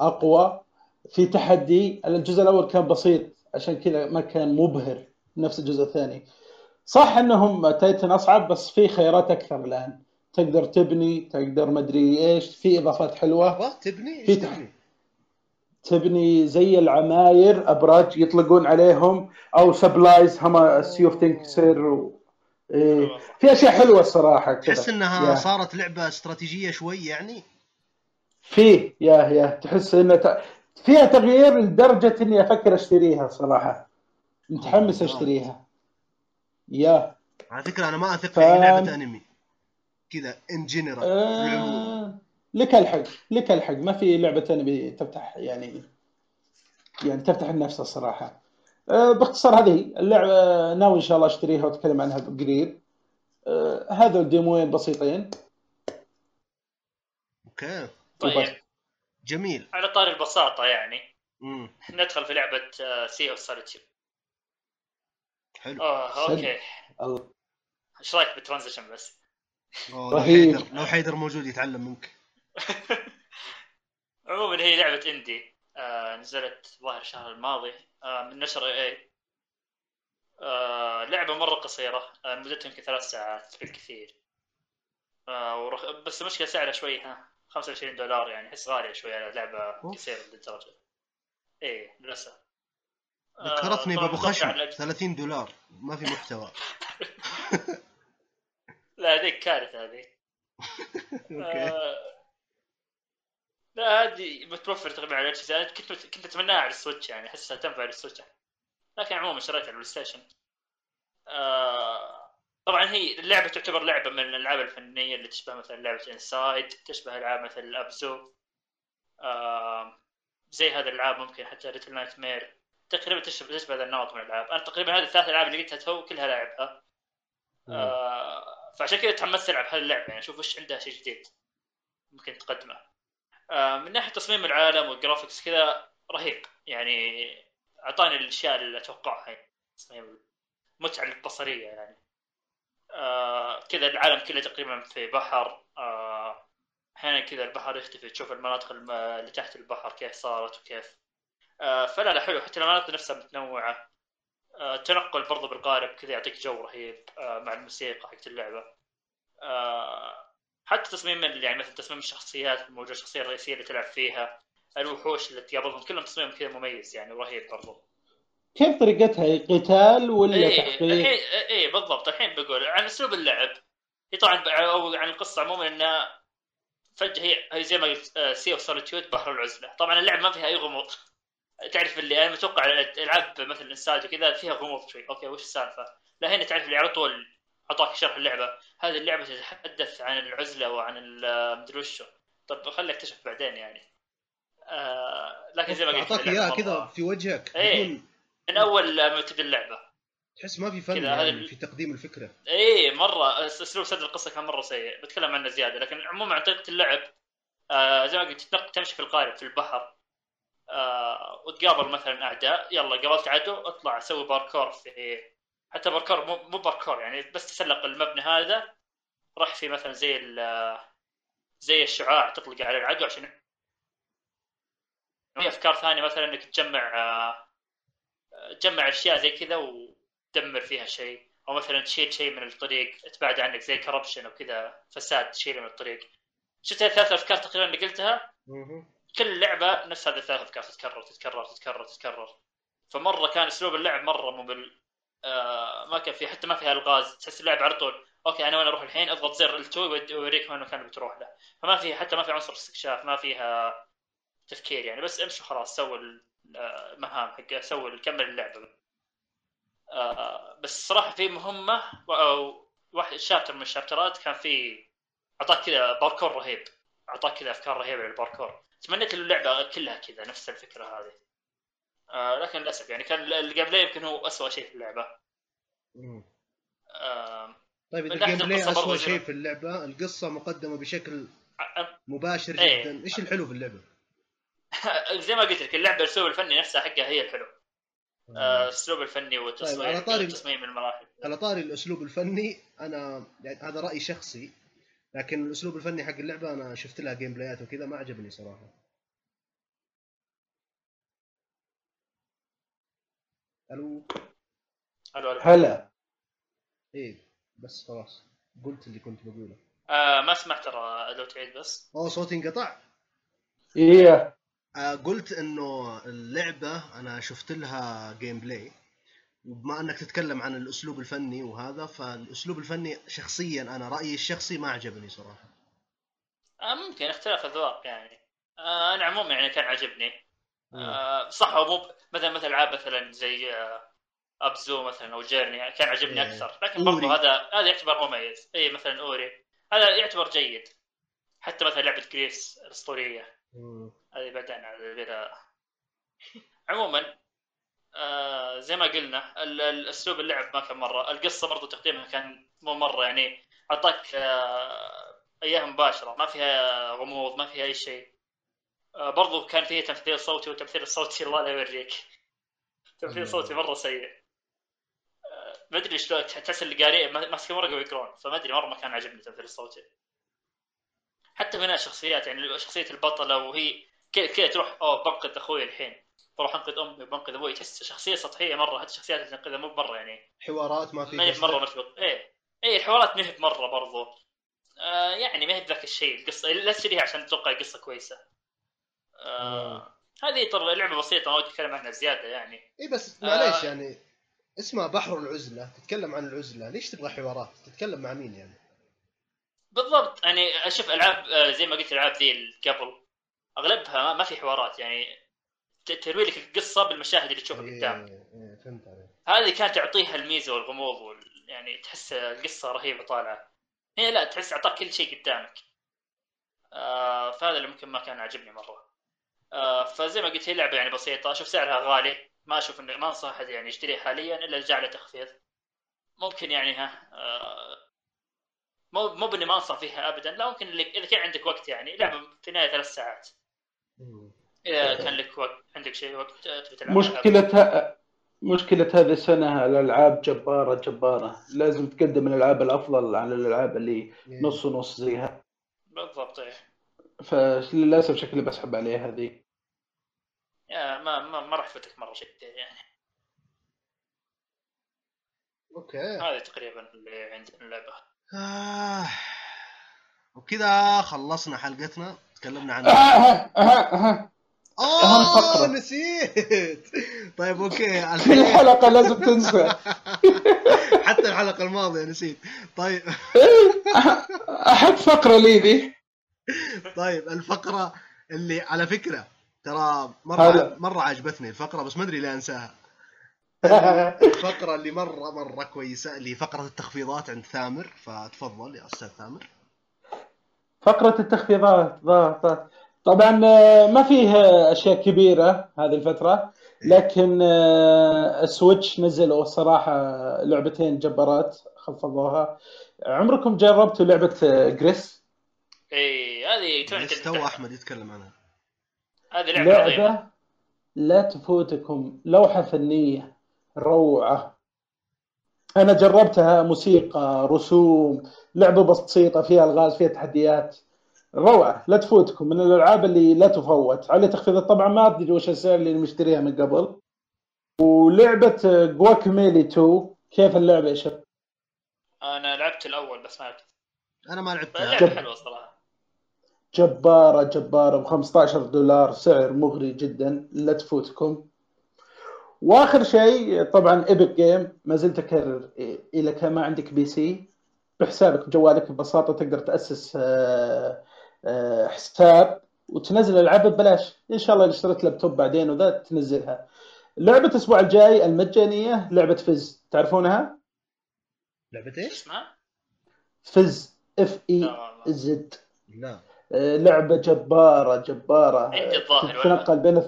أقوى. في تحدي الجزء الأول كان بسيط. عشان كذا ما كان مبهر نفس الجزء الثاني. صح إنهم تايتن أصعب بس في خيارات أكثر الآن. تقدر تبني تقدر مدري إيش في إضافات حلوة. تبني في إيش تبني؟ تبني زي العماير أبراج يطلقون عليهم أو supplies هم سيوف تنكسر و... إيه. في أشياء حلوة الصراحة كذا. تحس إنها yeah. صارت لعبة استراتيجية شوي يعني؟ في yeah yeah. تحس إنه ت... فيها تغيير لدرجة إني أفكر أشتريها صراحة. متحمس آه. أشتريها. yeah. على فكرة أنا ما أثق في ف- أي لعبة أنمي. كذا in general آه... لك الحق. لك الحق. ما في لعبة أنمي تفتح يعني يعني تفتح النفس الصراحه آه باختصار هذه هي. اللعبة ناوي إن شاء الله أشتريها وأتكلم عنها قريب آه هذا الديموين بسيطين. okay. طيب. جميل. على طاري البساطة يعني. امم ندخل في لعبة Sea of Solitude حلو. آه. okay. إيش رأيك بال transition بس؟ لو رهيب. حيدر لو حيدر موجود يتعلم منك. عموما هي لعبة اندي آه نزلت ظاهر الشهر الماضي. آه من نشر إي إي. آه لعبة مرة قصيرة. آه مدتها يمكن ثلاث ساعات بالكثير. آه ورخ... بس المشكلة سعرها شوي ها. 25 دولار يعني أحس غالية شوي على لعبة. قصيره للدرجة. إيه للأسف. آه، ذكرتني بابو متوقع خشم الأج- 30 دولار. ما في محتوى. لا هذيك كارثة هذه آه، لا هذه متوفر تقريبا على الأجهزة. كنت كنت أتمناها على ال Switch يعني أحسها تنفع على ال Switch. لكن عموما شريتها على ال PlayStation آه، طبعا هي اللعبة تعتبر لعبة من الألعاب الفنية اللي تشبه مثلا لعبة Inside تشبه ألعاب مثل ال Abzu آه، زي هذه الألعاب ممكن حتى Little Nightmare تقريبا تشبه تشبه هذا النمط من الألعاب. أنا تقريبا هذه الثلاث ألعاب اللي قلتها تو كلها لعبها. آه، فعشان كذا تحمست ألعب هاللعبه يعني أشوف وش عندها شيء جديد ممكن تقدمه. آه، من ناحية تصميم العالم والجرافكس كذا رهيب. يعني أعطاني الأشياء اللي أتوقعها يعني تصميم المتعه البصريه يعني. آه كذا العالم كله تقريبا في بحر آه، أحيانا كذا البحر يختفي. تشوف المناطق الم- اللي تحت البحر كيف صارت وكيف. آه فلا لا حلو. حتى المناطق نفسها متنوعة. آه التنقل برضو بالقارب كذا يعطيك جو رهيب آه مع الموسيقى حقت اللعبة. آه حتى تصميم يعني مثلا تصميم الشخصيات الموجوده الشخصيه الرئيسيه اللي تلعب فيها. الوحوش اللي تقابلهم كلهم تصميم كذا مميز يعني ورهيب برضو. كيف طريقتها؟ قتال ولا إيه تحقيق؟ الحين إيه بالضبط. الحين بقول عن أسلوب اللعب. هي طبعا أو عن القصة عموما انها فجأة هي هي زي ما قلت آه، Sea of Solitude بحر العزلة. طبعا اللعب ما فيها أي غموض. تعرف اللي أنا متوقع العاب مثل الانساد وكذا فيها غموض شوي. أوكي وش السالفة؟ لا هنا تعرف اللي على طول أعطاك شرح اللعبة. هذه اللعبة تتحدث عن العزلة وعن ال- مدري وشو. طب خليك أكتشف بعدين يعني. آه لكن زي ما قلت أعطاك إياها كذا في وجهك إيه. من أول ما تبدا اللعبة. تحس ما في فن يعني في تقديم الفكرة. إيه مرة. أسلوب سرد القصة كان مرة سيء. بتكلم عنه زيادة. لكن عموما عن طريقة اللعب آه زي ما قلت تمشي في القارب في البحر آه وتقابل مثلا أعداء. يلا قابلت عدو اطلع سوي باركور في حتى باركور مو مو باركور يعني بس تسلق المبنى هذا. راح في مثلا زي ال- زي الشعاع تطلق على العدو عشان في أفكار ثانية مثلا إنك تجمع آه، تجمع أشياء زي كذا وتدمر فيها شيء. أو مثلا تشيل شيء من الطريق تبعد عنك زي corruption أو كذا فساد تشيله من الطريق. شفت الثلاث أفكار تقريبا اللي قلتها. كل لعبة نفس هذه الثلاث أفكار تتكرر تتكرر تتكرر تتكرر. فمرة كان أسلوب اللعب مرة ممل آه ما كان في حتى ما فيها ألغاز. تحس اللعب على طول okay أنا وين أروح الحين؟ أضغط زر L2 ويوريك وين المكان اللي بتروح له. فما فيها حتى ما في عنصر استكشاف ما فيها تفكير يعني. بس امشي خلاص سوي المهام حق سوي كمل اللعبة آه بس صراحة في مهمة أو واحد chapter من الشابترات كان في اعطاك كذا باركور رهيب اعطاك كذا أفكار رهيبة للباركور تمنيت اللعبة كلها كذا نفس الفكرة هذه آه لكن للأسف يعني كان ال gameplay يمكن هو اسوء شيء في اللعبة. آه طيب إذا ال gameplay اسوء شيء في اللعبة القصة مقدمة بشكل مباشر إيه. جدا إيش الحلو في اللعبة؟ زي ما قلت لك اللعبة الأسلوب الفني نفسها حقها هي الحلو. آه، الأسلوب الفني والتصميم طيب، على طاري- تصميم المراحل. على طاري الأسلوب الفني أنا يعني هذا راي شخصي لكن الأسلوب الفني حق اللعبة أنا شفت لها جيم بلايات وكذا ما عجبني صراحة. ألو؟ حلو حلو. هلا. إيه بس خلاص قلت اللي كنت بقوله. آه ما سمعت ترى لو تعيد بس. أوه صوتي انقطع؟ إيه. قلت إنه اللعبة أنا شفت لها gameplay وبما إنك تتكلم عن الأسلوب الفني وهذا فالأسلوب الفني شخصيا أنا رأيي الشخصي ما عجبني صراحة. آه ممكن اختلاف اذواق يعني. آه أنا عموما يعني كان عجبني آه صح هو مو مثلا مثل ألعاب مثلا زي آه Abzu مثلا أو Journey كان عجبني إيه. أكثر. لكن برضو. هذا هذا يعتبر مميز. اي مثلا Ori. هذا يعتبر جيد. حتى مثلا لعبة جريس الأسطورية. هذه بعدين على عموما آه زي ما قلنا أسلوب اللعب ما كان مرة. القصة برضو تقديمها كان مو مرة يعني أعطاك آه أياها مباشرة. ما فيها غموض ما فيها أي شيء. آه برضو كان فيها تمثيل صوتي والتمثيل الصوتي الله لا يوريك. تمثيل صوتي مرة سيء. آه، ما أدري شلون تحس اللي قارئ ماسك ورقة ويقرون. فما أدري مرة ما كان عاجبني التمثيل الصوتي. حتى بناء الشخصيات يعني شخصية البطلة وهي كذا كذا تروح أوه بنقذ أخوي الحين. بروح أنقذ أمي وبنقذ أبوي. تحس شخصية سطحية مرة حتى الشخصيات اللي تنقذها مو مره يعني. حوارات ما في ما هي. مره مرتبط إيه. إيه الحوارات ما مره برضو. آه يعني ما هي بذاك الشيء. القصة لا تشتريها عشان تتوقع قصة كويسة. آه هذه ترى لعبة بسيطة ما ودي أتكلم عنها زيادة يعني. اي بس معليش آه. يعني. اسمها بحر العزلة. تتكلم عن العزلة. ليش تبغى حوارات؟ تتكلم مع مين يعني؟ بالضبط. يعني أشوف ألعاب آه، زي ما قلت ألعاب ذي قبل. أغلبها ما- في حوارات. يعني تروي لك القصة بالمشاهد اللي تشوفها قدامك إيه إيه فهمت عليك. هذه كانت تعطيها الميزة والغموض وال... يعني تحس القصة رهيبة طالعة. هي لا تحس أعطاك كل شيء قدامك. آه فهذا اللي ممكن ما كان عاجبني مرة. آه فزي ما قلت هي لعبة يعني بسيطة. أشوف سعرها غالي. ما أشوف انه ما انصح احد يعني يشتريها حاليا إلا إذا جاء له تخفيض. ممكن يعني ها آه مو مو بإني ما انصح فيها ابدا لا ممكن لك إذا كان عندك وقت يعني لعبه في النهاية ثلاث ساعات. إذا كان لك وقت عندك شيء وقت تبي تلعب مشكلة مشكلة هذه السنة الألعاب جبارة جبارة. لازم تقدم الألعاب الأفضل على الألعاب اللي نص ونص زيها. بالضبط إيه. فللأسف شكلي بسحب عليها هذه. yeah ما ما, ما راح يفوتك مرة شيء يعني. okay. هذه تقريبا اللي عندي من اللعبة. آه. وكذا خلصنا حلقتنا تكلمنا عن اوه فقرة. نسيت. طيب okay الحين. حلقة لازم تنسى. حتى الحلقة الماضية نسيت. طيب. أحب فقرة لي ذي طيب الفقرة اللي على فكرة ترى. مرة مرة عجبتني الفقرة بس ما أدري ليه أنساها. الفقرة اللي مرة مرة كويسة اللي هي فقرة التخفيضات عند ثامر فتفضل يا أستاذ ثامر. فقرة التخفيضات ضغط طبعا آه، ما فيه آه، أشياء كبيرة هذه الفترة لكن آه، السويتش نزلوا الصراحة لعبتين جبارات خفضوها عمركم جربتوا لعبة آه، جريس؟ اي هذه تو أحمد يتكلم عنها. هذه لعبة لعبة لا تفوتكم لوحة فنية. روعة. أنا جربتها موسيقى رسوم لعبة بسيطة فيها ألغاز فيها تحديات. روعة لا تفوتكم. من الألعاب اللي لا تفوت. على تخفيضات طبعا ما أدري وش السعر اللي مشتريها من قبل. ولعبة Guacamelee 2 كيف اللعبة يا شباب؟ أنا لعبت الأول بس ما لعبت. أنا ما لعبتها. لعبه حلوة صراحة. جبارة جبارة ب 15 دولار سعر مغري جدا. لا تفوتكم. واخر شيء طبعا Epic Game ما زلت أكرر اذا كان ما عندك PC بحسابك بجوالك ببساطة تقدر تأسس آه، آه، حساب وتنزل الالعاب ببلاش إن شاء الله إذا اشتريت لابتوب بعدين وذا تنزلها لعبة الأسبوع الجاي المجانية لعبة Fez تعرفونها؟ لعبة إيش؟ اسمها؟ Fez F E والله. Z لا آه، لعبة جبارة جبارة عندي الظاهر ولا؟ تتنقل بين.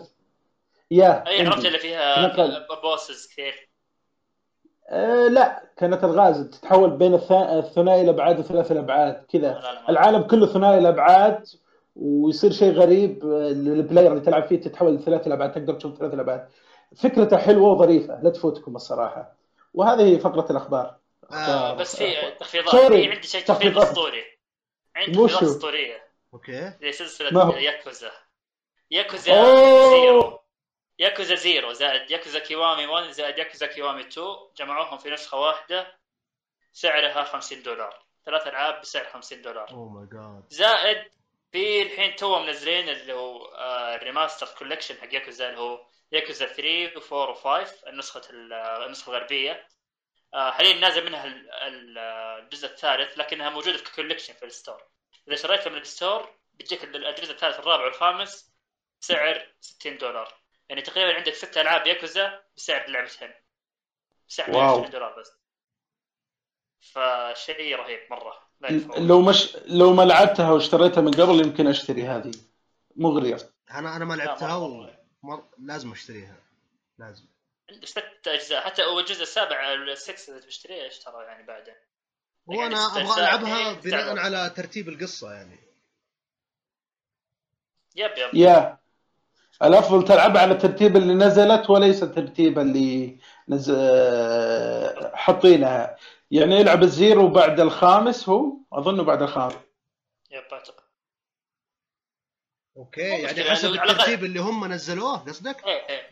yeah أي عرفت. اللي فيها تنقل. bosses كثير آه لا كانت الغاز تتحول بين الث- الثنائي الأبعاد وثلاثي الأبعاد كذا العالم كله ثنائي الأبعاد ويصير شيء غريب آه، ال player اللي تلعب فيه تتحول لثلاثي الأبعاد تقدر تشوف ثلاثي الأبعاد فكرته حلوة وظريفة لا تفوتكم الصراحة وهذه فقرة الأخبار آه، بس في تخفيضات سوري. في عندي شيء تخفيض تخفيضات. أسطوري عندي؟ تخفيضات أسطورية أوكي زي سلسلة ما هو؟ ياكوزا ياكوزا. زيرو ياكوزا زيرو زائد ياكوزا كيوامي 1 زائد ياكوزا كيوامي 2 جمعوهم في نسخة واحدة سعرها 50 دولار. ثلاث ألعاب بسعر 50 دولار. oh my god زائد في الحين تو منزلين اللي هو آه، ال remaster collection حق ياكوزا اللي هو ياكوزا 3 و4 و5 النسخة ال- النسخة الغربية. آه، حاليا نازل منها ال- ال- الجزء الثالث لكنها موجودة في collection في ال store إذا شريتها من ال store بتجيك ال- الجزء الثالث والرابع والخامس بسعر 60 دولار. يعني تقريبا عندك ست ألعاب ياكوزا بسعر لعبتين. بسعر واو. 120 دولار بس. فشيء رهيب يتفوت. لو مش لو ما لعبتها واشتريتها من قبل يمكن أشتري هذه. مغرية. أنا أنا ما لعبتها مرة و... مرة. مر... لازم أشتريها. لازم. عنده ست أجزاء. حتى هو الجزء السابع السكس إذا تشتريه اشترى يعني بعدين وأنا يعني ست أبغى أجزاء ألعبها بناء. على ترتيب القصة يعني. يب يب. يا. الأفضل تلعبها على الترتيب اللي نزلت وليس الترتيب اللي نز... حاطينها يعني يلعب الزيرو بعد الخامس هو؟ اظنه بعد الخامس. yep أعتقد. أوكي يعني حسب يعني الترتيب اللي هم نزلوه قصدك؟ إيه إيه.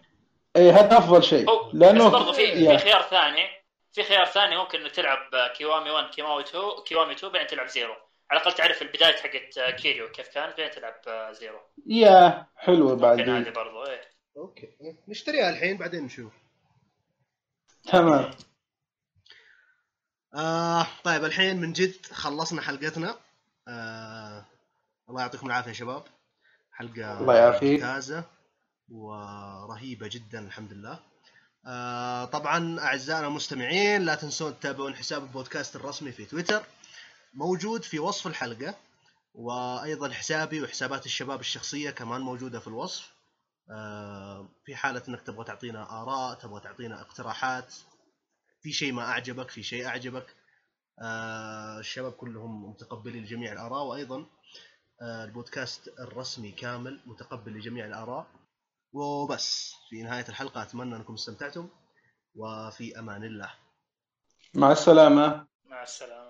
اي هذا أفضل شيء. لأنه بس برضه في. في خيار ثاني. في خيار ثاني ممكن انك تلعب كيوامي 1 كيوامي 2 كيوامي 2 بعدين تلعب زيرو. على الأقل تعرف البداية حقت كيريو كيف كانت بعدين تلعب زيرو. يا حلوة بعد هذه. برضه إيه. أوكي نشتريها الحين بعدين نشوف. تمام. آه طيب الحين من جد خلصنا حلقتنا. آه الله يعطيكم العافية يا شباب. حلقة الله يعافيك. ممتازة ورهيبة جدا الحمد لله. آه طبعا أعزائنا المستمعين لا تنسون تتابعون حساب البودكاست الرسمي في تويتر. موجود في وصف الحلقة وأيضا حسابي وحسابات الشباب الشخصية كمان موجودة في الوصف. آه في حالة إنك تبغى تعطينا آراء تبغى تعطينا اقتراحات في شيء ما أعجبك في شيء أعجبك. آه، الشباب كلهم متقبلين لجميع الآراء وأيضا آه، البودكاست الرسمي كامل متقبل لجميع الآراء. وبس في نهاية الحلقة أتمنى أنكم استمتعتم وفي أمان الله. مع السلامة. مع السلامة.